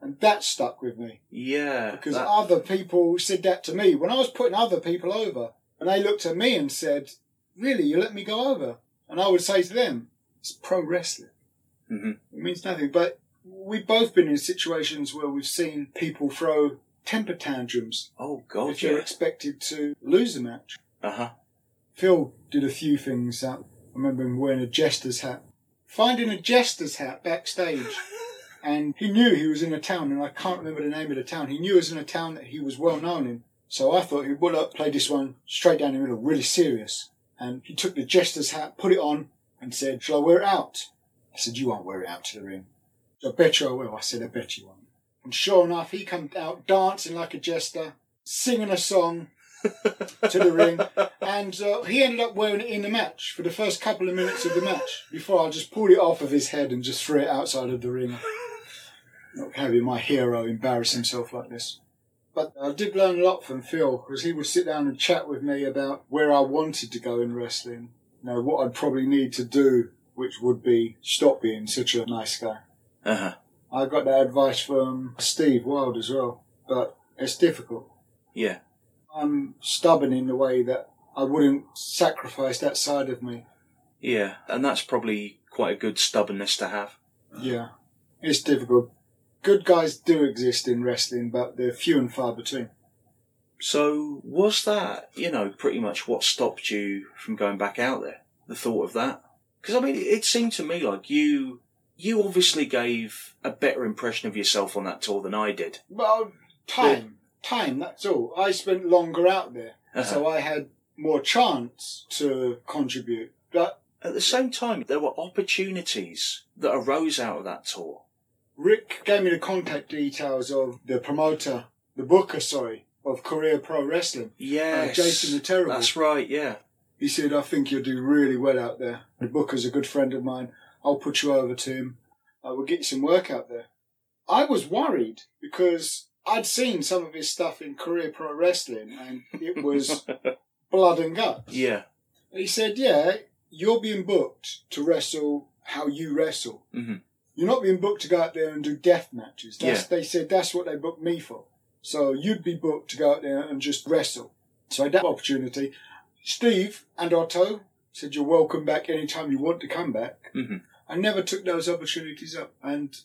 And that stuck with me Yeah. because that- other people said that to me when I was putting other people over. And they looked at me and said, really, you let me go over? And I would say to them, it's pro wrestling. Mhm. It means nothing. But we've both been in situations where we've seen people throw temper tantrums oh, God, if you're expected to lose a match. Uh-huh. Phil did a few things. That, I remember him wearing a jester's hat, finding a jester's hat backstage, and he knew he was in a town, and I can't remember the name of the town. He knew it was in a town that he was well known in. So I thought he would have played this one straight down the middle, really serious. And he took the jester's hat, put it on, and said, "Shall I wear it out?" I said, "You won't wear it out to the ring." I bet you I will. I said, "I bet you won't." And sure enough, he come out dancing like a jester, singing a song to the ring, and uh, he ended up wearing it in the match for the first couple of minutes of the match before I just pulled it off of his head and just threw it outside of the ring. Not having my hero embarrass himself like this. But I did learn a lot from Phil because he would sit down and chat with me about where I wanted to go in wrestling, you know, what I'd probably need to do which would be stop being such a nice guy. Uh huh. I got that advice from Steve Wild as well, but it's difficult. Yeah. I'm stubborn in the way that I wouldn't sacrifice that side of me. Yeah. And that's probably quite a good stubbornness to have. Yeah, it's difficult. Good guys do exist in wrestling, but they're few and far between. So was that, you know, pretty much what stopped you from going back out there? The thought of that? Because I mean, it seemed to me like you, you obviously gave a better impression of yourself on that tour than I did. Well, time, time. That's all. I spent longer out there, Uh-huh. so I had more chance to contribute. But At the same time, there were opportunities that arose out of that tour. Rick gave me the contact details of the promoter, the booker, sorry, of Korea Pro Wrestling. Yes. Uh, Jason the Terrible. That's right, yeah. He said, I think you'll do really well out there. The booker's a good friend of mine. I'll put you over to him. I will get you some work out there. I was worried because I'd seen some of his stuff in Korea Pro Wrestling and it was blood and guts. Yeah. He said, Yeah, you're being booked to wrestle how you wrestle. Mhm. You're not being booked to go out there and do death matches. That's, Yeah. They said that's what they booked me for. So you'd be booked to go out there and just wrestle. So I had that opportunity. Steve and Otto said, You're welcome back anytime you want to come back. Mhm. I never took those opportunities up. And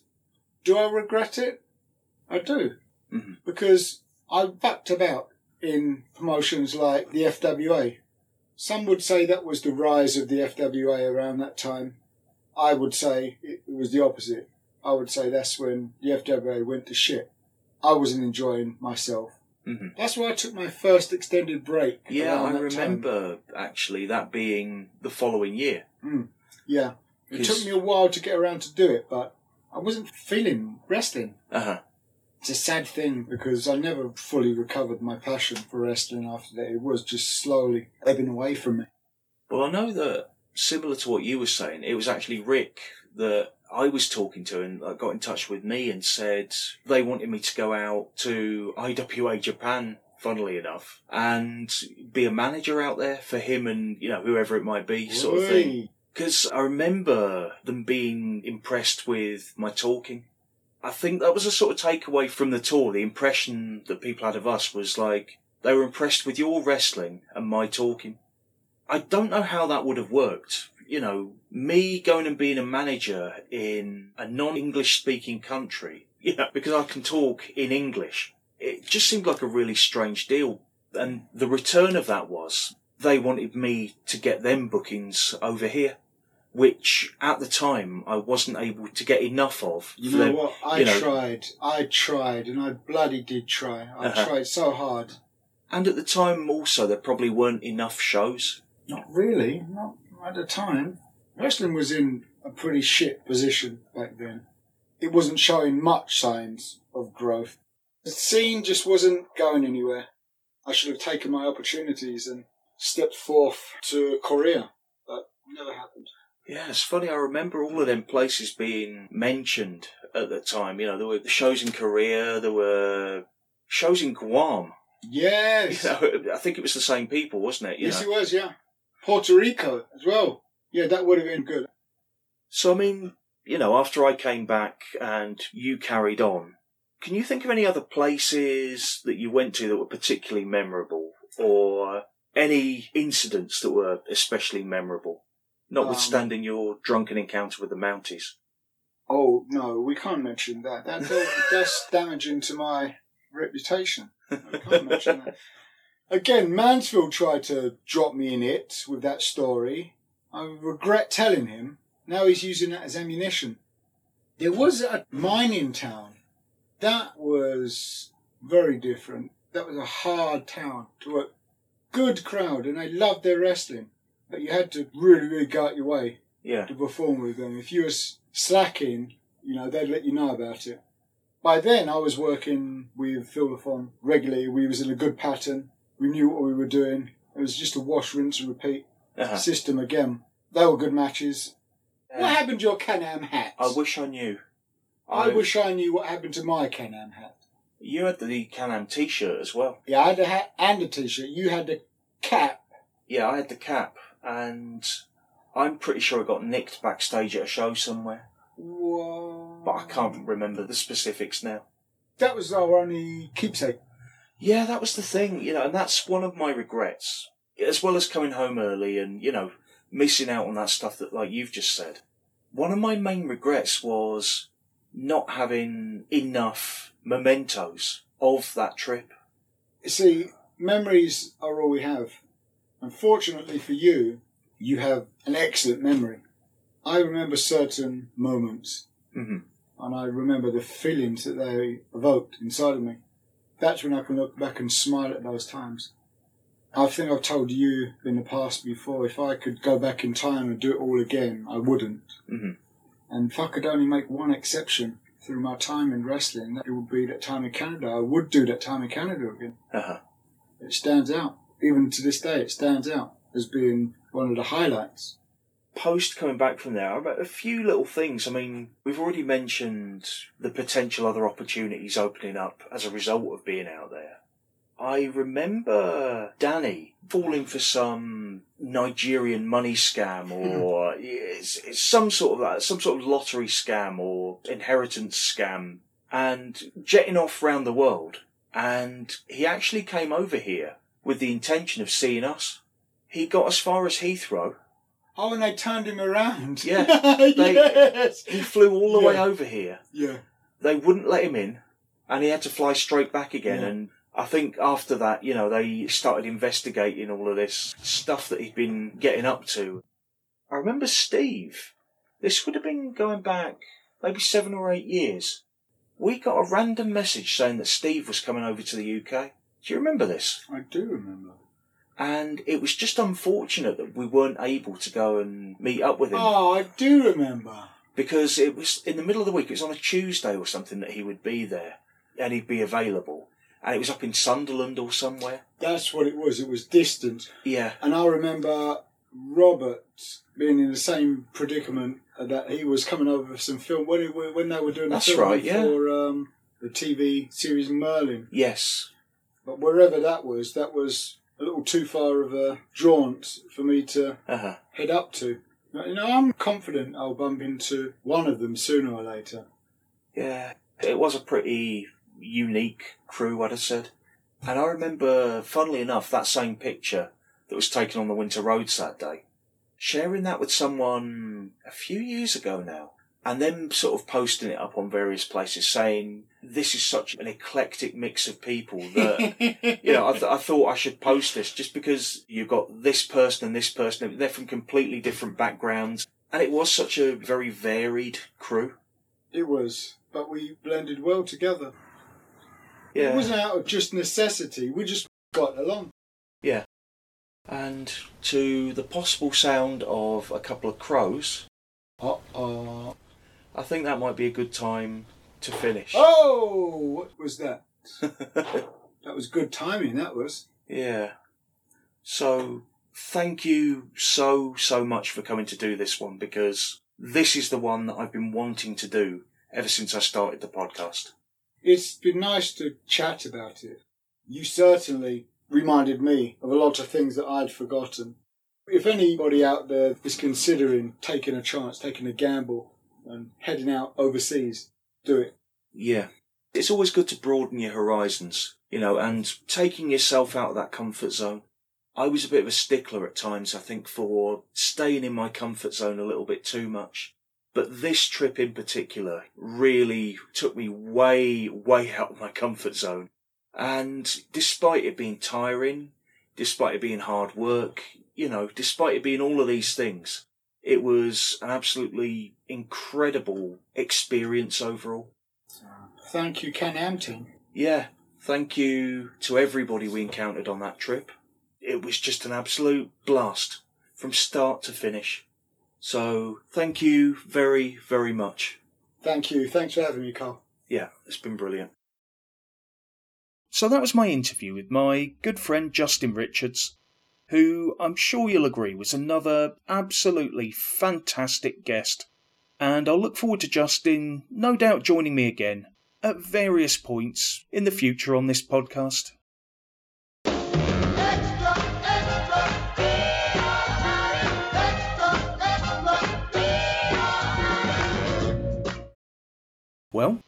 do I regret it? I do. Mhm. Because I backed about in promotions like the FWA. Some would say that was the rise of the FWA around that time. I would say it was the opposite. I would say that's when the FWA went to shit. I wasn't enjoying myself. Mhm. That's why I took my first extended break. Yeah, I that time. remember actually that being the following year. Yeah. It took me a while to get around to do it, but I wasn't feeling wrestling. Uh huh. It's a sad thing because I never fully recovered my passion for wrestling after that. It was just slowly ebbing away from me. Well, I know that similar to what you were saying, it was actually Rick that I was talking to and got in touch with me and said they wanted me to go out to IWA Japan, funnily enough, and be a manager out there for him and, you know, whoever it might be, sort of thing. Because I remember them being impressed with my talking. I think that was a sort of takeaway from the tour. The impression that people had of us was like, they were impressed with your wrestling and my talking. I don't know how that would have worked. You know, me going and being a manager in a non-English speaking country, you know, because I can talk in English. It just seemed like a really strange deal. And the return of that was they wanted me to get them bookings over here, which at the time I wasn't able to get enough of. You know them- what? I you know- tried. I tried, and I bloody did try. I Uh-huh. tried so hard. And at the time also there probably weren't enough shows. Not really. Not at the time. Wrestling was in a pretty shit position back then. It wasn't showing much signs of growth. The scene just wasn't going anywhere. I should have taken my opportunities and stepped forth to Korea, but never happened. Yeah, it's funny. I remember all of them places being mentioned at the time. You know, there were shows in Korea, there were shows in Guam. Yes. You know, I think it was the same people, wasn't it? You yes, know? it was, yeah. Puerto Rico as well. Yeah, that would have been good. So, I mean, you know, after I came back and you carried on, can you think of any other places that you went to that were particularly memorable or any incidents that were especially memorable? Notwithstanding um, your drunken encounter with the Mounties. Oh no, we can't mention that. that that- that's damaging to my reputation. We can't mention that. Again, Mansfield tried to drop me in it with that story. I regret telling him. Now he's using that as ammunition. There was a mining town. That was very different. That was a hard town to work. Good crowd, and they loved their wrestling. But you had to really, really go out your way Yeah. to perform with them. If you were slacking, you know, they'd let you know about it. By then, I was working with Phil Lafon regularly. We was in a good pattern. We knew what we were doing. It was just a wash, rinse, and repeat Uh-huh. system again. They were good matches. What happened to your Can-Am hat? I wish I knew. I wish I knew what happened to my Can-Am hat. You had the Can-Am t-shirt as well. Yeah, I had a hat and a t-shirt. You had the cap. Yeah, I had the cap, and I'm pretty sure it got nicked backstage at a show somewhere, Whoa. but I can't remember the specifics now. That was our only keepsake. Yeah, that was the thing, you know, and that's one of my regrets. As well as coming home early and, you know, missing out on that stuff that, like you've just said. One of my main regrets was not having enough mementos of that trip. You see, memories are all we have. Unfortunately for you, you have an excellent memory. I remember certain moments, hmm and I remember the feelings that they evoked inside of me. That's when I can look back and smile at those times. I think I've told you in the past before, if I could go back in time and do it all again, I wouldn't. hmm And if I could only make one exception through my time in wrestling, it would be that time in Canada. I would do that time in Canada again. Uh-huh. It stands out. Even to this day, it stands out as being one of the highlights. Post coming back from there, a few little things. I mean, we've already mentioned the potential other opportunities opening up as a result of being out there. I remember Danny falling for some Nigerian money scam or hmm. it's, it's some sort of that, some sort of lottery scam or inheritance scam and jetting off round the world. And he actually came over here with the intention of seeing us. He got as far as Heathrow. Oh, and they turned him around. Yeah, yes. He flew all the way over here. Yeah. They wouldn't let him in, and he had to fly straight back again. Yeah. And I think after that, you know, they started investigating all of this stuff that he'd been getting up to. I remember Steve. This would have been going back maybe seven or eight years. We got a random message saying that Steve was coming over to the UK. Do you remember this? I do remember. And it was just unfortunate that we weren't able to go and meet up with him. Oh, I do remember. because it was in the middle of the week. It was on a Tuesday or something that he would be there and he'd be available. And it was up in Sunderland or somewhere. That's what it was. It was distant. Yeah, And I remember Robert being in the same predicament that he was coming over for some film when, it, when they were doing the That's film right, yeah. for um, the TV series Merlin. yes, But wherever that was, that was a little too far of a jaunt for me to uh-huh. head up to. You know, I'm confident I'll bump into one of them sooner or later. yeah. It was a pretty unique crew, I'd have said. And I remember, funnily enough, that same picture that was taken on the winter roads that day, sharing that with someone a few years ago now. And then sort of posting it up on various places saying, this is such an eclectic mix of people that you know, I, th- I thought I should post this just because you've got this person and this person. They're from completely different backgrounds. And it was such a very varied crew. It was, but we blended well together. Yeah. it wasn't out of just necessity. We just got along. Yeah. And to the possible sound of a couple of crows, Uh oh. I think that might be a good time to finish. Oh, what was that? That was good timing. That was. yeah. So, thank you so, so much for coming to do this one because this is the one that I've been wanting to do ever since I started the podcast. It's been nice to chat about it. You certainly reminded me of a lot of things that I'd forgotten. If anybody out there is considering taking a chance, taking a gamble, and heading out overseas, do it. Yeah. It's always good to broaden your horizons, you know, and taking yourself out of that comfort zone. I was a bit of a stickler at times, I think, for staying in my comfort zone a little bit too much. But this trip in particular really took me way, way out of my comfort zone. And despite it being tiring, despite it being hard work, you know, despite it being all of these things, it was an absolutely incredible experience overall. Thank you, Ken Ampton. Yeah, thank you to everybody we encountered on that trip. It was just an absolute blast from start to finish. So, thank you very, very much. Thank you. Thanks for having me, Carl. Yeah, it's been brilliant. So that was my interview with my good friend Justin Richards, who I'm sure you'll agree was another absolutely fantastic guest. And I'll look forward to Justin no doubt joining me again at various points in the future on this podcast. Well,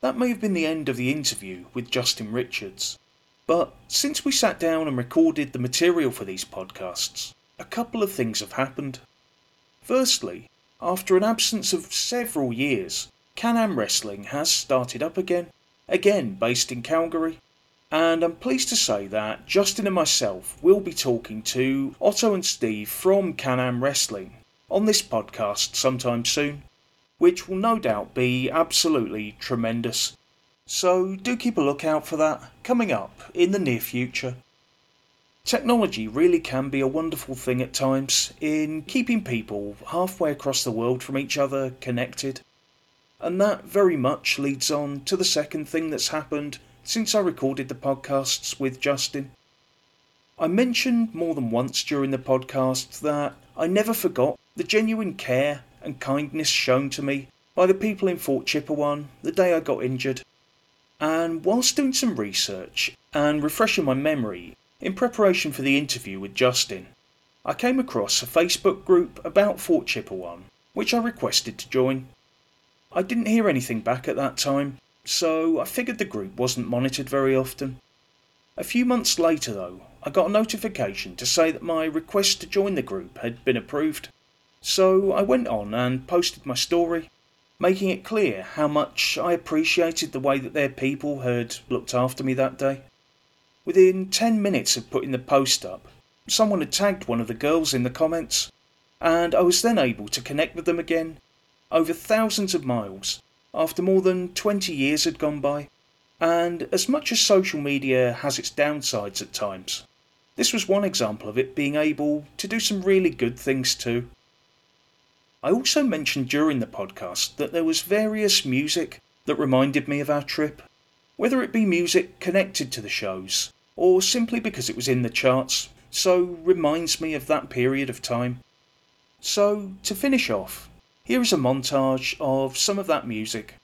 that may have been the end of the interview with Justin Richards. But since we sat down and recorded the material for these podcasts, a couple of things have happened. Firstly, after an absence of several years, Can Am Wrestling has started up again, again based in Calgary. And I'm pleased to say that Justin and myself will be talking to Otto and Steve from Can Am Wrestling on this podcast sometime soon, which will no doubt be absolutely tremendous. So do keep a lookout for that coming up in the near future. Technology really can be a wonderful thing at times in keeping people halfway across the world from each other connected. And that very much leads on to the second thing that's happened since I recorded the podcasts with Justin. I mentioned more than once during the podcast that I never forgot the genuine care and kindness shown to me by the people in Fort Chipewyan the day I got injured. And whilst doing some research and refreshing my memory in preparation for the interview with Justin, I came across a Facebook group about Fort Chipewyan, which I requested to join. I didn't hear anything back at that time, so I figured the group wasn't monitored very often. A few months later, though, I got a notification to say that my request to join the group had been approved. So I went on and posted my story, making it clear how much I appreciated the way that their people had looked after me that day. Within 10 minutes of putting the post up, someone had tagged one of the girls in the comments, and I was then able to connect with them again over thousands of miles after more than 20 years had gone by. And as much as social media has its downsides at times, this was one example of it being able to do some really good things too. I also mentioned during the podcast that there was various music that reminded me of our trip, whether it be music connected to the shows or simply because it was in the charts, so reminds me of that period of time. So, to finish off, here is a montage of some of that music.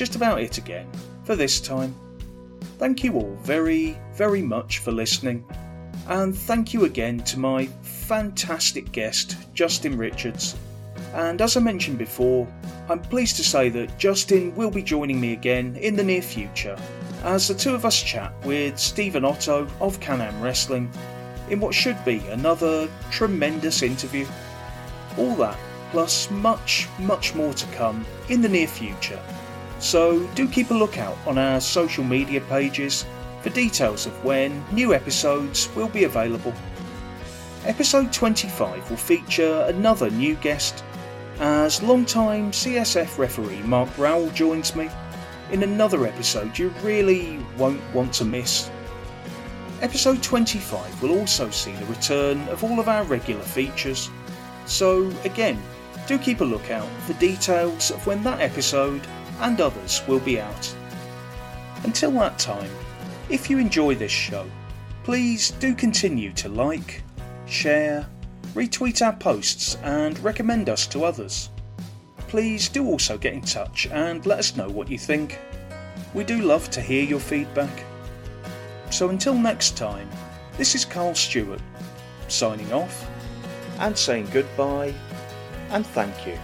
Just about it again for this time. Thank you all very, very much for listening, and thank you again to my fantastic guest, Justin Richards. And as I mentioned before, I'm pleased to say that Justin will be joining me again in the near future as the two of us chat with Steve and Otto of Can Am Wrestling in what should be another tremendous interview. All that, plus much, much more to come in the near future. So do keep a lookout on our social media pages for details of when new episodes will be available. Episode 25 will feature another new guest as long-time CSF referee Mark Rowell joins me in another episode you really won't want to miss. Episode 25 will also see the return of all of our regular features, so again, do keep a lookout for details of when that episode and others will be out. Until that time, if you enjoy this show, please do continue to like, share, retweet our posts, and recommend us to others. Please do also get in touch and let us know what you think. We do love to hear your feedback. So until next time, this is Carl Stewart, signing off and saying goodbye and thank you.